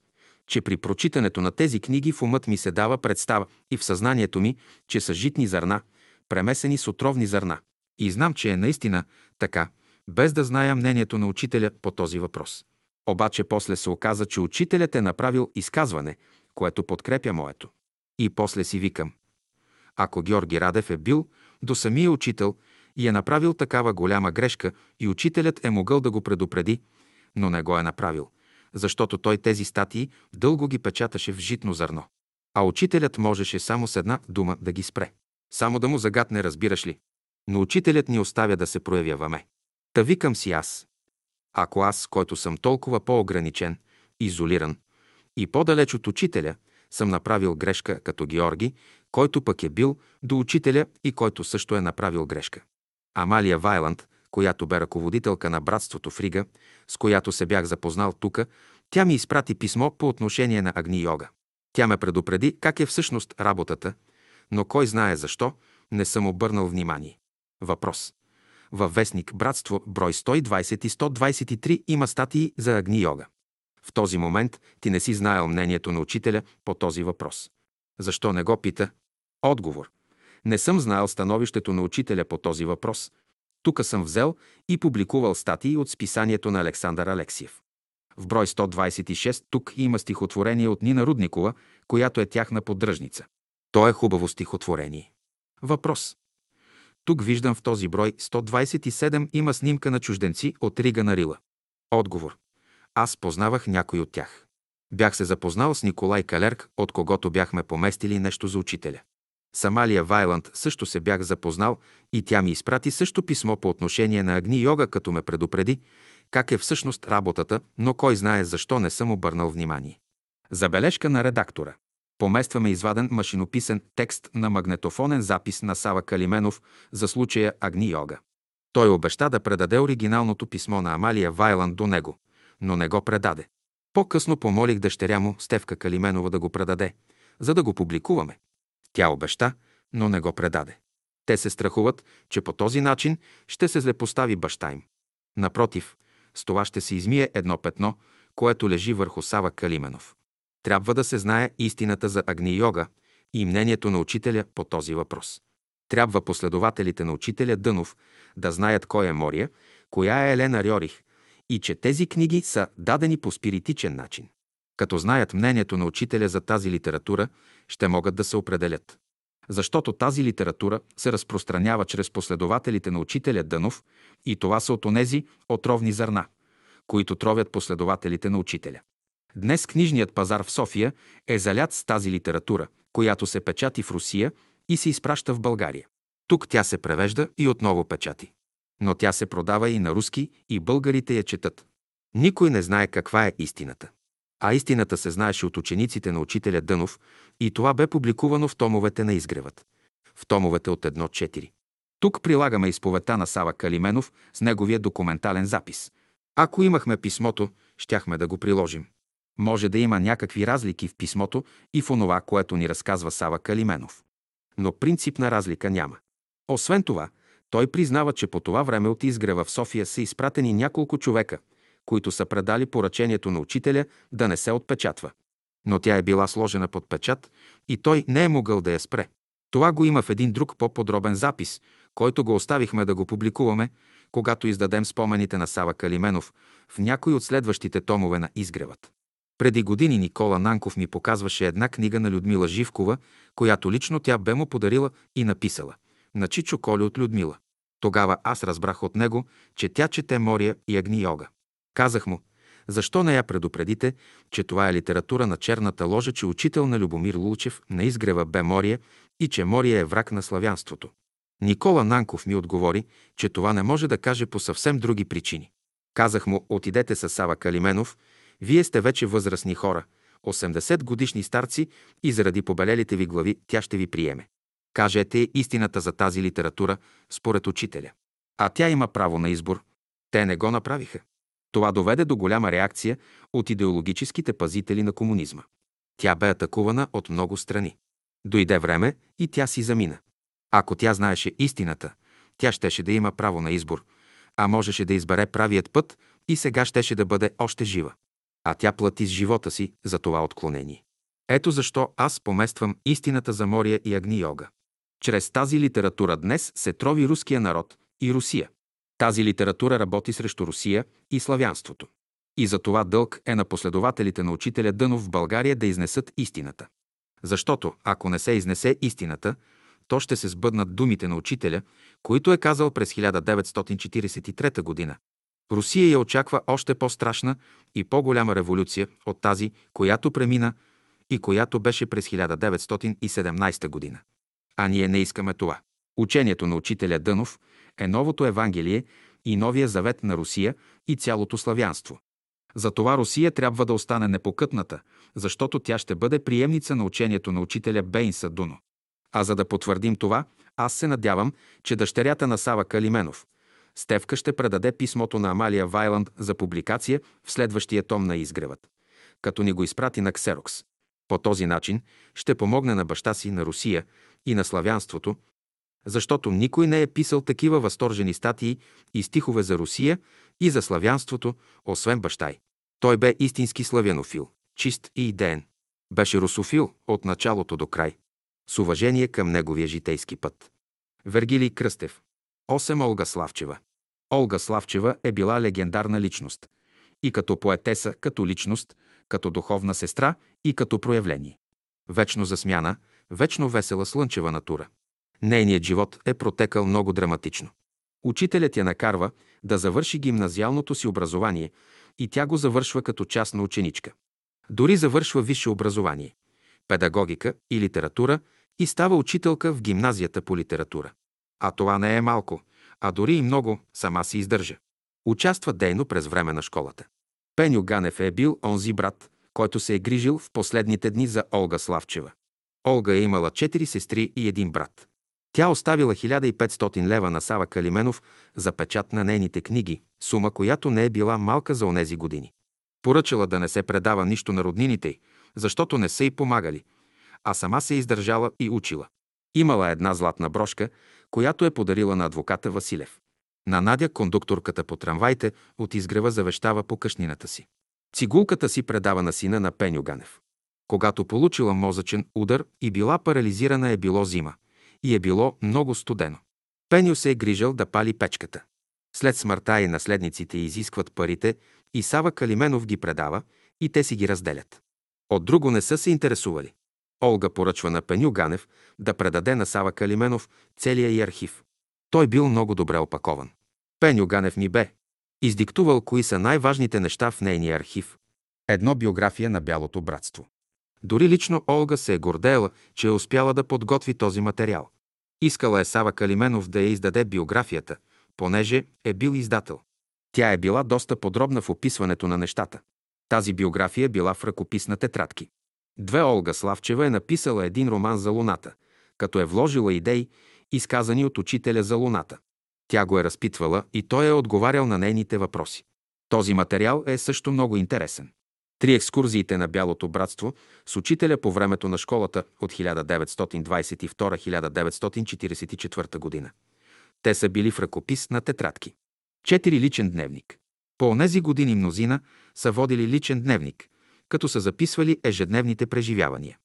че при прочитането на тези книги в умът ми се дава представа и в съзнанието ми, че са житни зърна, премесени с отровни зърна. И знам, че е наистина така, без да зная мнението на учителя по този въпрос. Обаче после се оказа, че учителят е направил изказване, което подкрепя моето. И после си викам. Ако Георги Радев е бил до самия учител и е направил такава голяма грешка и учителят е могъл да го предупреди, но не го е направил – защото той тези статии дълго ги печаташе в житно зърно. А учителят можеше само с една дума да ги спре. Само да му загадне, разбираш ли. Но учителят ни оставя да се проявяваме. Та викам си аз. Ако аз, който съм толкова по-ограничен, изолиран и по-далеч от учителя, съм направил грешка като Георги, който пък е бил до учителя и който също е направил грешка. Амалия Вайланд, която бе ръководителка на братството в Рига, с която се бях запознал тук, тя ми изпрати писмо по отношение на Агни Йога. Тя ме предупреди как е всъщност работата, но кой знае защо, не съм обърнал внимание. Въпрос. Във вестник Братство, брой 120 и 123 има статии за Агни Йога. В този момент ти не си знаел мнението на учителя по този въпрос. Защо не го пита? Отговор. Не съм знаел становището на учителя по този въпрос, тук съм взел и публикувал статии от списанието на Александър Алексиев. В брой 126 тук има стихотворение от Нина Рудникова, която е тяхна поддръжница. То е хубаво стихотворение. Въпрос. Тук виждам в този брой 127 има снимка на чужденци от Рига на Рила. Отговор. Аз познавах някой от тях. Бях се запознал с Николай Калерк, от когото бяхме поместили нещо за учителя. С Амалия Вайланд също се бях запознал и тя ми изпрати също писмо по отношение на Агни Йога, като ме предупреди как е всъщност работата, но кой знае защо не съм обърнал внимание. Забележка на редактора. Поместваме изваден машинописен текст на магнетофонен запис на Сава Калименов за случая Агни Йога. Той обеща да предаде оригиналното писмо на Амалия Вайланд до него, но не го предаде. По-късно помолих дъщеря му, Стевка Калименова, да го предаде, за да го публикуваме. Тя обеща, но не го предаде. Те се страхуват, че по този начин ще се злепостави баща им. Напротив, с това ще се измие едно петно, което лежи върху Сава Калименов. Трябва да се знае истината за Агни-йога и мнението на учителя по този въпрос. Трябва последователите на учителя Дънов да знаят кой е Мория, коя е Елена Рьорих и че тези книги са дадени по спиритичен начин. Като знаят мнението на учителя за тази литература, ще могат да се определят. Защото тази литература се разпространява чрез последователите на учителя Дънов и това са от онези отровни зърна, които тровят последователите на учителя. Днес книжният пазар в София е залят с тази литература, която се печати в Русия и се изпраща в България. Тук тя се превежда и отново печати. Но тя се продава и на руски, и българите я четат. Никой не знае каква е истината. А истината се знаеше от учениците на учителя Дънов и това бе публикувано в томовете на изгревът. В томовете от 1-4. Тук прилагаме изповедта на Сава Калименов с неговия документален запис. Ако имахме писмото, щяхме да го приложим. Може да има някакви разлики в писмото и в онова, което ни разказва Сава Калименов. Но принципна разлика няма. Освен това, той признава, че по това време от изгрева в София са изпратени няколко човека, които са предали поръчението на учителя да не се отпечатва. Но тя е била сложена под печат и той не е могъл да я спре. Това го има в един друг по-подробен запис, който го оставихме да го публикуваме, когато издадем спомените на Сава Калименов в някой от следващите томове на изгревът. Преди години Никола Нанков ми показваше една книга на Людмила Живкова, която лично тя бе му подарила и написала на Чичо Коли от Людмила. Тогава аз разбрах от него, че тя чете Мория и Агни Йога. Казах му, защо не я предупредите, че това е литература на черната ложа, че учител на Любомир Лулчев на изгрева бе Мория и че Мория е враг на славянството. Никола Нанков ми отговори, че това не може да каже по съвсем други причини. Казах му, отидете с Сава Калименов, вие сте вече възрастни хора, 80 годишни старци и заради побелелите ви глави тя ще ви приеме. Кажете истината за тази литература според учителя. А тя има право на избор. Те не го направиха. Това доведе до голяма реакция от идеологическите пазители на комунизма. Тя бе атакувана от много страни. Дойде време и тя си замина. Ако тя знаеше истината, тя щеше да има право на избор, а можеше да избере правият път и сега щеше да бъде още жива. А тя плати с живота си за това отклонение. Ето защо аз помествам истината за Мория и Агни Йога. Чрез тази литература днес се трови руския народ и Русия. Тази литература работи срещу Русия и славянството. И за това дълг е на последователите на учителя Дънов в България да изнесат истината. Защото, ако не се изнесе истината, то ще се сбъднат думите на учителя, които е казал през 1943 година. Русия я очаква още по-страшна и по-голяма революция от тази, която премина и която беше през 1917 година. А ние не искаме това. Учението на учителя Дънов е новото Евангелие и новия завет на Русия и цялото славянство. Затова Русия трябва да остане непокътната, защото тя ще бъде приемница на учението на учителя Бейнса Дуно. А за да потвърдим това, аз се надявам, че дъщерята на Сава Калименов, Стевка ще предаде писмото на Амалия Вайланд за публикация в следващия том на изгревът, като ни го изпрати на Ксерокс. По този начин ще помогне на баща си на Русия и на славянството, защото никой не е писал такива възторжени статии и стихове за Русия и за славянството, освен баща й. Той бе истински славянофил, чист и идеен. Беше русофил от началото до край. С уважение към неговия житейски път. Вергилий Кръстев. 8. Олга Славчева. Олга Славчева е била легендарна личност. И като поетеса, като личност, като духовна сестра и като проявление. Вечно засмяна, вечно весела слънчева натура. Нейният живот е протекал много драматично. Учителят я накарва да завърши гимназиалното си образование и тя го завършва като частна ученичка. Дори завършва висше образование – педагогика и литература и става учителка в гимназията по литература. А това не е малко, а дори и много, сама си издържа. Участва дейно през време на школата. Пеню Ганев е бил онзи брат, който се е грижил в последните дни за Олга Славчева. Олга е имала четири сестри и един брат. Тя оставила 1500 лева на Сава Калименов за печат на нейните книги, сума, която не е била малка за онези години. Поръчала да не се предава нищо на роднините й, защото не са й помагали, а сама се издържала и учила. Имала една златна брошка, която е подарила на адвоката Василев. На Надя, кондукторката по трамвайте, от изгрева завещава по къшнината си. Цигулката си предава на сина на Пеню Ганев. Когато получила мозъчен удар и била парализирана е било зима и е било много студено. Пеню се е грижал да пали печката. След смъртта и наследниците изискват парите и Сава Калименов ги предава и те си ги разделят. От друго не са се интересували. Олга поръчва на Пеню Ганев да предаде на Сава Калименов целия и архив. Той бил много добре опакован. Пеню Ганев ми бе издиктувал кои са най-важните неща в нейния архив. Едно биография на Бялото братство. Дори лично Олга се е гордеела, че е успяла да подготви този материал. Искала е Сава Калименов да я издаде биографията, понеже е бил издател. Тя е била доста подробна в описването на нещата. Тази биография била в ръкопис на тетрадки. Две Олга Славчева е написала един роман за Луната, като е вложила идеи, изказани от учителя за Луната. Тя го е разпитвала и той е отговарял на нейните въпроси. Този материал е също много интересен. Три екскурзиите на Бялото братство с учителя по времето на школата от 1922-1944 година. Те са били в ръкопис на тетрадки. Четири личен дневник. По онези години мнозина са водили личен дневник, като са записвали ежедневните преживявания.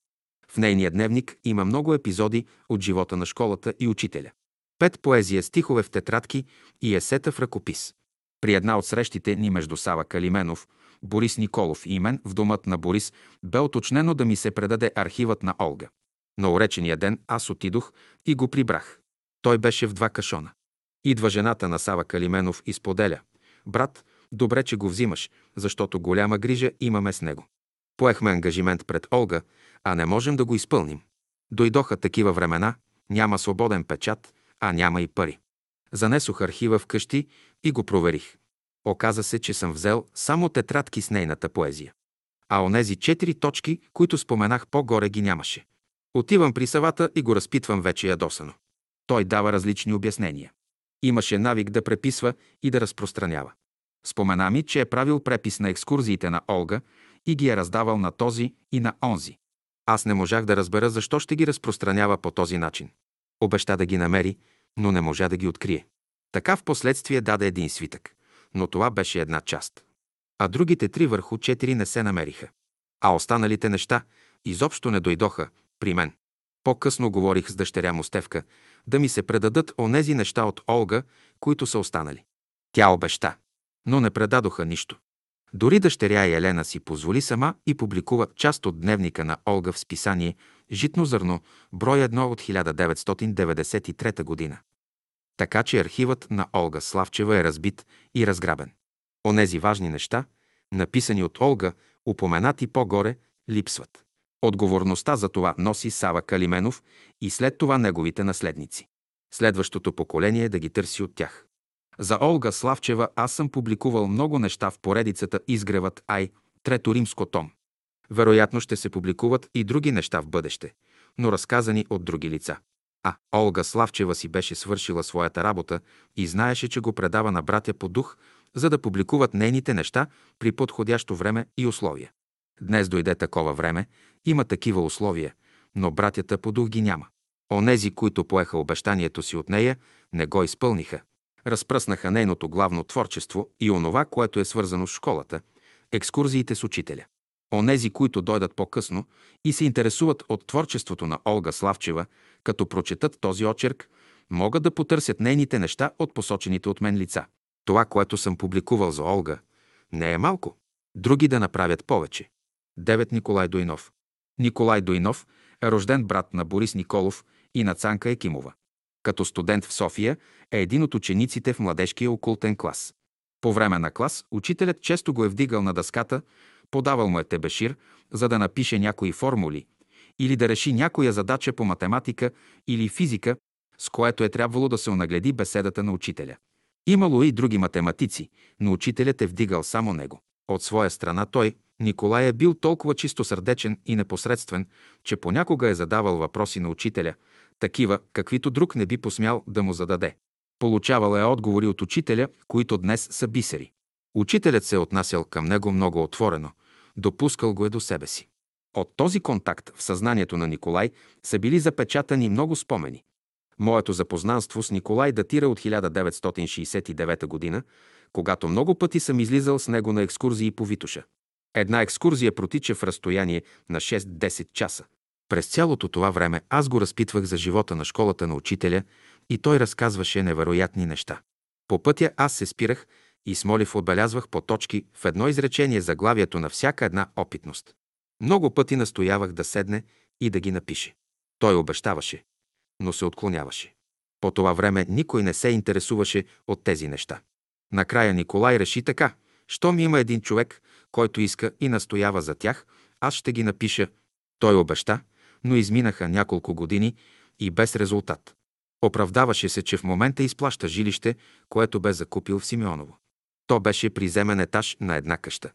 В нейния дневник има много епизоди от живота на школата и учителя. Пет поезия, стихове в тетрадки и есета в ръкопис. При една от срещите ни между Сава Калименов, Борис Николов и мен в домът на Борис бе уточнено да ми се предаде архивът на Олга. На уречения ден аз отидох и го прибрах. Той беше в два кашона. Идва жената на Сава Калименов и споделя. Брат, добре, че го взимаш, защото голяма грижа имаме с него. Поехме ангажимент пред Олга, а не можем да го изпълним. Дойдоха такива времена, няма свободен печат, а няма и пари. Занесох архива в къщи и го проверих. Оказа се, че съм взел само тетрадки с нейната поезия. А онези четири точки, които споменах по-горе, ги нямаше. Отивам при Савата и го разпитвам вече ядосано. Той дава различни обяснения. Имаше навик да преписва и да разпространява. Спомена ми, че е правил препис на екскурзиите на Олга и ги е раздавал на този и на онзи. Аз не можах да разбера защо ще ги разпространява по този начин. Обеща да ги намери, но не можа да ги открие. Така в последствие даде един свитък, но това беше една част. А другите три върху четири не се намериха. А останалите неща изобщо не дойдоха при мен. По-късно говорих с дъщеря му Стевка да ми се предадат онези неща от Олга, които са останали. Тя обеща, но не предадоха нищо. Дори дъщеря и Елена си позволи сама и публикува част от дневника на Олга в списание «Житно зърно», брой 1 от 1993 година. Така че архивът на Олга Славчева е разбит и разграбен. Онези важни неща, написани от Олга, упоменати по-горе, липсват. Отговорността за това носи Сава Калименов и след това неговите наследници. Следващото поколение да ги търси от тях. За Олга Славчева аз съм публикувал много неща в поредицата Изгревът Ай, трето римско том. Вероятно ще се публикуват и други неща в бъдеще, но разказани от други лица. А Олга Славчева си беше свършила своята работа и знаеше, че го предава на братя по дух, за да публикуват нейните неща при подходящо време и условия. Днес дойде такова време, има такива условия, но братята по дух ги няма. Онези, които поеха обещанието си от нея, не го изпълниха. Разпръснаха нейното главно творчество и онова, което е свързано с школата, екскурзиите с учителя. Онези, които дойдат по-късно и се интересуват от творчеството на Олга Славчева, като прочетат този очерк, могат да потърсят нейните неща от посочените от мен лица. Това, което съм публикувал за Олга, не е малко. Други да направят повече. 9. Николай Дойнов. Николай Дойнов е рожден брат на Борис Николов и на Цанка Екимова. Като студент в София е един от учениците в младежкия окултен клас. По време на клас учителят често го е вдигал на дъската, подавал му е тебешир, за да напише някои формули или да реши някоя задача по математика или физика, с което е трябвало да се онагледи беседата на учителя. Имало и други математици, но учителят е вдигал само него. От своя страна той, Николай е бил толкова чистосърдечен и непосредствен, че понякога е задавал въпроси на учителя, такива, каквито друг не би посмял да му зададе. Получавал е отговори от учителя, които днес са бисери. Учителят се е отнасял към него много отворено, допускал го е до себе си. От този контакт в съзнанието на Николай са били запечатани много спомени. Моето запознанство с Николай датира от 1969 г., когато много пъти съм излизал с него на екскурзии по Витуша. Една екскурзия протича в разстояние на 6-10 часа. През цялото това време аз го разпитвах за живота на школата на учителя и той разказваше невероятни неща. По пътя аз се спирах и с молив отбелязвах по точки в едно изречение заглавието на всяка една опитност. Много пъти настоявах да седне и да ги напише. Той обещаваше, но се отклоняваше. По това време никой не се интересуваше от тези неща. Накрая Николай реши така. Щом има един човек, който иска и настоява за тях, аз ще ги напиша. Той обеща, но изминаха няколко години и без резултат. Оправдаваше се, че в момента изплаща жилище, което бе закупил в Симеоново. То беше приземен етаж на една къща.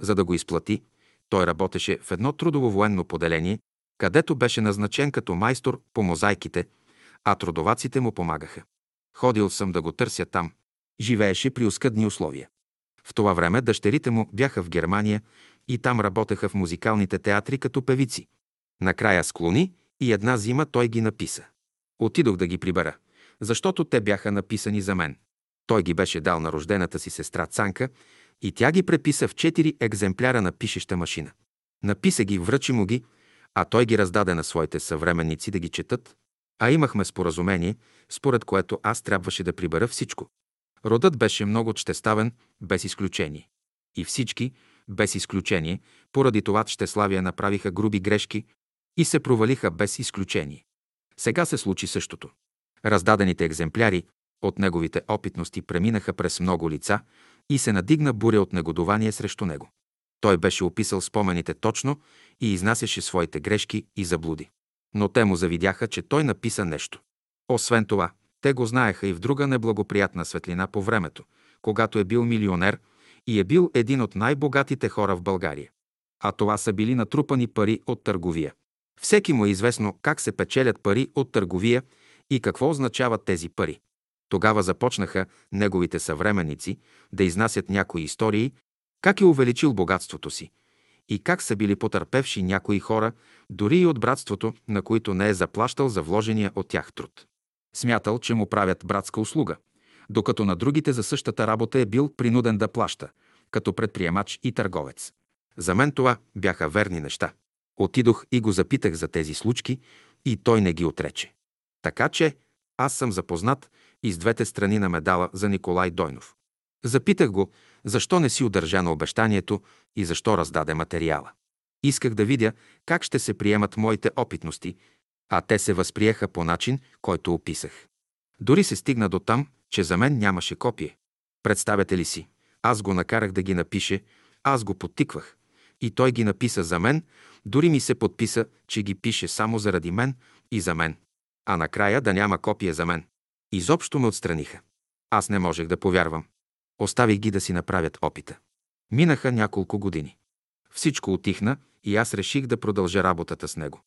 За да го изплати, той работеше в едно трудово военно поделение, където беше назначен като майстор по мозайките, а трудоваците му помагаха. Ходил съм да го търся там. Живееше при оскъдни условия. В това време дъщерите му бяха в Германия и там работеха в музикалните театри като певици. Накрая склони и една зима той ги написа. Отидох да ги прибера, защото те бяха написани за мен. Той ги беше дал на рождената си сестра Цанка и тя ги преписа в четири екземпляра на пишеща машина. Написа ги, връчи му ги, а той ги раздаде на своите съвременници да ги четат, а имахме споразумение, според което аз трябваше да прибера всичко. Родът беше много чтеставен, без изключение. И всички, без изключение, поради това Щеславия направиха груби грешки и се провалиха без изключение. Сега се случи същото. Раздадените екземпляри от неговите опитности преминаха през много лица и се надигна буря от негодование срещу него. Той беше описал спомените точно и изнасяше своите грешки и заблуди. Но те му завидяха, че той написа нещо. Освен това, те го знаеха и в друга неблагоприятна светлина по времето, когато е бил милионер и е бил един от най-богатите хора в България. А това са били натрупани пари от търговия. Всеки му е известно как се печелят пари от търговия и какво означават тези пари. Тогава започнаха неговите съвременници да изнасят някои истории, как е увеличил богатството си и как са били потърпевши някои хора, дори и от братството, на които не е заплащал за вложения от тях труд. Смятал, че му правят братска услуга, докато на другите за същата работа е бил принуден да плаща, като предприемач и търговец. За мен това бяха верни неща. Отидох и го запитах за тези случки и той не ги отрече. Така че аз съм запознат и с двете страни на медала за Николай Дойнов. Запитах го, защо не си удържа на обещанието и защо раздаде материала. Исках да видя как ще се приемат моите опитности, а те се възприеха по начин, който описах. Дори се стигна до там, че за мен нямаше копие. Представете ли си? Аз го накарах да ги напише, аз го подтиквах. И той ги написа за мен, дори ми се подписа, че ги пише само заради мен и за мен. А накрая да няма копия за мен. Изобщо ме отстраниха. Аз не можех да повярвам. Оставих ги да си направят опита. Минаха няколко години. Всичко отихна и аз реших да продължа работата с него.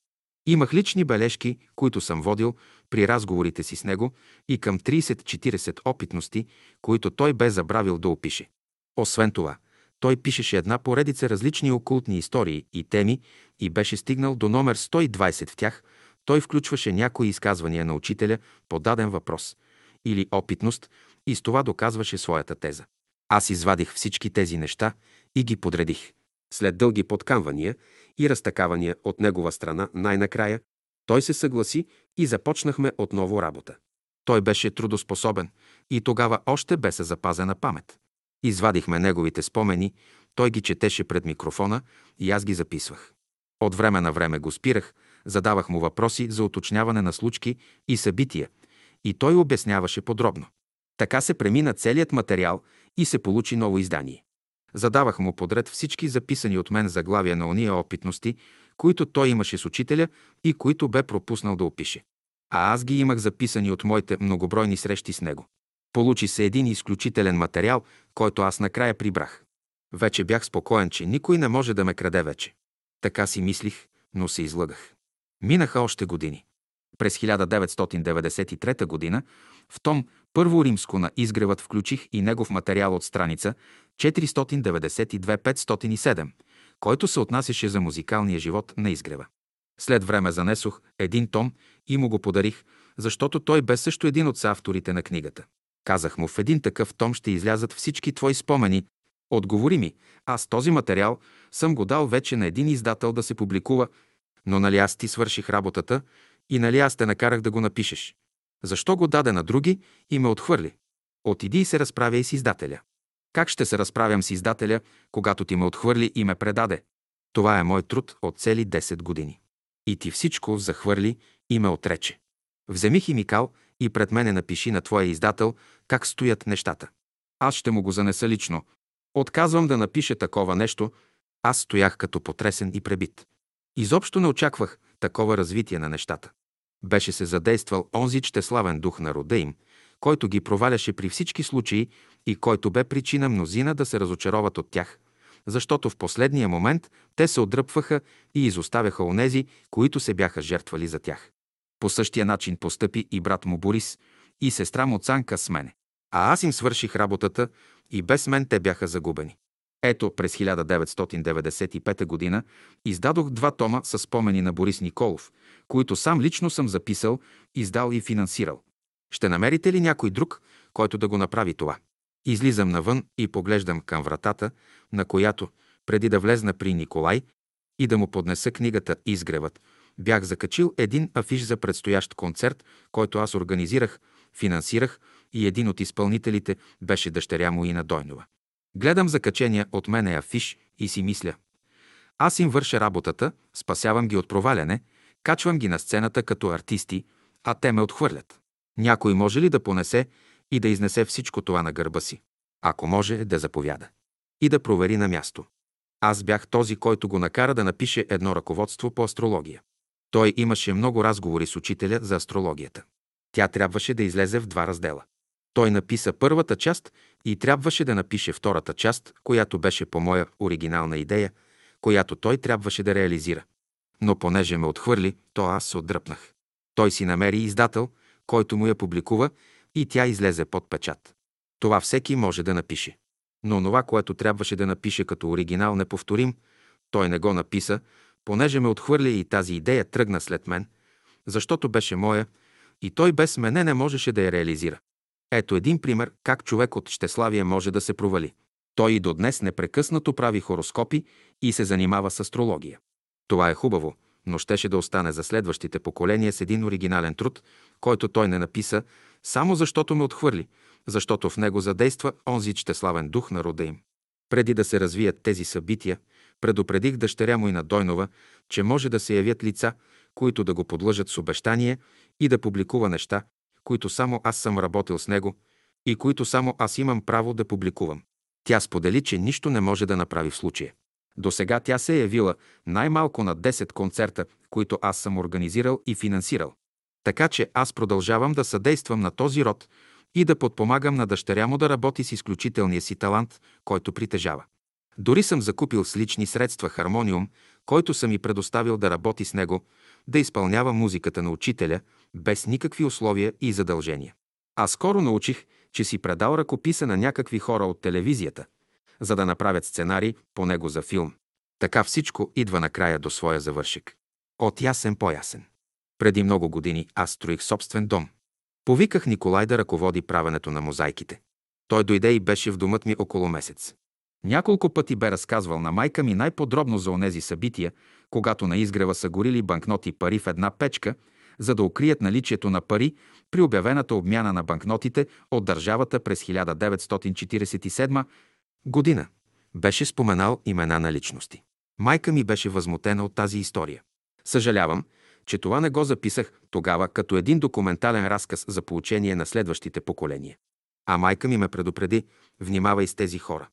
Имах лични бележки, които съм водил при разговорите си с него и към 30-40 опитности, които той бе забравил да опише. Освен това, той пишеше една поредица различни окултни истории и теми и беше стигнал до номер 120 в тях. Той включваше някои изказвания на учителя по даден въпрос или опитност и с това доказваше своята теза. Аз извадих всички тези неща и ги подредих. След дълги подкамвания и разтакавания от негова страна, най-накрая той се съгласи и започнахме отново работа. Той беше трудоспособен и тогава още бе се запазена памет. Извадихме неговите спомени, той ги четеше пред микрофона и аз ги записвах. От време на време го спирах, задавах му въпроси за уточняване на случки и събития и той обясняваше подробно. Така се премина целият материал и се получи ново издание. Задавах му подред всички записани от мен заглавия на ония опитности, които той имаше с учителя и които бе пропуснал да опише. А аз ги имах записани от моите многобройни срещи с него. Получи се един изключителен материал, който аз накрая прибрах. Вече бях спокоен, че никой не може да ме краде вече. Така си мислих, но се излъгах. Минаха още години. През 1993 г. в том Първо римско на изгревът включих и негов материал от страница 492-507, който се отнасяше за музикалния живот на изгрева. След време занесох един том и му го подарих, защото той бе също един от авторите на книгата. Казах му, в един такъв том ще излязат всички твои спомени. Отговори ми, аз този материал съм го дал вече на един издател да се публикува, но нали аз ти свърших работата и нали аз те накарах да го напишеш. Защо го даде на други и ме отхвърли? Отиди и се разправяй с издателя. Как ще се разправям с издателя, когато ти ме отхвърли и ме предаде? Това е мой труд от цели 10 години. И ти всичко захвърли и ме отрече. Вземи химикал и пред мене напиши на твоя издател как стоят нещата. Аз ще му го занеса лично. Отказвам да напише такова нещо. Аз стоях като потресен и пребит. Изобщо не очаквах такова развитие на нещата. Беше се задействал онзи чтеславен дух на рода им, който ги проваляше при всички случаи и който бе причина мнозина да се разочароват от тях, защото в последния момент те се отдръпваха и изоставяха онези, които се бяха жертвали за тях. По същия начин постъпи и брат му Борис и сестра му Цанка с мене. А аз им свърших работата и без мен те бяха загубени. Ето, през 1995 г. издадох два тома с спомени на Борис Николов, които сам лично съм записал, издал и финансирал. Ще намерите ли някой друг, който да го направи това? Излизам навън и поглеждам към вратата, на която, преди да влезна при Николай и да му поднеса книгата «Изгревът», бях закачил един афиш за предстоящ концерт, който аз организирах, финансирах и един от изпълнителите беше дъщеря му Ина Дойнова. Гледам закачения от мене афиш и си мисля. Аз им върша работата, спасявам ги от проваляне, качвам ги на сцената като артисти, а те ме отхвърлят. Някой може ли да понесе и да изнесе всичко това на гърба си? Ако може, да заповяда. И да провери на място. Аз бях този, който го накара да напише едно ръководство по астрология. Той имаше много разговори с учителя за астрологията. Тя трябваше да излезе в два раздела. Той написа първата част и трябваше да напише втората част, която беше по моя оригинална идея, която той трябваше да реализира. Но понеже ме отхвърли, то аз се отдръпнах. Той си намери издател, който му я публикува и тя излезе под печат. Това всеки може да напише. Но това, което трябваше да напише като оригинал неповторим, той не го написа, понеже ме отхвърли и тази идея тръгна след мен, защото беше моя и той без мене не можеше да я реализира. Ето един пример как човек от щеславие може да се провали. Той и до днес непрекъснато прави хороскопи и се занимава с астрология. Това е хубаво, но щеше да остане за следващите поколения с един оригинален труд, който той не написа, само защото ме отхвърли, защото в него задейства онзи чтеславен дух на рода им. Преди да се развият тези събития, предупредих дъщеря му и на Дойнова, че може да се явят лица, които да го подлъжат с обещание и да публикува неща, които само аз съм работил с него и които само аз имам право да публикувам. Тя сподели, че нищо не може да направи в случая. До сега тя се е явила най-малко на 10 концерта, които аз съм организирал и финансирал. Така че аз продължавам да съдействам на този род и да подпомагам на дъщеря му да работи с изключителния си талант, който притежава. Дори съм закупил с лични средства хармониум, който съм и предоставил да работи с него, да изпълнява музиката на учителя, без никакви условия и задължения. А скоро научих, че си предал ръкописа на някакви хора от телевизията, за да направят сценарий по него за филм. Така всичко идва накрая до своя завършик. От ясен по-ясен. Преди много години аз строих собствен дом. Повиках Николай да ръководи правенето на мозайките. Той дойде и беше в домът ми около месец. Няколко пъти бе разказвал на майка ми най-подробно за онези събития, когато на изгрева са горили банкноти пари в една печка, за да укрият наличието на пари при обявената обмяна на банкнотите от държавата през 1947 година. Беше споменал имена на личности. Майка ми беше възмутена от тази история. Съжалявам, че това не го записах тогава като един документален разказ за получение на следващите поколения. А майка ми ме предупреди, внимавай с тези хора.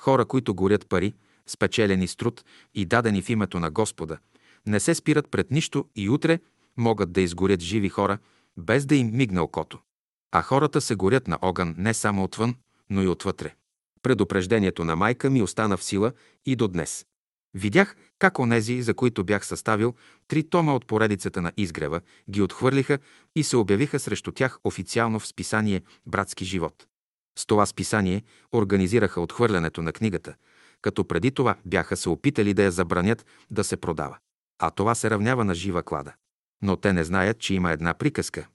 Хора, които горят пари, спечелени с труд и дадени в името на Господа, не се спират пред нищо и утре могат да изгорят живи хора, без да им мигне окото. А хората се горят на огън не само отвън, но и отвътре. Предупреждението на майка ми остана в сила и до днес. Видях как онези, за които бях съставил три тома от поредицата на изгрева, ги отхвърлиха и се обявиха срещу тях официално в списание «Братски живот». С това списание организираха отхвърлянето на книгата, като преди това бяха се опитали да я забранят да се продава. А това се равнява на жива клада. Но те не знаят, че има една приказка.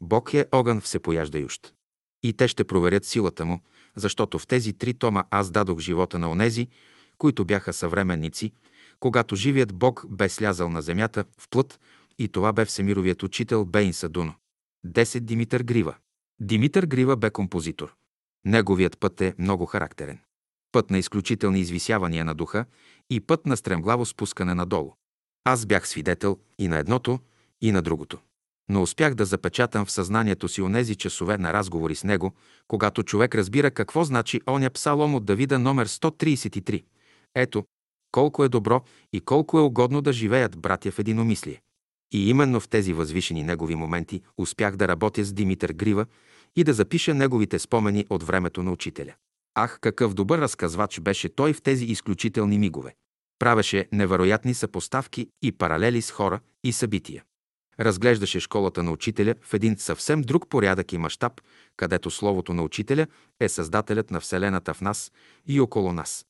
Бог е огън всепояждающ. И те ще проверят силата му, защото в тези три тома аз дадох живота на онези, които бяха съвременници, когато живият Бог бе слязал на земята в плът и това бе всемировият учител Бейн Садуно. 10. Димитър Грива Димитър Грива бе композитор. Неговият път е много характерен. Път на изключителни извисявания на духа и път на стремглаво спускане надолу. Аз бях свидетел и на едното, и на другото. Но успях да запечатам в съзнанието си онези часове на разговори с него, когато човек разбира какво значи оня псалом от Давида номер 133. Ето, колко е добро и колко е угодно да живеят братя в единомислие. И именно в тези възвишени негови моменти успях да работя с Димитър Грива и да запиша неговите спомени от времето на учителя. Ах, какъв добър разказвач беше той в тези изключителни мигове. Правеше невероятни съпоставки и паралели с хора и събития. Разглеждаше школата на учителя в един съвсем друг порядък и мащаб, където словото на учителя е създателят на Вселената в нас и около нас.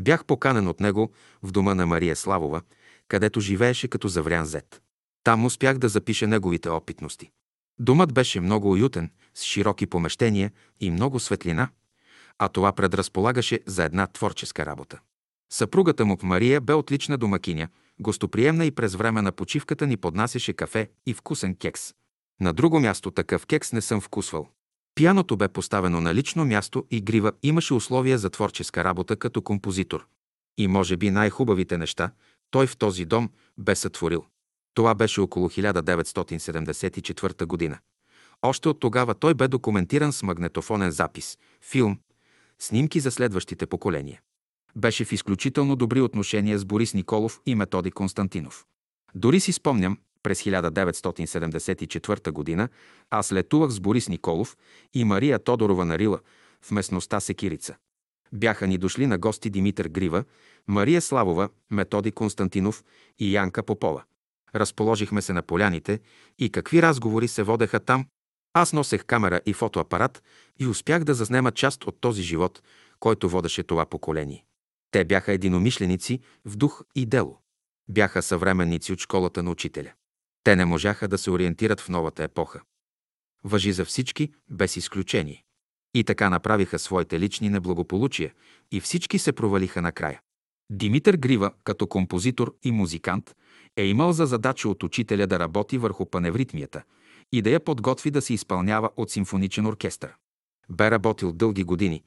Бях поканен от него в дома на Мария Славова, където живееше като заврян зет. Там успях да запиша неговите опитности. Домът беше много уютен, с широки помещения и много светлина, а това предразполагаше за една творческа работа. Съпругата му Мария бе отлична домакиня, гостоприемна и през време на почивката ни поднасяше кафе и вкусен кекс. На друго място такъв кекс не съм вкусвал. Пияното бе поставено на лично място и Грива имаше условия за творческа работа като композитор. И може би най-хубавите неща той в този дом бе сътворил. Това беше около 1974 година. Още от тогава той бе документиран с магнетофонен запис, филм, снимки за следващите поколения. Беше в изключително добри отношения с Борис Николов и Методи Константинов. Дори си спомням, през 1974 година аз летувах с Борис Николов и Мария Тодорова на Рила в местността Секирица. Бяха ни дошли на гости Димитър Грива, Мария Славова, Методи Константинов и Янка Попова. Разположихме се на поляните и какви разговори се водеха там. Аз носех камера и фотоапарат и успях да заснема част от този живот, който водеше това поколение. Те бяха единомишленици в дух и дело. Бяха съвременници от школата на учителя. Те не можаха да се ориентират в новата епоха. Въжи за всички, без изключение. И така направиха своите лични неблагополучия и всички се провалиха накрая. Димитър Грива, като композитор и музикант, е имал за задача от учителя да работи върху паневритмията и да я подготви да се изпълнява от симфоничен оркестър. Бе работил дълги години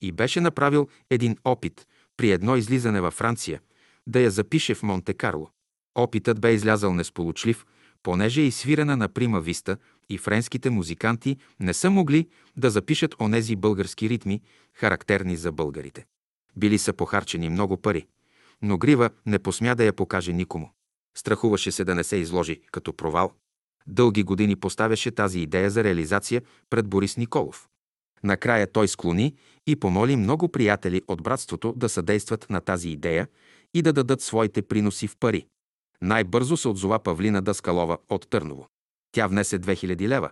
и беше направил един опит при едно излизане във Франция да я запише в Монте-Карло. Опитът бе излязъл несполучлив, понеже е изсвирена на прима виста и френските музиканти не са могли да запишат онези български ритми, характерни за българите. Били са похарчени много пари, но Грива не посмя да я покаже никому. Страхуваше се да не се изложи като провал. Дълги години поставяше тази идея за реализация пред Борис Николов. Накрая той склони и помоли много приятели от братството да съдействат на тази идея и да дадат своите приноси в пари. Най-бързо се отзова Павлина Даскалова от Търново. Тя внесе 2000 лева,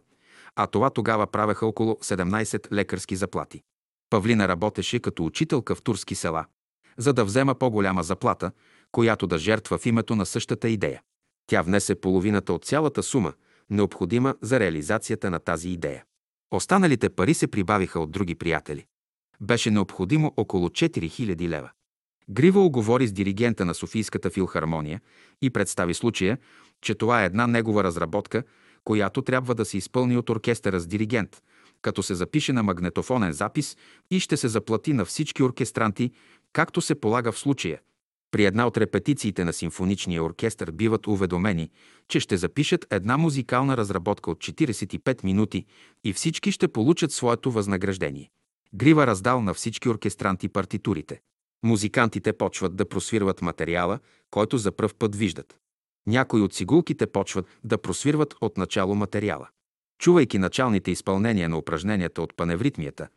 а това тогава правеха около 17 лекарски заплати. Павлина работеше като учителка в турски села, за да взема по-голяма заплата, която да жертва в името на същата идея. Тя внесе половината от цялата сума, необходима за реализацията на тази идея. Останалите пари се прибавиха от други приятели. Беше необходимо около 4000 лева. Грива оговори с диригента на Софийската филхармония и представи случая, че това е една негова разработка, която трябва да се изпълни от оркестъра с диригент, като се запише на магнетофонен запис и ще се заплати на всички оркестранти, както се полага в случая. При една от репетициите на симфоничния оркестър биват уведомени, че ще запишат една музикална разработка от 45 минути и всички ще получат своето възнаграждение. Грива раздал на всички оркестранти партитурите. Музикантите почват да просвирват материала, който за пръв път виждат. Някои от цигулките почват да просвирват от начало материала. Чувайки началните изпълнения на упражненията от паневритмията,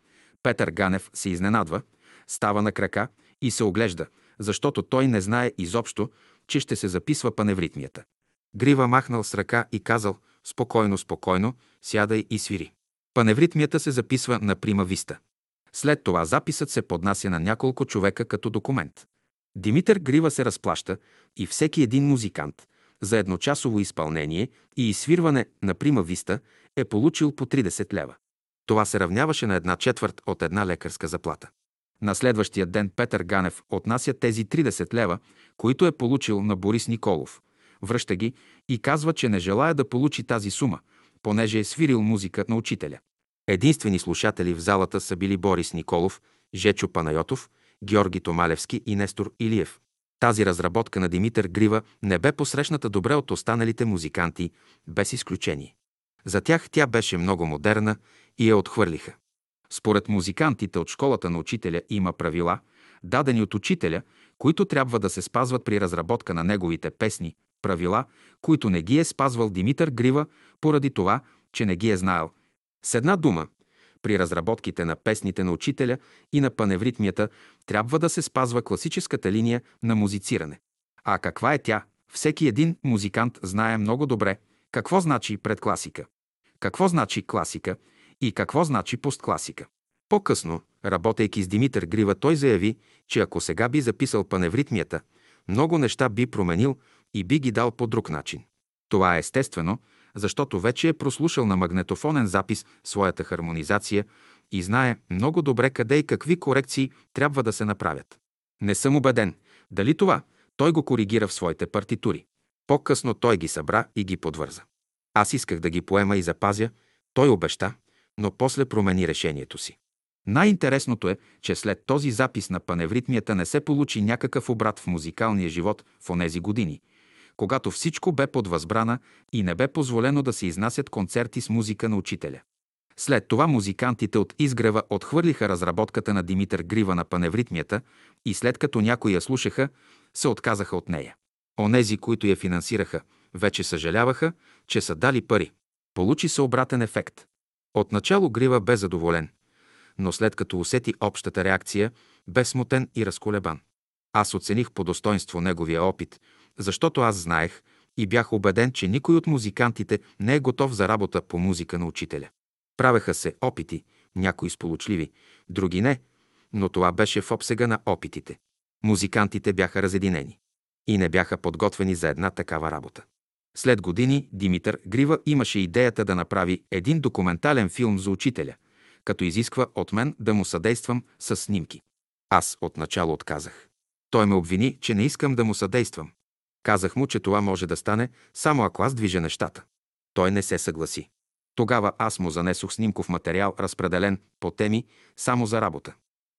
Петър Ганев се изненадва, става на крака и се оглежда, защото той не знае изобщо, че ще се записва паневритмията. Грива махнал с ръка и казал «Спокойно, спокойно, сядай и свири». Паневритмията се записва на прима виста. След това записът се поднася на няколко човека като документ. Димитър Грива се разплаща и всеки един музикант за едночасово изпълнение и изсвирване на прима виста е получил по 30 лева. Това се равняваше на една четвърт от една лекарска заплата. На следващия ден Петър Ганев отнася тези 30 лева, които е получил на Борис Николов. Връща ги и казва, че не желая да получи тази сума, понеже е свирил музика на учителя. Единствени слушатели в залата са били Борис Николов, Жечо Панайотов, Георги Томалевски и Нестор Илиев. Тази разработка на Димитър Грива не бе посрещната добре от останалите музиканти, без изключение. За тях тя беше много модерна и я отхвърлиха. Според музикантите от школата на учителя има правила, дадени от учителя, които трябва да се спазват при разработка на неговите песни, правила, които не ги е спазвал Димитър Грива, поради това, че не ги е знаел. С една дума, при разработките на песните на учителя и на паневритмията трябва да се спазва класическата линия на музициране. А каква е тя? Всеки един музикант знае много добре какво значи предкласика, какво значи класика и какво значи посткласика. По-късно, работейки с Димитър Грива, той заяви, че ако сега би записал паневритмията, много неща би променил и би ги дал по друг начин. Това е естествено, защото вече е прослушал на магнетофонен запис своята хармонизация и знае много добре къде и какви корекции трябва да се направят. Не съм убеден дали това той го коригира в своите партитури. По-късно той ги събра и ги подвърза. Аз исках да ги поема и запазя, той обеща, но после промени решението си. Най-интересното е, че след този запис на паневритмията не се получи някакъв обрат в музикалния живот в онези години, когато всичко бе под възбрана и не бе позволено да се изнасят концерти с музика на учителя. След това музикантите от Изгрева отхвърлиха разработката на Димитър Грива на паневритмията и след като някои я слушаха, се отказаха от нея. Онези, които я финансираха, вече съжаляваха, че са дали пари. Получи се обратен ефект. Отначало Грива бе задоволен, но след като усети общата реакция, бе смутен и разколебан. Аз оцених по достоинство неговия опит, защото аз знаех и бях убеден, че никой от музикантите не е готов за работа по музика на учителя. Правеха се опити, някои сполучливи, други не, но това беше в обсега на опитите. Музикантите бяха разединени и не бяха подготвени за една такава работа. След години Димитър Грива имаше идеята да направи един документален филм за учителя, като изисква от мен да му съдействам с снимки. Аз отначало отказах. Той ме обвини, че не искам да му съдействам. Казах му, че това може да стане само ако аз движа нещата. Той не се съгласи. Тогава аз му занесох снимков материал, разпределен по теми само за работа.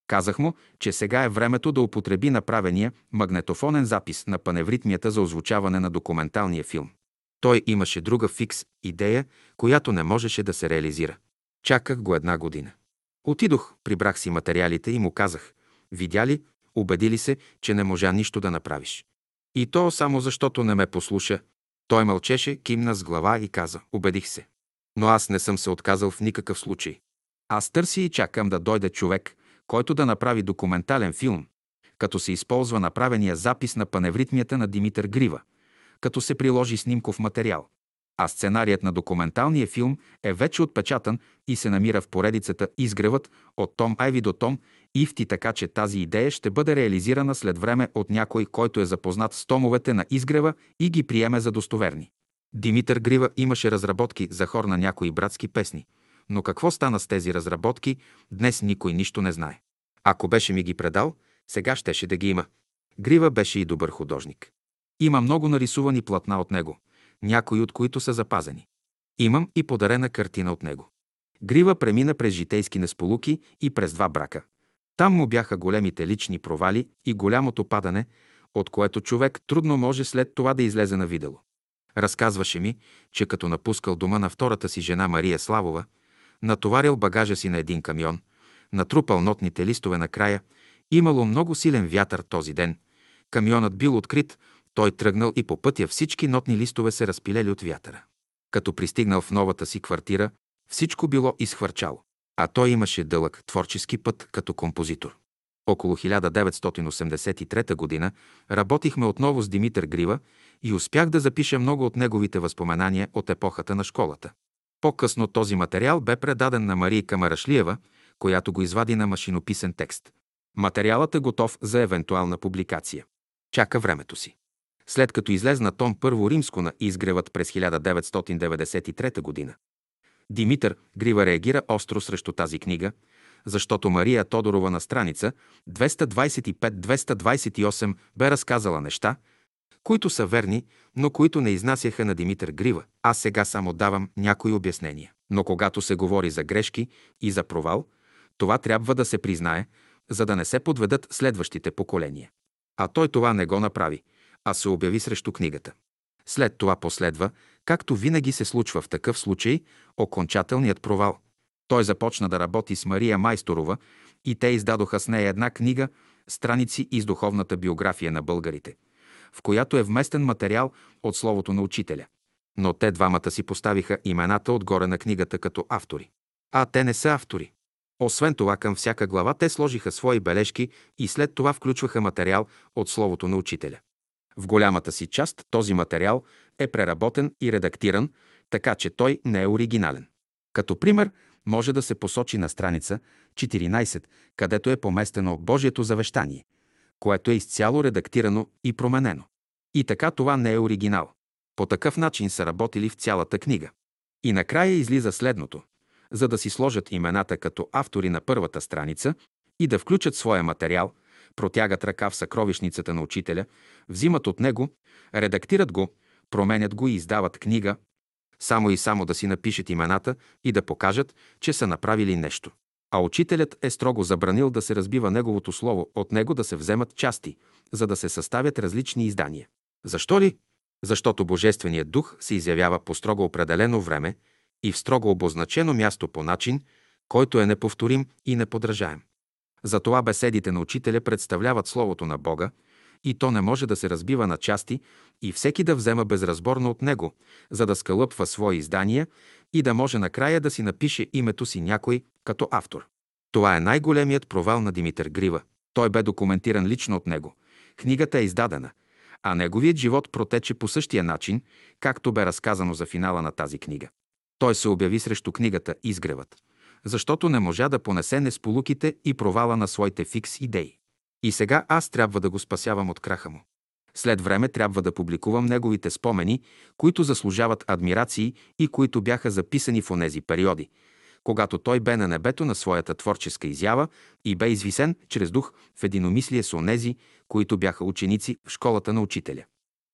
Казах му, че сега е времето да употреби направения магнетофонен запис на паневритмията за озвучаване на документалния филм. Той имаше друга фикс идея, която не можеше да се реализира. Чаках го една година. Отидох, прибрах си материалите и му казах, видя ли, убеди ли се, че не можа нищо да направиш. И то само защото не ме послуша. Той мълчеше, кимна с глава и каза, убедих се. Но аз не съм се отказал в никакъв случай. Аз търси и чакам да дойде човек, който да направи документален филм, като се използва направения запис на паневритмията на Димитър Грива, като се приложи снимков материал. А сценарият на документалния филм е вече отпечатан и се намира в поредицата Изгревът от Том Айви до Том Ифти, така че тази идея ще бъде реализирана след време от някой, който е запознат с томовете на Изгрева и ги приеме за достоверни. Димитър Грива имаше разработки за хор на някои братски песни, но какво стана с тези разработки, днес никой нищо не знае. Ако беше ми ги предал, сега щеше да ги има. Грива беше и добър художник. Има много нарисувани платна от него, някои от които са запазени. Имам и подарена картина от него. Грива премина през житейски несполуки и през два брака. Там му бяха големите лични провали и голямото падане, от което човек трудно може след това да излезе на видело. Разказваше ми, че като напускал дома на втората си жена Мария Славова, натоварил багажа си на един камион, натрупал нотните листове на края, имало много силен вятър този ден. Камионът бил открит, той тръгнал и по пътя всички нотни листове се разпилели от вятъра. Като пристигнал в новата си квартира, всичко било изхвърчало. А той имаше дълъг творчески път като композитор. Около 1983 г. работихме отново с Димитър Грива и успях да запиша много от неговите възпоменания от епохата на школата. По-късно този материал бе предаден на Мария Камарашлиева, която го извади на машинописен текст. Материалът е готов за евентуална публикация. Чака времето си. След като излезна том първо римско на изгревът през 1993 година, Димитър Грива реагира остро срещу тази книга, защото Мария Тодорова на страница 225-228 бе разказала неща, които са верни, но които не изнасяха на Димитър Грива. Аз сега само давам някои обяснения. Но когато се говори за грешки и за провал, това трябва да се признае, за да не се подведат следващите поколения. А той това не го направи, а се обяви срещу книгата. След това последва, както винаги се случва в такъв случай, окончателният провал. Той започна да работи с Мария Майсторова и те издадоха с нея една книга «Страници из духовната биография на българите», в която е вместен материал от словото на учителя. Но те двамата си поставиха имената отгоре на книгата като автори. А те не са автори. Освен това, към всяка глава те сложиха свои бележки и след това включваха материал от словото на учителя. В голямата си част този материал е преработен и редактиран, така че той не е оригинален. Като пример може да се посочи на страница 14, където е поместено Божието завещание, което е изцяло редактирано и променено. И така това не е оригинал. По такъв начин са работили в цялата книга. И накрая излиза следното. За да си сложат имената като автори на първата страница и да включат своя материал, протягат ръка в съкровищницата на учителя, взимат от него, редактират го, променят го и издават книга, само и само да си напишат имената и да покажат, че са направили нещо. А учителят е строго забранил да се разбива неговото слово, от него да се вземат части, за да се съставят различни издания. Защо ли? Защото Божественият дух се изявява по строго определено време и в строго обозначено място по начин, който е неповторим и неподражаем. Затова беседите на учителя представляват Словото на Бога и то не може да се разбива на части и всеки да взема безразборно от него, за да скълъпва свои издания и да може накрая да си напише името си някой като автор. Това е най-големият провал на Димитър Грива. Той бе документиран лично от него. Книгата е издадена, а неговият живот протече по същия начин, както бе разказано за финала на тази книга. Той се обяви срещу книгата Изгревът, защото не можа да понесе несполуките и провала на своите фикс идеи. И сега аз трябва да го спасявам от краха му. След време трябва да публикувам неговите спомени, които заслужават адмирации и които бяха записани в онези периоди, когато той бе на небето на своята творческа изява и бе извисен чрез дух в единомислие с онези, които бяха ученици в школата на учителя.